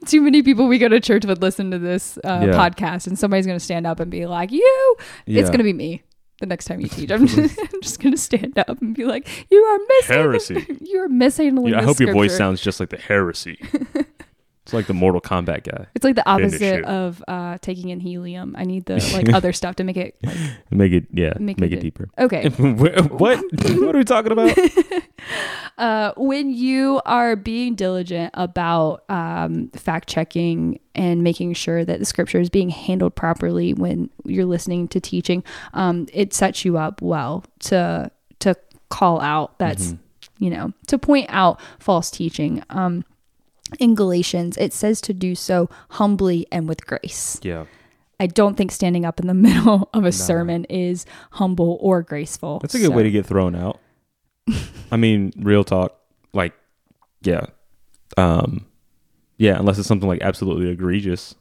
*laughs* too many people we go to church would listen to this uh, Yeah. podcast and somebody's going to stand up and be like, you, it's going to be me. The next time you *laughs* teach, I'm just, I'm just going to stand up and be like, "You are missing Heresy. You are missing." Yeah, I hope your voice sounds just like the heresy. It's like the Mortal Kombat guy. It's like the opposite of uh, taking in helium. I need the *laughs* like other stuff to make it. Like, *laughs* Make it, yeah, Make make, it it deeper. okay, *laughs* what? what are we talking about? uh, when you are being diligent about um, fact checking and making sure that the scripture is being handled properly when you're listening to teaching, um, it sets you up well to to call out that's you know to point out false teaching. Um, in Galatians, it says to do so humbly and with grace. Yeah, I don't think standing up in the *laughs* middle of a sermon is humble or graceful. that's a good So- way to get thrown out. *laughs* I mean, real talk. Like, yeah, um, yeah. Unless it's something like absolutely egregious.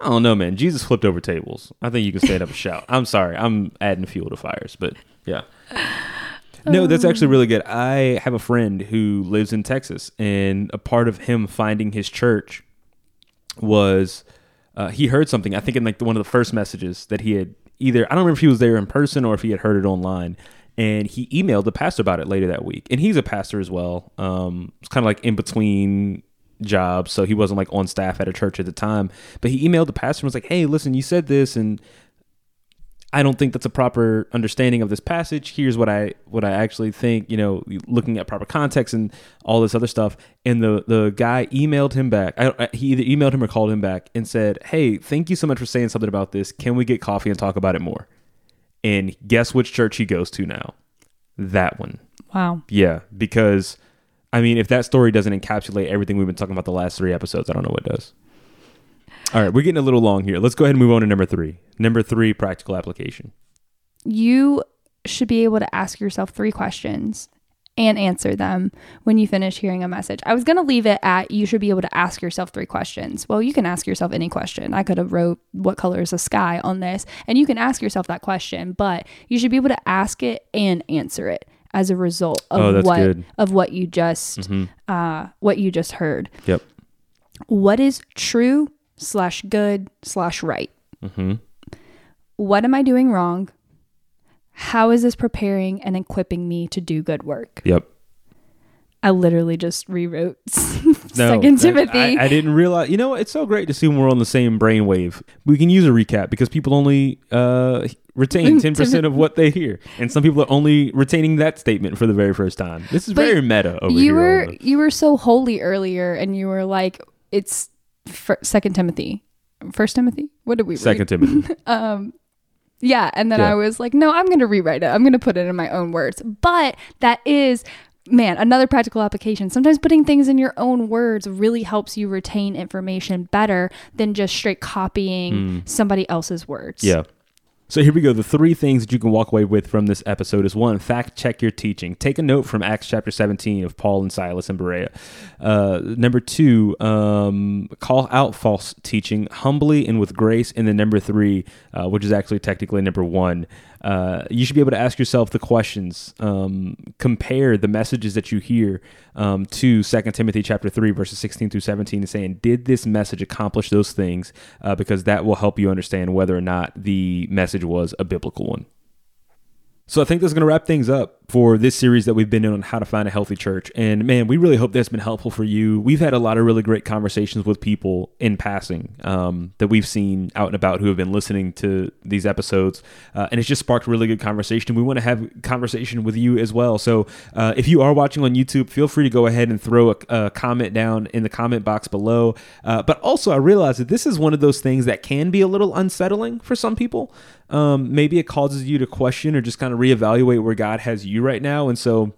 I don't know, man. Jesus flipped over tables. I think you can stand up and shout. I'm sorry. I'm adding fuel to fires, but yeah. No, that's actually really good. I have a friend who lives in Texas, and a part of him finding his church was uh, he heard something. I think in like one of the first messages that he had either I don't remember if he was there in person or if he had heard it online, and he emailed the pastor about it later that week. And he's a pastor as well. Um, it's kind of like in between jobs, so he wasn't like on staff at a church at the time. But he emailed the pastor and was like, "Hey, listen, you said this, and I don't think that's a proper understanding of this passage. Here's what I what I actually think. You know, looking at proper context and all this other stuff. And the the guy emailed him back. I, I- he either emailed him or called him back and said, "Hey, thank you so much for saying something about this. Can we get coffee and talk about it more?" And guess which church he goes to now? That one. Wow. Yeah, because I mean, if that story doesn't encapsulate everything we've been talking about the last three episodes, I don't know what does. All right, we're getting a little long here. Let's go ahead and move on to number three. Number three, practical application. You should be able to ask yourself three questions and answer them when you finish hearing a message. I was going to leave it at you should be able to ask yourself three questions. Well, you can ask yourself any question. I could have wrote what color is the sky on this and you can ask yourself that question, but you should be able to ask it and answer it as a result of Oh, what good. of what you just uh what you just heard. Yep. What is true slash good slash right? Mm-hmm. What am I doing wrong? How is this preparing and equipping me to do good work? Yep. I literally just rewrote *laughs* No, Second that- Timothy. I, I didn't realize. You know, it's so great to see when we're on the same brainwave. We can use a recap because people only uh, retain *laughs* ten percent of what they hear, and some people are only retaining that statement for the very first time. This is But very meta over you here. were you were so holy earlier, and you were like, "It's fir- Second Timothy, First Timothy." What did we read? Second Timothy. *laughs* Um, yeah, and then Yeah. I was like, "No, I'm going to rewrite it. I'm going to put it in my own words." But that is. Man, another practical application. Sometimes putting things in your own words really helps you retain information better than just straight copying somebody else's words. Yeah. So here we go. The three things that you can walk away with from this episode is one, fact check your teaching. Take a note from Acts chapter 17 of Paul and Silas and Berea. Uh, number two, um, call out false teaching humbly and with grace. And then number three, uh, which is actually technically number one, uh, you should be able to ask yourself the questions. Um, compare the messages that you hear um, to 2 Timothy chapter 3, verses 16 through 17, and saying, did this message accomplish those things? Uh, because that will help you understand whether or not the message was a biblical one. So I think that's going to wrap things up for this series that we've been in on how to find a healthy church. And man, we really hope that's been helpful for you. We've had a lot of really great conversations with people in passing um, that we've seen out and about who have been listening to these episodes, uh, and it's just sparked really good conversation. We want to have conversation with you as well. So uh, if you are watching on YouTube, feel free to go ahead and throw a, a comment down in the comment box below. Uh, but also, I realize that this is one of those things that can be a little unsettling for some people. Um, maybe it causes you to question or just kind of reevaluate where God has you right now. And so,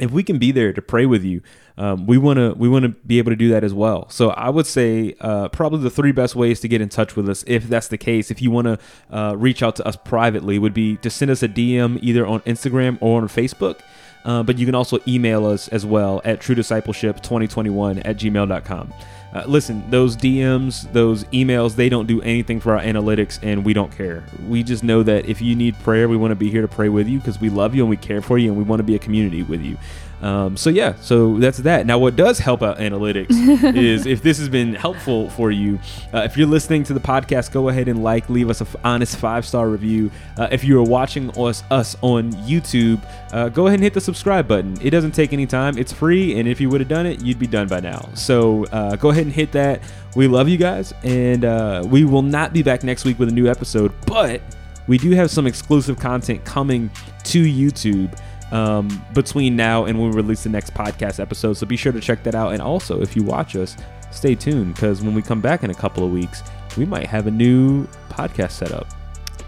if we can be there to pray with you, um, we want to we want to be able to do that as well. So I would say uh, probably the three best ways to get in touch with us, if that's the case, if you want to uh, reach out to us privately, would be to send us a DM either on Instagram or on Facebook. Uh, but you can also email us as well at true discipleship 2021 at gmail.com. Uh, listen, those DMs, those emails, they don't do anything for our analytics and we don't care. We just know that if you need prayer, we want to be here to pray with you because we love you and we care for you and we want to be a community with you. Um, so yeah, so that's that. Now, what does help out analytics *laughs* is if this has been helpful for you, uh, if you're listening to the podcast, go ahead and like, leave us an honest five star review. Uh, if you are watching us us on YouTube, uh, go ahead and hit the subscribe button. It doesn't take any time. It's free, and if you would have done it, you'd be done by now. So uh, go ahead and hit that. We love you guys, and uh, we will not be back next week with a new episode, but we do have some exclusive content coming to YouTube um, between now and when we release the next podcast episode. So be sure to check that out. And also, if you watch us, stay tuned because when we come back in a couple of weeks, we might have a new podcast set up.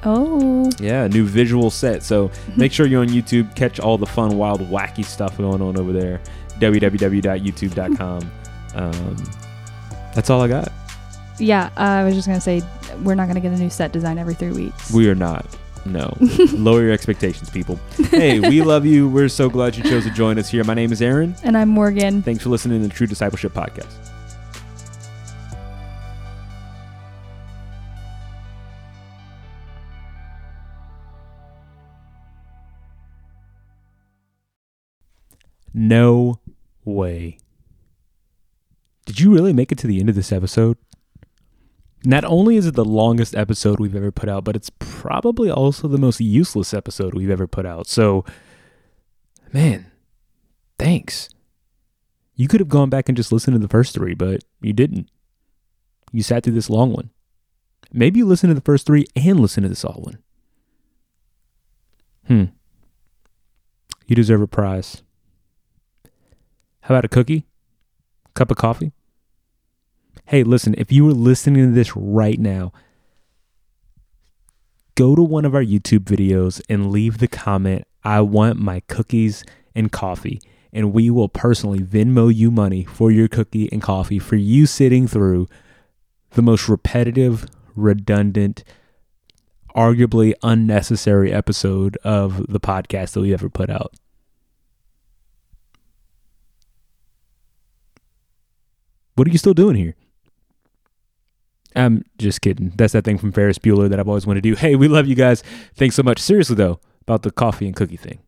Oh, Yeah, a new visual set. So *laughs* make sure you're on YouTube. Catch all the fun, wild, wacky stuff going on over there. www.youtube.com. Um, that's all I got. yeah. Uh, I was just gonna say we're not gonna get a new set design every three weeks. We are not. No. *laughs* Lower your expectations, people. Hey, we *laughs* love you. We're so glad you chose to join us here. My name is Aaron. and I'm Morgan. Thanks for listening to the True Discipleship Podcast. No way. Did you really make it to the end of this episode? Not only is it the longest episode we've ever put out, but it's probably also the most useless episode we've ever put out. So, man, thanks. You could have gone back and just listened to the first three, but you didn't. You sat through this long one. Maybe you listen to the first three and listen to this all one. Hmm. You deserve a prize. How about a cookie? Cup of coffee? Hey, listen, if you were listening to this right now, go to one of our YouTube videos and leave the comment, I want my cookies and coffee. And we will personally Venmo you money for your cookie and coffee for you sitting through the most repetitive, redundant, arguably unnecessary episode of the podcast that we ever put out. What are you still doing here? I'm just kidding. That's that thing from Ferris Bueller that I've always wanted to do. Hey, we love you guys. Thanks so much. Seriously, though, about the coffee and cookie thing.